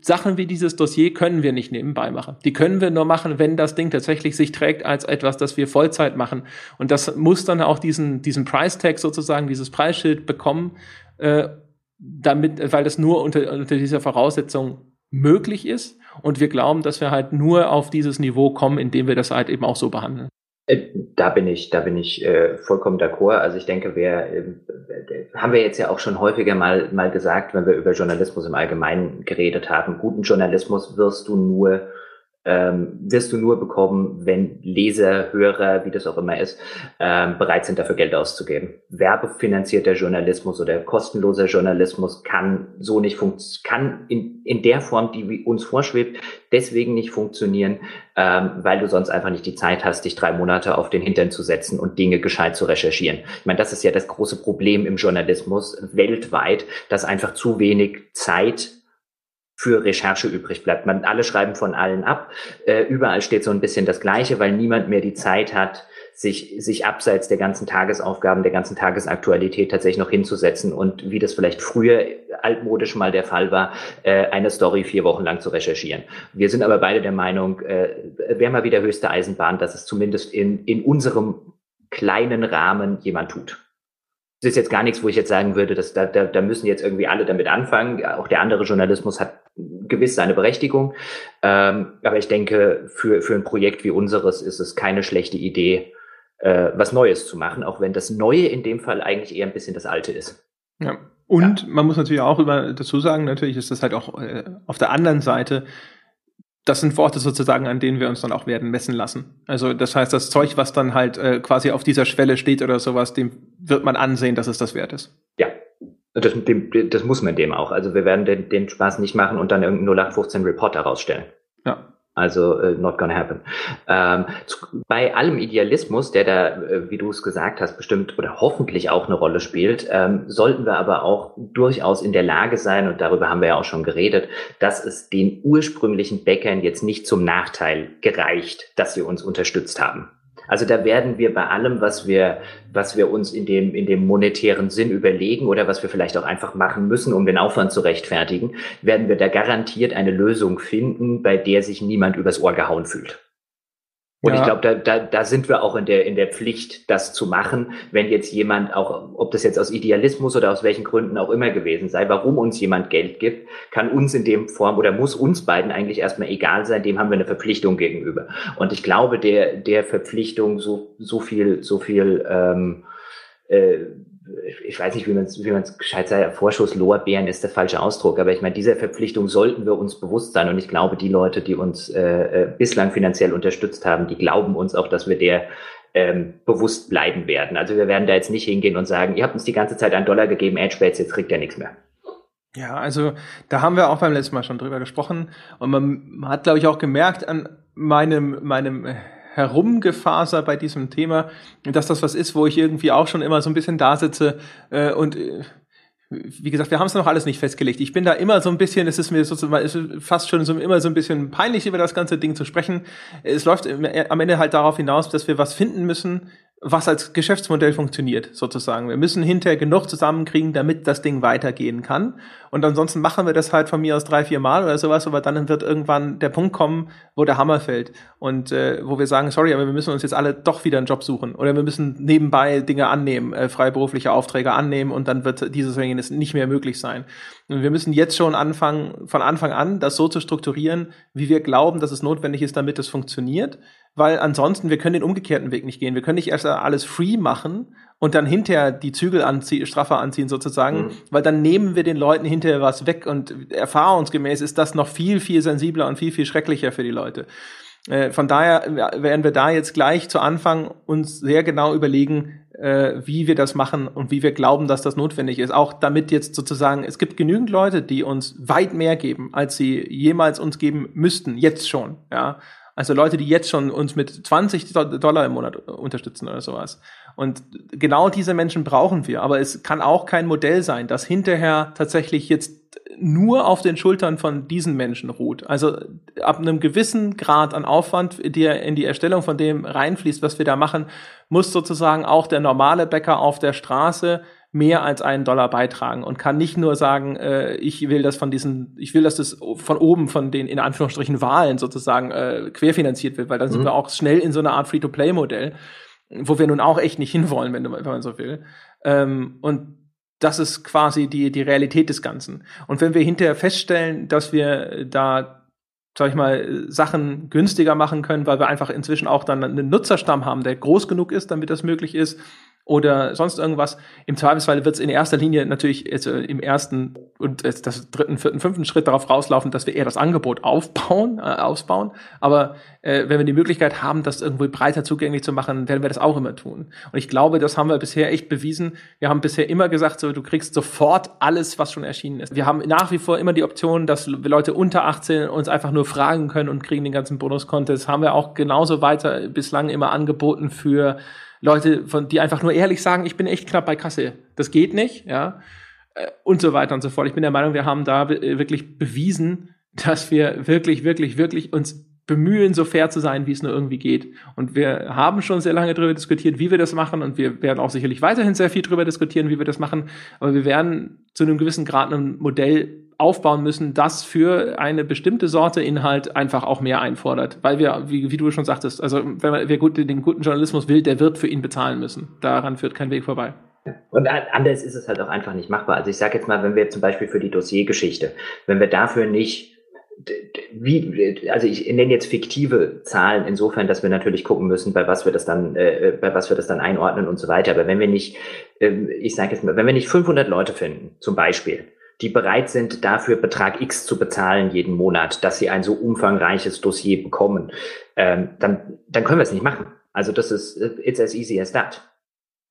Speaker 1: Sachen wie dieses Dossier können wir nicht nebenbei machen. Die können wir nur machen, wenn das Ding tatsächlich sich trägt als etwas, das wir Vollzeit machen. Und das muss dann auch diesen, diesen Price Tag sozusagen, dieses Preisschild bekommen, äh, damit, weil das nur unter, unter dieser Voraussetzung möglich ist. Und wir glauben, dass wir halt nur auf dieses Niveau kommen, indem wir das halt eben auch so behandeln.
Speaker 2: Äh, da bin ich, da bin ich äh, vollkommen d'accord. Also ich denke, wir äh, haben wir jetzt ja auch schon häufiger mal mal gesagt, wenn wir über Journalismus im Allgemeinen geredet haben. Guten Journalismus wirst du nur ähm, wirst du nur bekommen, wenn Leser, Hörer, wie das auch immer ist, ähm, bereit sind, dafür Geld auszugeben. Werbefinanzierter Journalismus oder kostenloser Journalismus kann so nicht funktionieren, kann in, in der Form, die uns vorschwebt, deswegen nicht funktionieren, ähm, weil du sonst einfach nicht die Zeit hast, dich drei Monate auf den Hintern zu setzen und Dinge gescheit zu recherchieren. Ich meine, das ist ja das große Problem im Journalismus weltweit, dass einfach zu wenig Zeit für Recherche übrig bleibt. Man, alle schreiben von allen ab. Äh, überall steht so ein bisschen das Gleiche, weil niemand mehr die Zeit hat, sich, sich abseits der ganzen Tagesaufgaben, der ganzen Tagesaktualität tatsächlich noch hinzusetzen und wie das vielleicht früher altmodisch mal der Fall war, äh, eine Story vier Wochen lang zu recherchieren. Wir sind aber beide der Meinung, äh, wäre mal wieder höchste Eisenbahn, dass es zumindest in, in unserem kleinen Rahmen jemand tut das ist jetzt gar nichts, wo ich jetzt sagen würde, dass da, da, da müssen jetzt irgendwie alle damit anfangen. Auch der andere Journalismus hat gewiss seine Berechtigung. Ähm, aber ich denke, für, für ein Projekt wie unseres ist es keine schlechte Idee, äh, was Neues zu machen, auch wenn das Neue in dem Fall eigentlich eher ein bisschen das Alte ist.
Speaker 1: Ja. Und ja. man muss natürlich auch über, dazu sagen, natürlich ist das halt auch äh, auf der anderen Seite das sind Worte sozusagen, an denen wir uns dann auch werden messen lassen. Also das heißt, das Zeug, was dann halt äh, quasi auf dieser Schwelle steht oder sowas, dem wird man ansehen, dass es das wert ist.
Speaker 2: Ja, das, dem, das muss man dem auch. Also wir werden den, den Spaß nicht machen und dann irgendeinen 0815 Report herausstellen.
Speaker 1: Ja.
Speaker 2: Also äh, not gonna happen. Ähm, zu, bei allem Idealismus, der da, äh, wie du es gesagt hast, bestimmt oder hoffentlich auch eine Rolle spielt, ähm, sollten wir aber auch durchaus in der Lage sein, und darüber haben wir ja auch schon geredet, dass es den ursprünglichen Bäckern jetzt nicht zum Nachteil gereicht, dass sie uns unterstützt haben. Also da werden wir bei allem, was wir, was wir uns in dem, in dem monetären Sinn überlegen oder was wir vielleicht auch einfach machen müssen, um den Aufwand zu rechtfertigen, werden wir da garantiert eine Lösung finden, bei der sich niemand übers Ohr gehauen fühlt. Und ja. ich glaube, da, da, da sind wir auch in der, in der Pflicht, das zu machen, wenn jetzt jemand auch, ob das jetzt aus Idealismus oder aus welchen Gründen auch immer gewesen sei, warum uns jemand Geld gibt, kann uns in dem Form oder muss uns beiden eigentlich erstmal egal sein, dem haben wir eine Verpflichtung gegenüber. Und ich glaube, der, der Verpflichtung so, so viel, so viel, ähm, äh, ich weiß nicht, wie man es wie man's gescheit sagt, Vorschusslorbeeren ist der falsche Ausdruck, aber ich meine, dieser Verpflichtung sollten wir uns bewusst sein und ich glaube, die Leute, die uns äh, äh, bislang finanziell unterstützt haben, die glauben uns auch, dass wir der ähm, bewusst bleiben werden. Also wir werden da jetzt nicht hingehen und sagen, ihr habt uns die ganze Zeit einen Dollar gegeben, Edgebats, jetzt kriegt ihr nichts mehr.
Speaker 1: Ja, also da haben wir auch beim letzten Mal schon drüber gesprochen und man hat, glaube ich, auch gemerkt an meinem, meinem herumgefaser bei diesem Thema, dass das was ist, wo ich irgendwie auch schon immer so ein bisschen da sitze äh, und äh, wie gesagt, wir haben es noch alles nicht festgelegt. Ich bin da immer so ein bisschen, es ist mir sozusagen ist fast schon so immer so ein bisschen peinlich über das ganze Ding zu sprechen. Es läuft am Ende halt darauf hinaus, dass wir was finden müssen, was als Geschäftsmodell funktioniert, sozusagen. Wir müssen hinterher genug zusammenkriegen, damit das Ding weitergehen kann. Und ansonsten machen wir das halt von mir aus drei, vier Mal oder sowas, aber dann wird irgendwann der Punkt kommen, wo der Hammer fällt. Und äh, wo wir sagen, sorry, aber wir müssen uns jetzt alle doch wieder einen Job suchen. Oder wir müssen nebenbei Dinge annehmen, äh, freiberufliche Aufträge annehmen und dann wird dieses oder jenes nicht mehr möglich sein. Und wir müssen jetzt schon anfangen, von Anfang an das so zu strukturieren, wie wir glauben, dass es notwendig ist, damit es funktioniert weil ansonsten, wir können den umgekehrten Weg nicht gehen. Wir können nicht erst alles free machen und dann hinterher die Zügel anzie straffer anziehen sozusagen, mhm. weil dann nehmen wir den Leuten hinterher was weg und erfahrungsgemäß ist das noch viel, viel sensibler und viel, viel schrecklicher für die Leute. Äh, von daher werden wir da jetzt gleich zu Anfang uns sehr genau überlegen, äh, wie wir das machen und wie wir glauben, dass das notwendig ist. Auch damit jetzt sozusagen, es gibt genügend Leute, die uns weit mehr geben, als sie jemals uns geben müssten, jetzt schon, ja. Also Leute, die jetzt schon uns mit 20 Dollar im Monat unterstützen oder sowas. Und genau diese Menschen brauchen wir. Aber es kann auch kein Modell sein, das hinterher tatsächlich jetzt nur auf den Schultern von diesen Menschen ruht. Also ab einem gewissen Grad an Aufwand, der in die Erstellung von dem reinfließt, was wir da machen, muss sozusagen auch der normale Bäcker auf der Straße mehr als einen Dollar beitragen und kann nicht nur sagen, äh, ich will das von diesen, ich will, dass das von oben von den in Anführungsstrichen Wahlen sozusagen äh, querfinanziert wird, weil dann mhm. sind wir auch schnell in so einer Art Free-to-Play-Modell, wo wir nun auch echt nicht hinwollen, wenn, wenn man so will. Ähm, und das ist quasi die, die Realität des Ganzen. Und wenn wir hinterher feststellen, dass wir da sag ich mal, Sachen günstiger machen können, weil wir einfach inzwischen auch dann einen Nutzerstamm haben, der groß genug ist, damit das möglich ist, oder sonst irgendwas. Im Zweifelsfall wird es in erster Linie natürlich äh, im ersten und das dritten, vierten, fünften Schritt darauf rauslaufen, dass wir eher das Angebot aufbauen, äh, ausbauen. Aber äh, wenn wir die Möglichkeit haben, das irgendwo breiter zugänglich zu machen, werden wir das auch immer tun. Und ich glaube, das haben wir bisher echt bewiesen. Wir haben bisher immer gesagt, so du kriegst sofort alles, was schon erschienen ist. Wir haben nach wie vor immer die Option, dass Leute unter 18 uns einfach nur fragen können und kriegen den ganzen Bonus-Content. Das haben wir auch genauso weiter bislang immer angeboten für Leute, von, die einfach nur ehrlich sagen, ich bin echt knapp bei Kasse. Das geht nicht, ja. Äh, und so weiter und so fort. Ich bin der Meinung, wir haben da wirklich bewiesen, dass wir wirklich, wirklich, wirklich uns bemühen, so fair zu sein, wie es nur irgendwie geht. Und wir haben schon sehr lange darüber diskutiert, wie wir das machen. Und wir werden auch sicherlich weiterhin sehr viel darüber diskutieren, wie wir das machen. Aber wir werden zu einem gewissen Grad ein Modell aufbauen müssen, das für eine bestimmte Sorte Inhalt einfach auch mehr einfordert. Weil wir, wie, wie du schon sagtest, also wenn man, wer gut, den guten Journalismus will, der wird für ihn bezahlen müssen. Daran führt kein Weg vorbei.
Speaker 2: Und anders ist es halt auch einfach nicht machbar. Also ich sage jetzt mal, wenn wir zum Beispiel für die Dossiergeschichte, wenn wir dafür nicht wie, also ich nenne jetzt fiktive Zahlen insofern, dass wir natürlich gucken müssen, bei was wir das dann, äh, bei was wir das dann einordnen und so weiter. Aber wenn wir nicht, äh, ich sage jetzt mal, wenn wir nicht 500 Leute finden, zum Beispiel, die bereit sind, dafür Betrag X zu bezahlen jeden Monat, dass sie ein so umfangreiches Dossier bekommen, ähm, dann, dann können wir es nicht machen. Also das ist, it's as easy as that.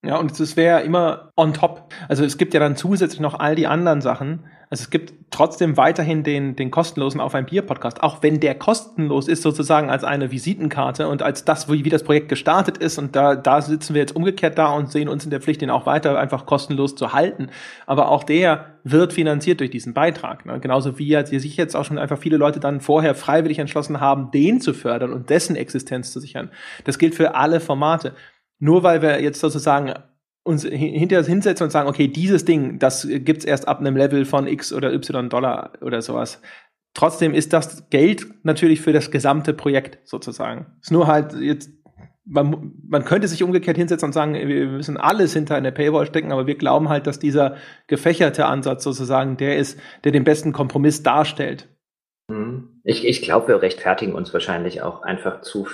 Speaker 1: Ja, und es wäre immer on top. Also es gibt ja dann zusätzlich noch all die anderen Sachen, also es gibt trotzdem weiterhin den, den kostenlosen Auf ein Bier Podcast, auch wenn der kostenlos ist sozusagen als eine Visitenkarte und als das, wie, wie das Projekt gestartet ist. Und da, da sitzen wir jetzt umgekehrt da und sehen uns in der Pflicht, den auch weiter einfach kostenlos zu halten. Aber auch der wird finanziert durch diesen Beitrag. Ne? Genauso wie jetzt, sich jetzt auch schon einfach viele Leute dann vorher freiwillig entschlossen haben, den zu fördern und dessen Existenz zu sichern. Das gilt für alle Formate. Nur weil wir jetzt sozusagen uns hinterher hinsetzen und sagen, okay, dieses Ding, das gibt's erst ab einem Level von X oder Y Dollar oder sowas. Trotzdem ist das Geld natürlich für das gesamte Projekt sozusagen. Ist nur halt jetzt, man, man könnte sich umgekehrt hinsetzen und sagen, wir müssen alles hinter eine Paywall stecken, aber wir glauben halt, dass dieser gefächerte Ansatz sozusagen der ist, der den besten Kompromiss darstellt.
Speaker 2: Mhm. Ich, ich glaube, wir rechtfertigen uns wahrscheinlich auch einfach zu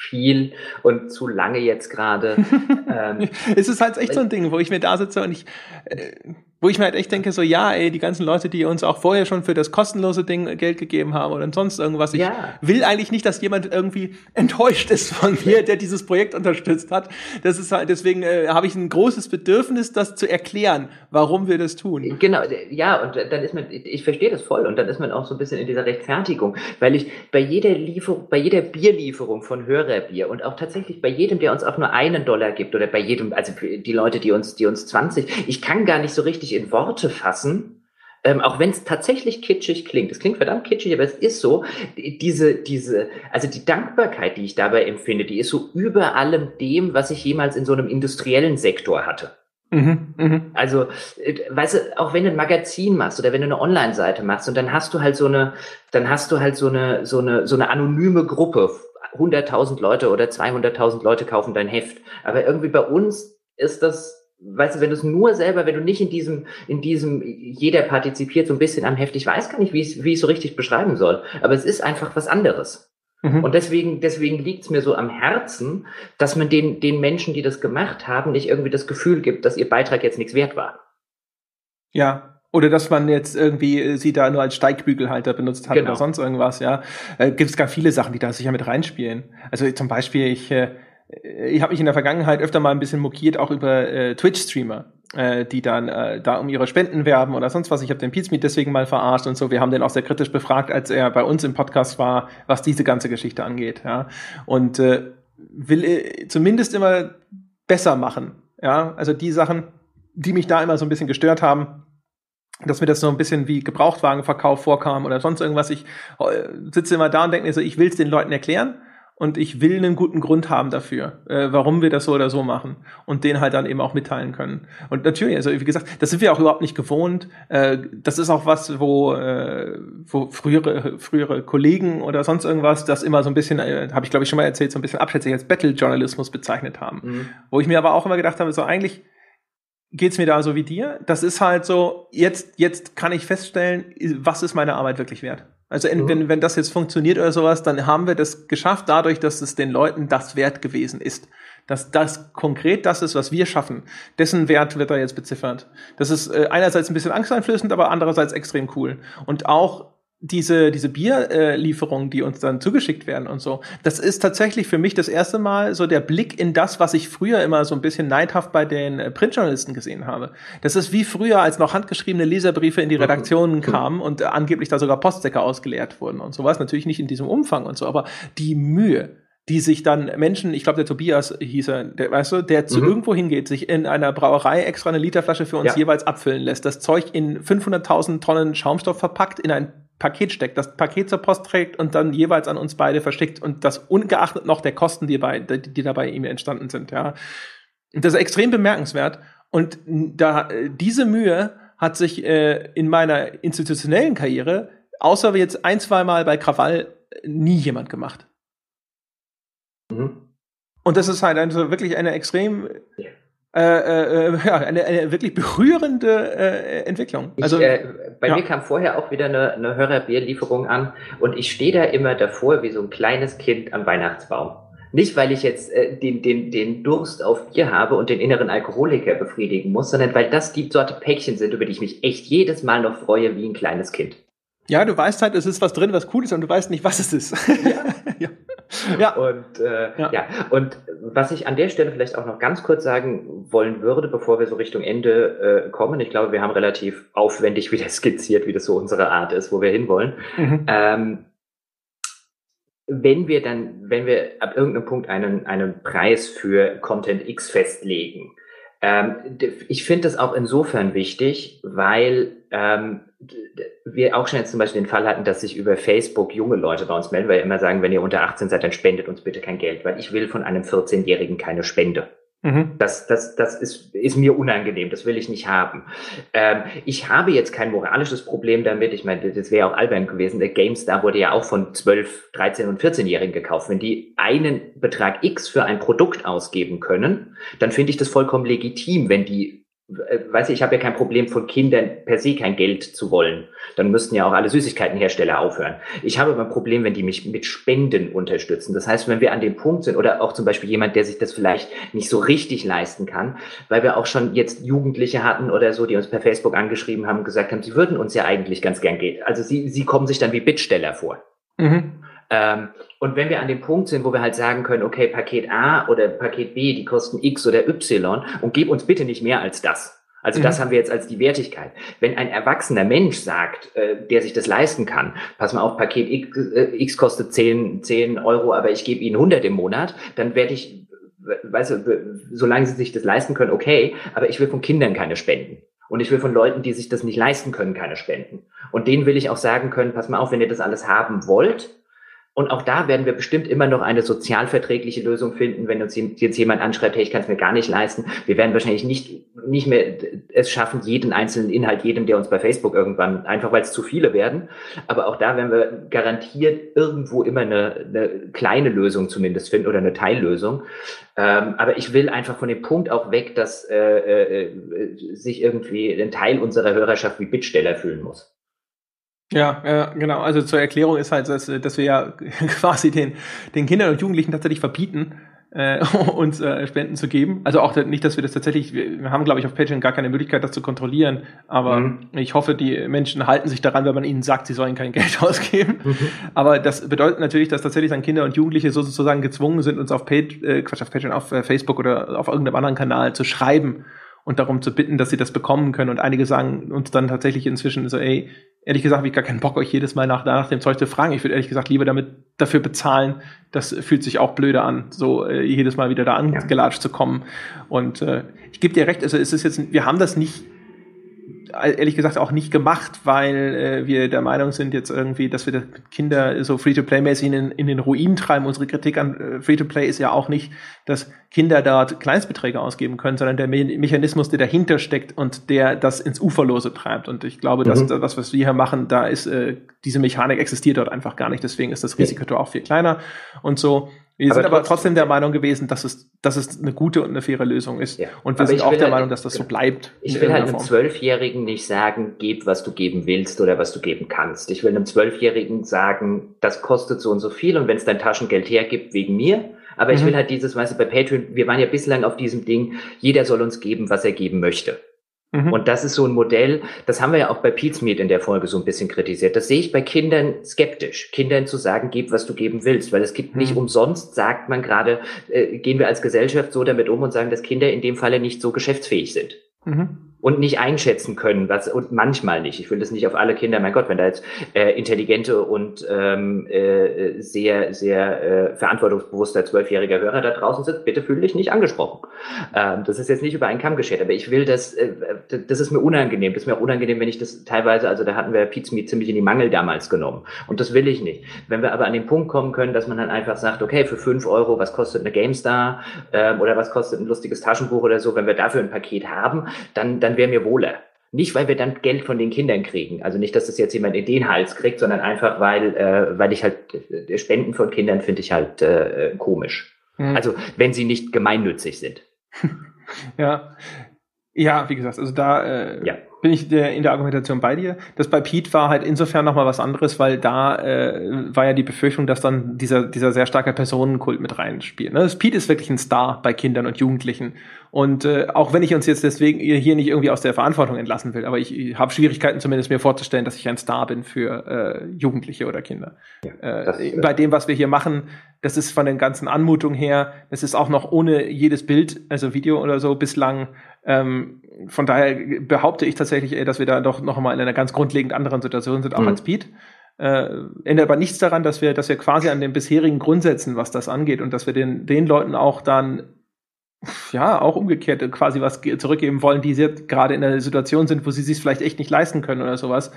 Speaker 2: viel und zu lange jetzt gerade.
Speaker 1: ähm, es ist halt echt so ein Ding, wo ich mir da sitze und ich äh, wo ich mir halt echt denke, so ja, ey, die ganzen Leute, die uns auch vorher schon für das kostenlose Ding Geld gegeben haben oder sonst irgendwas. Ich ja. will eigentlich nicht, dass jemand irgendwie enttäuscht ist von mir, der dieses Projekt unterstützt hat. Das ist halt, deswegen äh, habe ich ein großes Bedürfnis, das zu erklären, warum wir das tun.
Speaker 2: Genau, ja, und dann ist man, ich verstehe das voll und dann ist man auch so ein bisschen in dieser Rechtfertigung, weil ich bei jeder Lieferung, bei jeder Bierlieferung von Hörerbier und auch tatsächlich bei jedem, der uns auch nur einen Dollar gibt oder bei jedem, also die Leute, die uns, die uns 20, ich kann gar nicht so richtig richtig in Worte fassen, ähm, auch wenn es tatsächlich kitschig klingt. Es klingt verdammt kitschig, aber es ist so. Diese, diese, also die Dankbarkeit, die ich dabei empfinde, die ist so über allem dem, was ich jemals in so einem industriellen Sektor hatte. Mhm, mh. Also, äh, weißt du, auch wenn du ein Magazin machst oder wenn du eine Online-Seite machst und dann hast du halt so eine, dann hast du halt so eine, so eine, so eine anonyme Gruppe. 100.000 Leute oder 200.000 Leute kaufen dein Heft. Aber irgendwie bei uns ist das weißt du, wenn du es nur selber, wenn du nicht in diesem, in diesem, jeder partizipiert so ein bisschen am Heft, ich weiß gar nicht, wie ich, wie ich so richtig beschreiben soll, aber es ist einfach was anderes. Mhm. Und deswegen, deswegen liegt es mir so am Herzen, dass man den, den Menschen, die das gemacht haben, nicht irgendwie das Gefühl gibt, dass ihr Beitrag jetzt nichts wert war.
Speaker 1: Ja, oder dass man jetzt irgendwie äh, sie da nur als Steigbügelhalter benutzt hat genau. oder sonst irgendwas, ja. Äh, Gibt es gar viele Sachen, die da sicher mit reinspielen. Also zum Beispiel, ich, äh, äh, ich habe mich in der Vergangenheit öfter mal ein bisschen mokiert, auch über äh, Twitch-Streamer, äh, die dann äh, da um ihre Spenden werben oder sonst was. Ich habe den Pizmeet deswegen mal verarscht und so. Wir haben den auch sehr kritisch befragt, als er bei uns im Podcast war, was diese ganze Geschichte angeht. Ja. Und äh, will äh, zumindest immer besser machen. Ja, also die Sachen, die mich da immer so ein bisschen gestört haben, dass mir das so ein bisschen wie Gebrauchtwagenverkauf vorkam oder sonst irgendwas. Ich äh, sitze immer da und denke mir so, ich will es den Leuten erklären und ich will einen guten Grund haben dafür, äh, warum wir das so oder so machen und den halt dann eben auch mitteilen können. Und natürlich, also wie gesagt, das sind wir auch überhaupt nicht gewohnt. Äh, das ist auch was, wo, äh, wo frühere, frühere Kollegen oder sonst irgendwas das immer so ein bisschen, äh, habe ich glaube ich schon mal erzählt, so ein bisschen abschätzig als Battle-Journalismus bezeichnet haben. Mhm. Wo ich mir aber auch immer gedacht habe, so eigentlich geht's mir da so wie dir. Das ist halt so, jetzt, jetzt kann ich feststellen, was ist meine Arbeit wirklich wert. Also mhm. wenn, wenn das jetzt funktioniert oder sowas, dann haben wir das geschafft dadurch, dass es den Leuten das wert gewesen ist. dass das konkret das ist, was wir schaffen. Dessen Wert wird da jetzt beziffert. Das ist äh, einerseits ein bisschen angsteinflößend, aber andererseits extrem cool. Und auch diese, diese Bierlieferungen, äh, die uns dann zugeschickt werden und so, das ist tatsächlich für mich das erste Mal so der Blick in das, was ich früher immer so ein bisschen neidhaft bei den äh, Printjournalisten gesehen habe. Das ist wie früher, als noch handgeschriebene Leserbriefe in die Redaktionen kamen und äh, angeblich da sogar Postsäcke ausgeleert wurden und sowas. Natürlich nicht in diesem Umfang und so, aber die Mühe, die sich dann Menschen, ich glaube, der Tobias hieß er, der, weißt du, der zu mhm. irgendwo hingeht, sich in einer Brauerei extra eine Literflasche für uns ja. jeweils abfüllen lässt, das Zeug in 500.000 Tonnen Schaumstoff verpackt, in ein Paket steckt, das Paket zur Post trägt und dann jeweils an uns beide verschickt und das ungeachtet noch der Kosten, die, bei, die, die dabei ihm entstanden sind, ja. Das ist extrem bemerkenswert und da diese Mühe hat sich äh, in meiner institutionellen Karriere, außer jetzt ein, zwei Mal bei Krawall, nie jemand gemacht. Mhm. Und das ist halt also wirklich eine extrem. Äh, äh, äh, ja, eine, eine wirklich berührende äh, Entwicklung.
Speaker 2: Also ich, äh, bei ja. mir kam vorher auch wieder eine, eine Hörerbierlieferung an und ich stehe da immer davor wie so ein kleines Kind am Weihnachtsbaum. Nicht, weil ich jetzt äh, den, den, den Durst auf Bier habe und den inneren Alkoholiker befriedigen muss, sondern weil das die Sorte Päckchen sind, über die ich mich echt jedes Mal noch freue wie ein kleines Kind.
Speaker 1: Ja, du weißt halt, es ist was drin, was cool ist und du weißt nicht, was es ist.
Speaker 2: Ja. ja. Ja. Und, äh, ja. ja. Und was ich an der Stelle vielleicht auch noch ganz kurz sagen wollen würde, bevor wir so Richtung Ende äh, kommen, ich glaube, wir haben relativ aufwendig wieder skizziert, wie das so unsere Art ist, wo wir hinwollen. Mhm. Ähm, wenn wir dann, wenn wir ab irgendeinem Punkt einen, einen Preis für Content X festlegen, ähm, ich finde das auch insofern wichtig, weil ähm, wir auch schon jetzt zum Beispiel den Fall hatten, dass sich über Facebook junge Leute bei uns melden, weil wir immer sagen, wenn ihr unter 18 seid, dann spendet uns bitte kein Geld, weil ich will von einem 14-Jährigen keine Spende. Mhm. Das, das, das ist, ist mir unangenehm, das will ich nicht haben. Ähm, ich habe jetzt kein moralisches Problem damit. Ich meine, das wäre auch albern gewesen. Der GameStar wurde ja auch von 12, 13 und 14-Jährigen gekauft. Wenn die einen Betrag X für ein Produkt ausgeben können, dann finde ich das vollkommen legitim, wenn die weiß ich, ich habe ja kein Problem von Kindern per se kein Geld zu wollen. Dann müssten ja auch alle Süßigkeitenhersteller aufhören. Ich habe aber ein Problem, wenn die mich mit Spenden unterstützen. Das heißt, wenn wir an dem Punkt sind oder auch zum Beispiel jemand, der sich das vielleicht nicht so richtig leisten kann, weil wir auch schon jetzt Jugendliche hatten oder so, die uns per Facebook angeschrieben haben und gesagt haben, sie würden uns ja eigentlich ganz gern Geld. Also sie, sie kommen sich dann wie Bittsteller vor. Mhm. Ähm, und wenn wir an dem Punkt sind, wo wir halt sagen können, okay, Paket A oder Paket B, die kosten X oder Y und gib uns bitte nicht mehr als das. Also mhm. das haben wir jetzt als die Wertigkeit. Wenn ein erwachsener Mensch sagt, äh, der sich das leisten kann, pass mal auf, Paket X, äh, X kostet 10, 10 Euro, aber ich gebe Ihnen 100 im Monat, dann werde ich, weißt du, solange Sie sich das leisten können, okay, aber ich will von Kindern keine Spenden. Und ich will von Leuten, die sich das nicht leisten können, keine Spenden. Und denen will ich auch sagen können, pass mal auf, wenn ihr das alles haben wollt, und auch da werden wir bestimmt immer noch eine sozialverträgliche Lösung finden, wenn uns jetzt jemand anschreibt, hey, ich kann es mir gar nicht leisten. Wir werden wahrscheinlich nicht, nicht mehr es schaffen, jeden einzelnen Inhalt, jedem, der uns bei Facebook irgendwann, einfach weil es zu viele werden. Aber auch da werden wir garantiert irgendwo immer eine, eine kleine Lösung zumindest finden oder eine Teillösung. Ähm, aber ich will einfach von dem Punkt auch weg, dass äh, äh, sich irgendwie ein Teil unserer Hörerschaft wie Bittsteller fühlen muss.
Speaker 1: Ja, ja, genau. Also zur Erklärung ist halt, dass, dass wir ja quasi den, den Kindern und Jugendlichen tatsächlich verbieten, äh, uns äh, Spenden zu geben. Also auch nicht, dass wir das tatsächlich, wir haben, glaube ich, auf Patreon gar keine Möglichkeit, das zu kontrollieren. Aber mhm. ich hoffe, die Menschen halten sich daran, wenn man ihnen sagt, sie sollen kein Geld ausgeben. Mhm. Aber das bedeutet natürlich, dass tatsächlich dann Kinder und Jugendliche sozusagen gezwungen sind, uns auf, Page, äh, Quatsch, auf Patreon, auf äh, Facebook oder auf irgendeinem anderen Kanal zu schreiben und darum zu bitten, dass sie das bekommen können. Und einige sagen uns dann tatsächlich inzwischen so, ey, ehrlich gesagt habe ich gar keinen Bock, euch jedes Mal nach, nach dem Zeug zu fragen. Ich würde ehrlich gesagt lieber damit dafür bezahlen. Das fühlt sich auch blöde an, so äh, jedes Mal wieder da angelatscht ja. zu kommen. Und äh, ich gebe dir recht, also es ist jetzt, wir haben das nicht ehrlich gesagt auch nicht gemacht, weil äh, wir der Meinung sind jetzt irgendwie, dass wir Kinder so Free-to-Play-mäßig in, in, den Ruin treiben. Unsere Kritik an äh, Free-to-Play ist ja auch nicht, dass Kinder dort Kleinstbeträge ausgeben können, sondern der Me Mechanismus, der dahinter steckt und der das ins Uferlose treibt. Und ich glaube, dass mhm. das, was wir hier machen, da ist äh, diese Mechanik existiert dort einfach gar nicht. Deswegen ist das Risiko auch viel kleiner und so. Wir aber sind aber trotzdem der Meinung gewesen, dass es, dass es eine gute und eine faire Lösung ist. Ja. Und wir aber sind auch der halt, Meinung, dass das so bleibt.
Speaker 2: Ich will halt einem Zwölfjährigen nicht sagen, gib, was du geben willst oder was du geben kannst. Ich will einem Zwölfjährigen sagen, das kostet so und so viel und wenn es dein Taschengeld hergibt wegen mir, Aber mhm. ich will halt dieses, weißt du, bei Patreon, wir waren ja bislang auf diesem Ding, jeder soll uns geben, was er geben möchte. Mhm. Und das ist so ein Modell, das haben wir ja auch bei Pete's Meet in der Folge so ein bisschen kritisiert. Das sehe ich bei Kindern skeptisch. Kindern zu sagen, gib, was du geben willst, weil es gibt mhm. nicht umsonst, sagt man gerade, äh, gehen wir als Gesellschaft so damit um und sagen, dass Kinder in dem Falle nicht so geschäftsfähig sind. Mhm und nicht einschätzen können, was und manchmal nicht. Ich will das nicht auf alle Kinder. Mein Gott, wenn da jetzt äh, intelligente und ähm, äh, sehr sehr äh, verantwortungsbewusster zwölfjähriger Hörer da draußen sitzt, bitte fühle dich nicht angesprochen. Ähm, das ist jetzt nicht über einen Kamm geschert, aber ich will das. Äh, das ist mir unangenehm. Das ist mir auch unangenehm, wenn ich das teilweise. Also da hatten wir Pizza ziemlich in die Mangel damals genommen und das will ich nicht. Wenn wir aber an den Punkt kommen können, dass man dann einfach sagt, okay, für fünf Euro, was kostet eine GameStar ähm, oder was kostet ein lustiges Taschenbuch oder so, wenn wir dafür ein Paket haben, dann dann dann wäre mir wohler. Nicht, weil wir dann Geld von den Kindern kriegen. Also nicht, dass das jetzt jemand in den Hals kriegt, sondern einfach, weil, äh, weil ich halt äh, Spenden von Kindern finde ich halt äh, komisch. Mhm. Also wenn sie nicht gemeinnützig sind.
Speaker 1: ja. Ja, wie gesagt, also da äh, ja bin ich der, in der Argumentation bei dir. Das bei Pete war halt insofern nochmal was anderes, weil da äh, war ja die Befürchtung, dass dann dieser, dieser sehr starke Personenkult mit reinspielt. Ne? Das Pete ist wirklich ein Star bei Kindern und Jugendlichen. Und äh, auch wenn ich uns jetzt deswegen hier nicht irgendwie aus der Verantwortung entlassen will, aber ich, ich habe Schwierigkeiten zumindest mir vorzustellen, dass ich ein Star bin für äh, Jugendliche oder Kinder. Ja, äh, äh, bei dem, was wir hier machen, das ist von den ganzen Anmutungen her, das ist auch noch ohne jedes Bild, also Video oder so bislang ähm, von daher behaupte ich tatsächlich, ey, dass wir da doch noch mal in einer ganz grundlegend anderen Situation sind, auch mhm. als Beat. Äh, ändert aber nichts daran, dass wir, dass wir quasi an den bisherigen Grundsätzen, was das angeht, und dass wir den, den Leuten auch dann, ja, auch umgekehrt quasi was zurückgeben wollen, die jetzt gerade in einer Situation sind, wo sie sich vielleicht echt nicht leisten können oder sowas.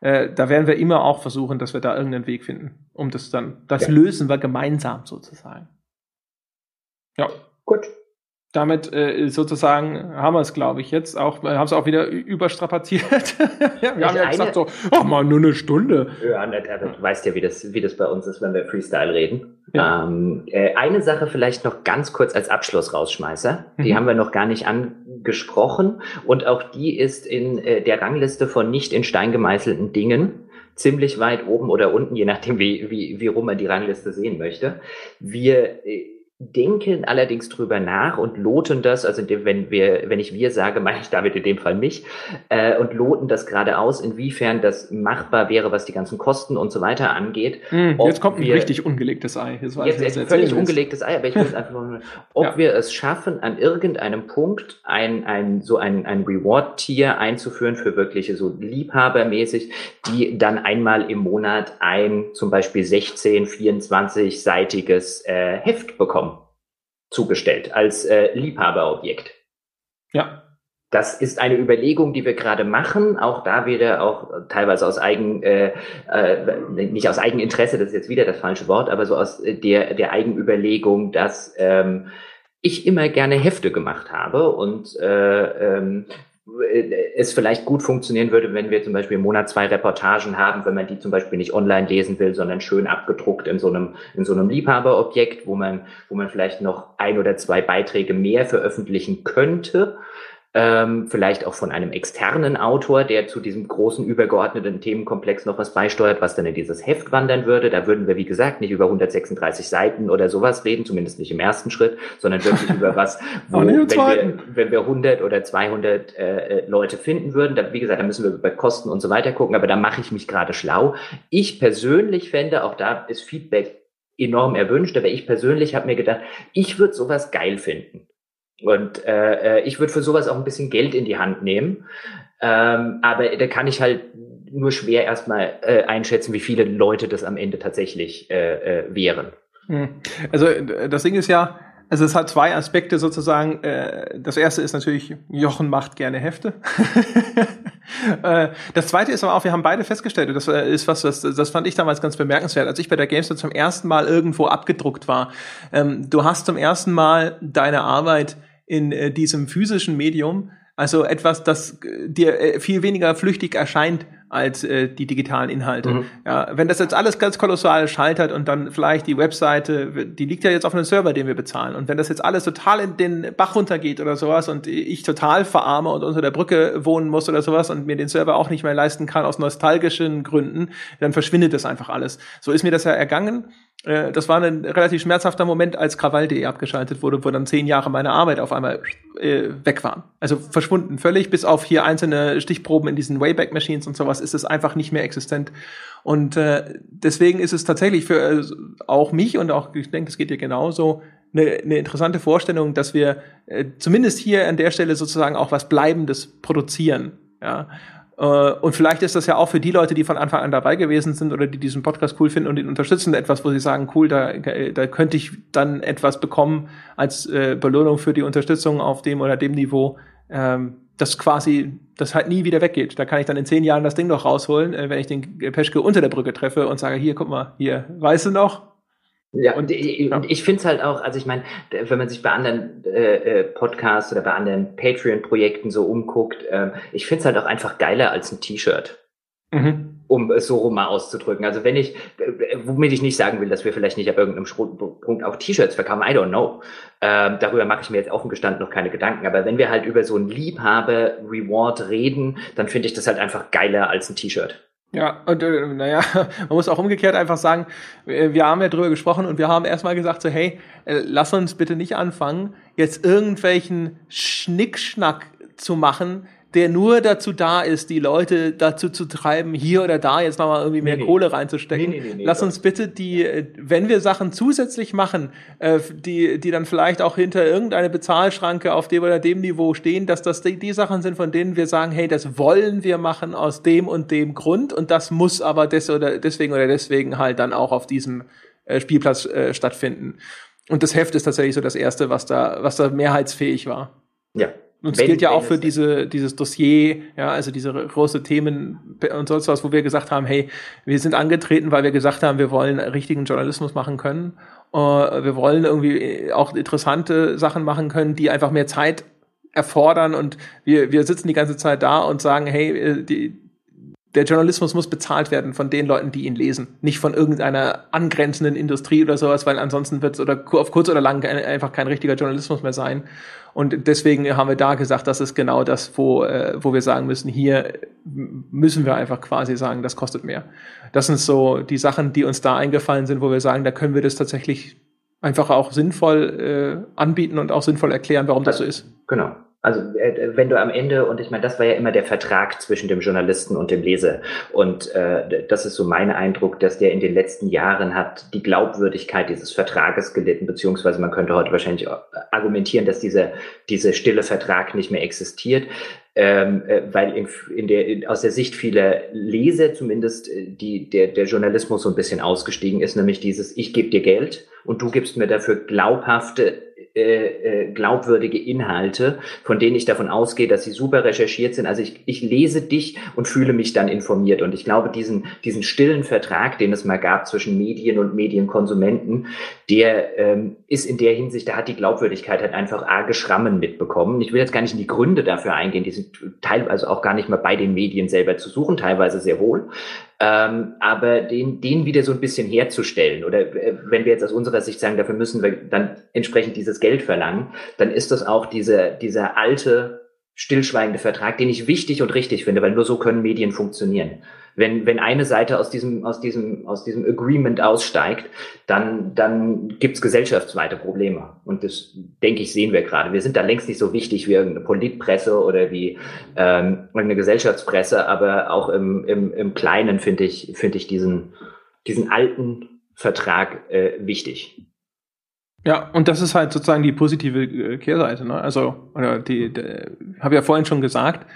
Speaker 1: Äh, da werden wir immer auch versuchen, dass wir da irgendeinen Weg finden, um das dann, das ja. lösen wir gemeinsam sozusagen. Ja. Gut damit äh, sozusagen haben wir es, glaube ich, jetzt auch, äh, haben es auch wieder überstrapaziert. ja, wir haben ja gesagt so, ach mal, nur eine Stunde.
Speaker 2: Ja, du weißt ja, wie das, wie das bei uns ist, wenn wir Freestyle reden. Ja. Ähm, äh, eine Sache vielleicht noch ganz kurz als Abschluss rausschmeißer. Die mhm. haben wir noch gar nicht angesprochen und auch die ist in äh, der Rangliste von nicht in Stein gemeißelten Dingen ziemlich weit oben oder unten, je nachdem, wie, wie, wie rum man die Rangliste sehen möchte. Wir äh, denken allerdings drüber nach und loten das, also wenn wir, wenn ich wir sage, meine ich damit in dem Fall mich, äh, und loten das gerade aus, inwiefern das machbar wäre, was die ganzen Kosten und so weiter angeht.
Speaker 1: Mm, jetzt kommt ein richtig ungelegtes Ei.
Speaker 2: Jetzt, jetzt ist ein völlig ungelegtes Ei, aber ich will einfach nur, ob ja. wir es schaffen, an irgendeinem Punkt ein, ein so ein, ein Reward-Tier einzuführen für wirkliche so Liebhabermäßig, die dann einmal im Monat ein zum Beispiel 16, 24-seitiges äh, Heft bekommen zugestellt als äh, Liebhaberobjekt.
Speaker 1: Ja.
Speaker 2: Das ist eine Überlegung, die wir gerade machen. Auch da wieder auch teilweise aus eigen, äh, äh, nicht aus Eigeninteresse, das ist jetzt wieder das falsche Wort, aber so aus der, der Eigenüberlegung, dass ähm, ich immer gerne Hefte gemacht habe und äh, ähm, es vielleicht gut funktionieren würde, wenn wir zum Beispiel im Monat zwei Reportagen haben, wenn man die zum Beispiel nicht online lesen will, sondern schön abgedruckt in so einem, in so einem Liebhaberobjekt, wo man, wo man vielleicht noch ein oder zwei Beiträge mehr veröffentlichen könnte ähm, vielleicht auch von einem externen Autor, der zu diesem großen übergeordneten Themenkomplex noch was beisteuert, was dann in dieses Heft wandern würde. Da würden wir, wie gesagt, nicht über 136 Seiten oder sowas reden, zumindest nicht im ersten Schritt, sondern wirklich über was, wo, wenn wir, wenn wir 100 oder 200 äh, Leute finden würden, da, wie gesagt, da müssen wir über Kosten und so weiter gucken, aber da mache ich mich gerade schlau. Ich persönlich fände, auch da ist Feedback enorm erwünscht, aber ich persönlich habe mir gedacht, ich würde sowas geil finden. Und äh, äh, ich würde für sowas auch ein bisschen Geld in die Hand nehmen. Ähm, aber da kann ich halt nur schwer erstmal äh, einschätzen, wie viele Leute das am Ende tatsächlich äh, äh, wären.
Speaker 1: Hm. Also das Ding ist ja, also es hat zwei Aspekte sozusagen. Äh, das erste ist natürlich, Jochen macht gerne Hefte. Äh, das zweite ist aber auch, wir haben beide festgestellt, und das ist was, das, das fand ich damals ganz bemerkenswert, als ich bei der Gamestar zum ersten Mal irgendwo abgedruckt war. Ähm, du hast zum ersten Mal deine Arbeit in äh, diesem physischen Medium, also etwas, das äh, dir äh, viel weniger flüchtig erscheint als äh, die digitalen Inhalte. Mhm. Ja, wenn das jetzt alles ganz kolossal schaltert und dann vielleicht die Webseite, die liegt ja jetzt auf einem Server, den wir bezahlen. Und wenn das jetzt alles total in den Bach runtergeht oder sowas und ich total verarme und unter der Brücke wohnen muss oder sowas und mir den Server auch nicht mehr leisten kann aus nostalgischen Gründen, dann verschwindet das einfach alles. So ist mir das ja ergangen Äh, das war ein relativ schmerzhafter Moment, als Krawall.de abgeschaltet wurde, wo dann zehn Jahre meiner Arbeit auf einmal äh, weg waren. Also verschwunden völlig, bis auf hier einzelne Stichproben in diesen Wayback Machines und sowas ist es einfach nicht mehr existent. Und äh, deswegen ist es tatsächlich für äh, auch mich und auch, ich denke, es geht dir genauso, eine, eine interessante Vorstellung, dass wir äh, zumindest hier an der Stelle sozusagen auch was Bleibendes produzieren. Ja, und vielleicht ist das ja auch für die Leute, die von Anfang an dabei gewesen sind oder die diesen Podcast cool finden und ihn unterstützen, etwas, wo sie sagen, cool, da, da könnte ich dann etwas bekommen als äh, Belohnung für die Unterstützung auf dem oder dem Niveau, ähm, das quasi, das halt nie wieder weggeht. Da kann ich dann in zehn Jahren das Ding noch rausholen, äh, wenn ich den Peschke unter der Brücke treffe und sage, hier, guck mal, hier, weißt du noch?
Speaker 2: Ja, und ich, ja. ich finde es halt auch, also ich meine, wenn man sich bei anderen äh, äh, Podcasts oder bei anderen Patreon-Projekten so umguckt, äh, ich finde es halt auch einfach geiler als ein T-Shirt. Mhm. Um es so rum mal auszudrücken. Also wenn ich, äh, womit ich nicht sagen will, dass wir vielleicht nicht ab irgendeinem Punkt auch T-Shirts verkaufen, I don't know. Ähm, darüber mache ich mir jetzt offen gestanden noch keine Gedanken. Aber wenn wir halt über so ein Liebhaber-Reward reden, dann finde ich das halt einfach geiler als ein T-Shirt.
Speaker 1: Ja, und äh, naja, man muss auch umgekehrt einfach sagen, wir haben ja drüber gesprochen und wir haben erstmal gesagt, so, hey, äh, lass uns bitte nicht anfangen, jetzt irgendwelchen Schnickschnack zu machen, der nur dazu da ist, die Leute dazu zu treiben, hier oder da jetzt nochmal irgendwie mehr nee, Kohle reinzustecken. Nee, nee, Lass uns bitte die, wenn wir Sachen zusätzlich machen, äh, die, die dann vielleicht auch hinter irgendeine Bezahlschranke auf dem oder dem Niveau stehen, dass das die, die Sachen sind, von denen wir sagen, hey, das wollen wir machen aus dem und dem Grund und das muss aber des oder deswegen oder deswegen halt dann auch auf diesem äh, Spielplatz äh, stattfinden. Und das Heft ist tatsächlich so das erste, was da, was da mehrheitsfähig war.
Speaker 2: Ja,
Speaker 1: und es gilt ja auch für diese, dieses Dossier, ja, also diese große Themen und sonst was, wo wir gesagt haben, hey, wir sind angetreten, weil wir gesagt haben, wir wollen richtigen Journalismus machen können. Uh, wir wollen irgendwie auch interessante Sachen machen können, die einfach mehr Zeit erfordern und wir, wir sitzen die ganze Zeit da und sagen, hey, äh, die, der Journalismus muss bezahlt werden von den Leuten, die ihn lesen, nicht von irgendeiner angrenzenden Industrie oder sowas, weil ansonsten wird es oder auf kurz oder lang einfach kein richtiger Journalismus mehr sein. Und deswegen haben wir da gesagt, das ist genau das, wo, äh, wo wir sagen müssen, hier müssen wir einfach quasi sagen, das kostet mehr. Das sind so die Sachen, die uns da eingefallen sind, wo wir sagen, da können wir das tatsächlich einfach auch sinnvoll äh, anbieten und auch sinnvoll erklären, warum das so ist.
Speaker 2: Genau. Also äh, wenn du am Ende, und ich meine, das war ja immer der Vertrag zwischen dem Journalisten und dem Leser. Und äh, das ist so mein Eindruck, dass der in den letzten Jahren hat die Glaubwürdigkeit dieses Vertrages gelitten, beziehungsweise man könnte heute wahrscheinlich argumentieren, dass dieser, dieser stille Vertrag nicht mehr existiert. Ähm, äh, weil in, in der, in, aus der Sicht vieler Leser zumindest äh, die, der, der Journalismus so ein bisschen ausgestiegen ist, nämlich dieses, ich gebe dir Geld und du gibst mir dafür glaubhafte äh, äh, glaubwürdige Inhalte, von denen ich davon ausgehe, dass sie super recherchiert sind. Also ich, ich lese dich und fühle mich dann informiert. Und ich glaube, diesen, diesen stillen Vertrag, den es mal gab zwischen Medien und Medienkonsumenten, der ähm, ist in der Hinsicht, da hat die Glaubwürdigkeit halt einfach arge Schrammen mitbekommen. Ich will jetzt gar nicht in die Gründe dafür eingehen, die sind teilweise auch gar nicht mal bei den Medien selber zu suchen, teilweise sehr wohl. Ähm, aber den, den wieder so ein bisschen herzustellen oder äh, wenn wir jetzt aus unserer Sicht sagen, dafür müssen wir dann entsprechend dieses Geld verlangen, dann ist das auch dieser, dieser alte, stillschweigende Vertrag, den ich wichtig und richtig finde, weil nur so können Medien funktionieren wenn, wenn eine Seite aus diesem, aus diesem, aus diesem Agreement aussteigt, dann, dann gibt's gesellschaftsweite Probleme. Und das, denke ich, sehen wir gerade. Wir sind da längst nicht so wichtig wie irgendeine Politpresse oder wie ähm, irgendeine Gesellschaftspresse, aber auch im, im, im Kleinen finde ich, finde ich diesen, diesen alten Vertrag äh, wichtig.
Speaker 1: Ja, und das ist halt sozusagen die positive äh, Kehrseite. Ne? Also, oder die, die habe ja vorhin schon gesagt,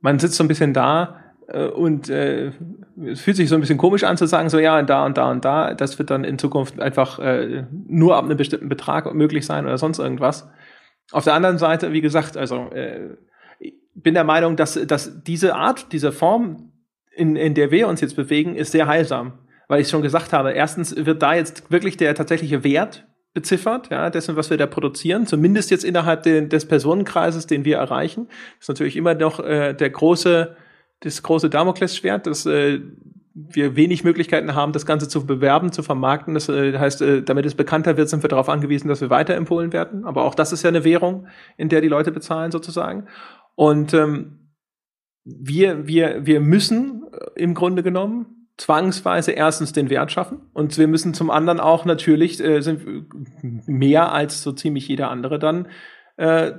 Speaker 1: man sitzt so ein bisschen da äh, und äh, es fühlt sich so ein bisschen komisch an zu sagen, so ja, da und da und da, das wird dann in Zukunft einfach äh, nur ab einem bestimmten Betrag möglich sein oder sonst irgendwas. Auf der anderen Seite, wie gesagt, also äh, bin der Meinung, dass, dass diese Art, diese Form, in, in der wir uns jetzt bewegen, ist sehr heilsam. Weil ich schon gesagt habe, erstens wird da jetzt wirklich der tatsächliche Wert beziffert, ja, dessen, was wir da produzieren, zumindest jetzt innerhalb de, des Personenkreises, den wir erreichen. Das ist natürlich immer noch äh, der große das große Damoklesschwert, dass äh, wir wenig Möglichkeiten haben, das Ganze zu bewerben, zu vermarkten. Das äh, heißt, äh, damit es bekannter wird, sind wir darauf angewiesen, dass wir weiterempfohlen werden. Aber auch das ist ja eine Währung, in der die Leute bezahlen sozusagen. Und ähm, wir, wir, wir müssen äh, im Grunde genommen zwangsweise erstens den Wert schaffen und wir müssen zum anderen auch natürlich äh, sind mehr als so ziemlich jeder andere dann äh,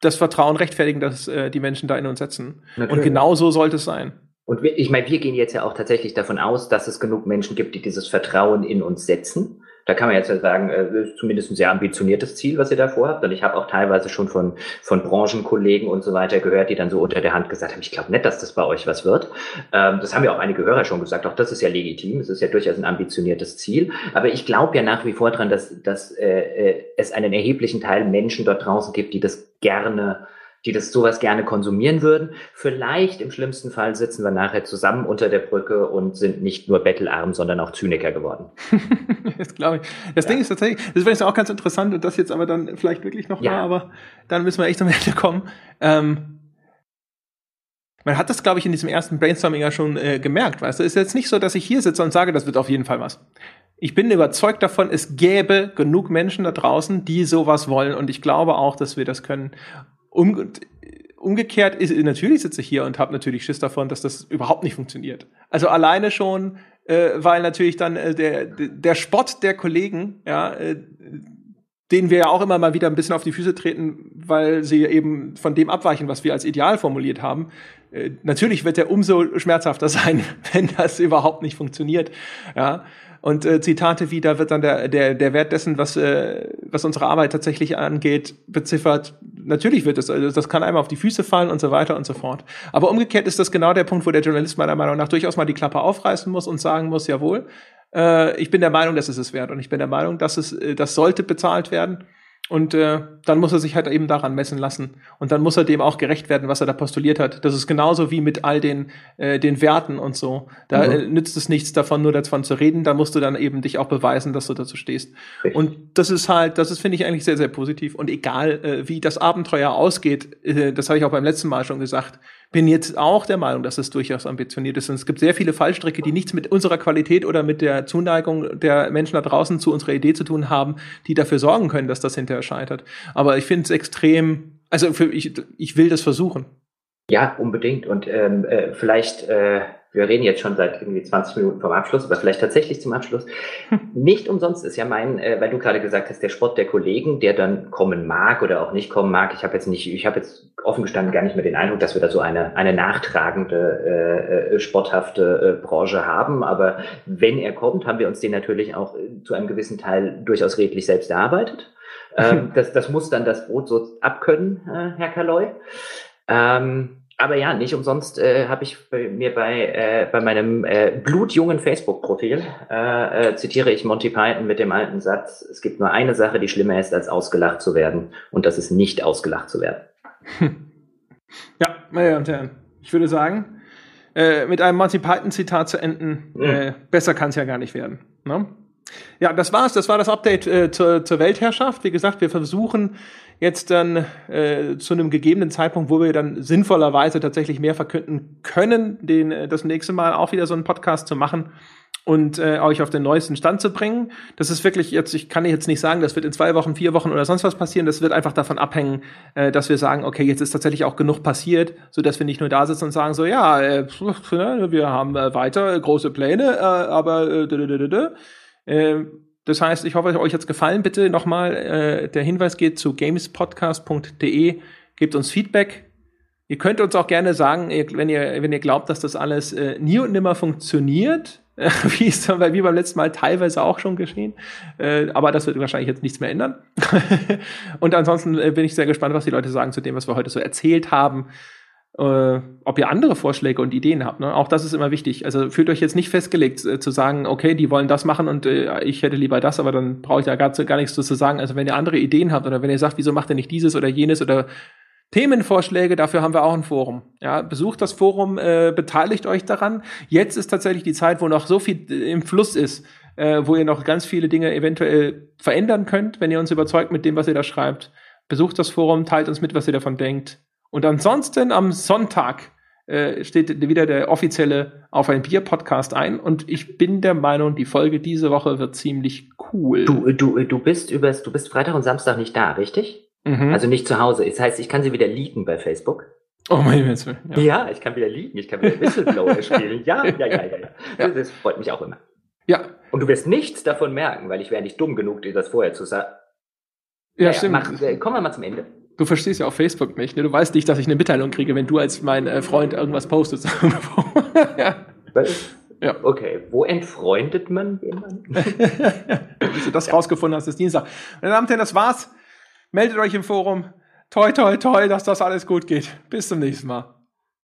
Speaker 1: das Vertrauen rechtfertigen, dass äh, die Menschen da in uns setzen. Natürlich. Und genau so sollte es sein.
Speaker 2: Und wir, ich meine, wir gehen jetzt ja auch tatsächlich davon aus, dass es genug Menschen gibt, die dieses Vertrauen in uns setzen. Da kann man jetzt sagen, äh, zumindest ein sehr ambitioniertes Ziel, was ihr da vorhabt. Und ich habe auch teilweise schon von, von Branchenkollegen und so weiter gehört, die dann so unter der Hand gesagt haben, ich glaube nicht, dass das bei euch was wird. Ähm, das haben ja auch einige Hörer schon gesagt, auch das ist ja legitim, es ist ja durchaus ein ambitioniertes Ziel. Aber ich glaube ja nach wie vor dran, dass, dass äh, äh, es einen erheblichen Teil Menschen dort draußen gibt, die das gerne die das sowas gerne konsumieren würden. Vielleicht im schlimmsten Fall sitzen wir nachher zusammen unter der Brücke und sind nicht nur bettelarm, sondern auch Zyniker geworden.
Speaker 1: das glaube ich. Das ja. Ding ist tatsächlich, das wäre auch ganz interessant und das jetzt aber dann vielleicht wirklich noch ja. war, aber dann müssen wir echt zum Ende kommen. Ähm, man hat das, glaube ich, in diesem ersten Brainstorming ja schon äh, gemerkt, weißt du. Es ist jetzt nicht so, dass ich hier sitze und sage, das wird auf jeden Fall was. Ich bin überzeugt davon, es gäbe genug Menschen da draußen, die sowas wollen und ich glaube auch, dass wir das können. Um, umgekehrt ist natürlich sitze ich hier und habe natürlich Schiss davon, dass das überhaupt nicht funktioniert. Also alleine schon, äh, weil natürlich dann äh, der der Spott der Kollegen, ja, äh, denen wir ja auch immer mal wieder ein bisschen auf die Füße treten, weil sie eben von dem abweichen, was wir als Ideal formuliert haben. Äh, natürlich wird der umso schmerzhafter sein, wenn das überhaupt nicht funktioniert. Ja, und äh, Zitate wie, da wird dann der, der, der Wert dessen, was, äh, was unsere Arbeit tatsächlich angeht, beziffert. Natürlich wird es, also das kann einmal auf die Füße fallen und so weiter und so fort. Aber umgekehrt ist das genau der Punkt, wo der Journalist meiner Meinung nach durchaus mal die Klappe aufreißen muss und sagen muss, jawohl, äh, ich bin der Meinung, das ist es wert und ich bin der Meinung, dass es, äh, das sollte bezahlt werden. Und äh, dann muss er sich halt eben daran messen lassen. Und dann muss er dem auch gerecht werden, was er da postuliert hat. Das ist genauso wie mit all den, äh, den Werten und so. Da mhm. äh, nützt es nichts davon, nur davon zu reden. Da musst du dann eben dich auch beweisen, dass du dazu stehst. Richtig. Und das ist halt, das ist, finde ich, eigentlich sehr, sehr positiv. Und egal, äh, wie das Abenteuer ausgeht, äh, das habe ich auch beim letzten Mal schon gesagt, bin jetzt auch der Meinung, dass es durchaus ambitioniert ist. Und es gibt sehr viele Fallstricke, die nichts mit unserer Qualität oder mit der Zuneigung der Menschen da draußen zu unserer Idee zu tun haben, die dafür sorgen können, dass das hinterher scheitert. Aber ich finde es extrem, also für, ich, ich will das versuchen.
Speaker 2: Ja, unbedingt. Und ähm, äh, vielleicht äh, wir reden jetzt schon seit irgendwie 20 Minuten vom Abschluss, aber vielleicht tatsächlich zum Abschluss. Nicht umsonst ist ja mein, äh, weil du gerade gesagt hast, der Sport der Kollegen, der dann kommen mag oder auch nicht kommen mag. Ich habe jetzt nicht, ich habe jetzt offen gestanden gar nicht mehr den Eindruck, dass wir da so eine, eine nachtragende, äh, äh sporthafte äh, Branche haben. Aber wenn er kommt, haben wir uns den natürlich auch äh, zu einem gewissen Teil durchaus redlich selbst erarbeitet. Ähm, das, das muss dann das Brot so abkönnen, äh, Herr Kaloy. Ähm, aber ja, nicht umsonst äh, habe ich bei, mir bei, äh, bei meinem äh, blutjungen Facebook-Profil, äh, äh, zitiere ich Monty Python mit dem alten Satz, es gibt nur eine Sache, die schlimmer ist, als ausgelacht zu werden, und das ist nicht ausgelacht zu werden.
Speaker 1: Ja, meine Damen und Herren, ich würde sagen, äh, mit einem Monty Python-Zitat zu enden, mhm. äh, besser kann es ja gar nicht werden. Ne? Ja, das war's. Das war das Update äh, zur, zur Weltherrschaft. Wie gesagt, wir versuchen jetzt dann äh, zu einem gegebenen Zeitpunkt, wo wir dann sinnvollerweise tatsächlich mehr verkünden können, den äh, das nächste Mal auch wieder so einen Podcast zu machen und äh, euch auf den neuesten Stand zu bringen. Das ist wirklich jetzt, ich kann jetzt nicht sagen, das wird in zwei Wochen, vier Wochen oder sonst was passieren. Das wird einfach davon abhängen, äh, dass wir sagen, okay, jetzt ist tatsächlich auch genug passiert, so dass wir nicht nur da sitzen und sagen so, ja, äh, ne, wir haben äh, weiter große Pläne, äh, aber äh, das heißt, ich hoffe, euch hat's gefallen. Bitte nochmal, äh, der Hinweis geht zu gamespodcast.de. Gebt uns Feedback. Ihr könnt uns auch gerne sagen, wenn ihr, wenn ihr glaubt, dass das alles äh, nie und nimmer funktioniert, wie es dann bei mir beim letzten Mal teilweise auch schon geschehen. Äh, aber das wird wahrscheinlich jetzt nichts mehr ändern. und ansonsten äh, bin ich sehr gespannt, was die Leute sagen zu dem, was wir heute so erzählt haben äh, ob ihr andere Vorschläge und Ideen habt. Ne? Auch das ist immer wichtig. Also fühlt euch jetzt nicht festgelegt äh, zu sagen, okay, die wollen das machen und äh, ich hätte lieber das, aber dann brauche ich da gar, gar nichts zu sagen. Also wenn ihr andere Ideen habt oder wenn ihr sagt, wieso macht ihr nicht dieses oder jenes oder Themenvorschläge, dafür haben wir auch ein Forum. Ja, besucht das Forum, äh, beteiligt euch daran. Jetzt ist tatsächlich die Zeit, wo noch so viel äh, im Fluss ist, äh, wo ihr noch ganz viele Dinge eventuell verändern könnt, wenn ihr uns überzeugt mit dem, was ihr da schreibt. Besucht das Forum, teilt uns mit, was ihr davon denkt. Und ansonsten am Sonntag äh, steht wieder der offizielle Auf ein Bier Podcast ein und ich bin der Meinung, die Folge diese Woche wird ziemlich cool.
Speaker 2: Du, du, du bist übers, du bist Freitag und Samstag nicht da, richtig? Mhm. Also nicht zu Hause. Das heißt, ich kann sie wieder leaken bei Facebook. Oh mein Gott. Ja. ja, ich kann wieder liegen, ich kann wieder Whistleblower spielen. Ja, ja, ja, ja, ja. Das, das freut mich auch immer.
Speaker 1: Ja.
Speaker 2: Und du wirst nichts davon merken, weil ich wäre nicht dumm genug, dir das vorher zu sagen.
Speaker 1: Ja, naja, stimmt. Mach,
Speaker 2: äh, kommen wir mal zum Ende.
Speaker 1: Du verstehst ja auf Facebook nicht. Ne? Du weißt nicht, dass ich eine Mitteilung kriege, wenn du als mein äh, Freund irgendwas postest.
Speaker 2: ja. ja. Okay, wo entfreundet man jemanden?
Speaker 1: Bis du das rausgefunden hast, ist Dienstag. Meine Damen und Herren, das war's. Meldet euch im Forum. Toi, toi, toi, dass das alles gut geht. Bis zum nächsten Mal.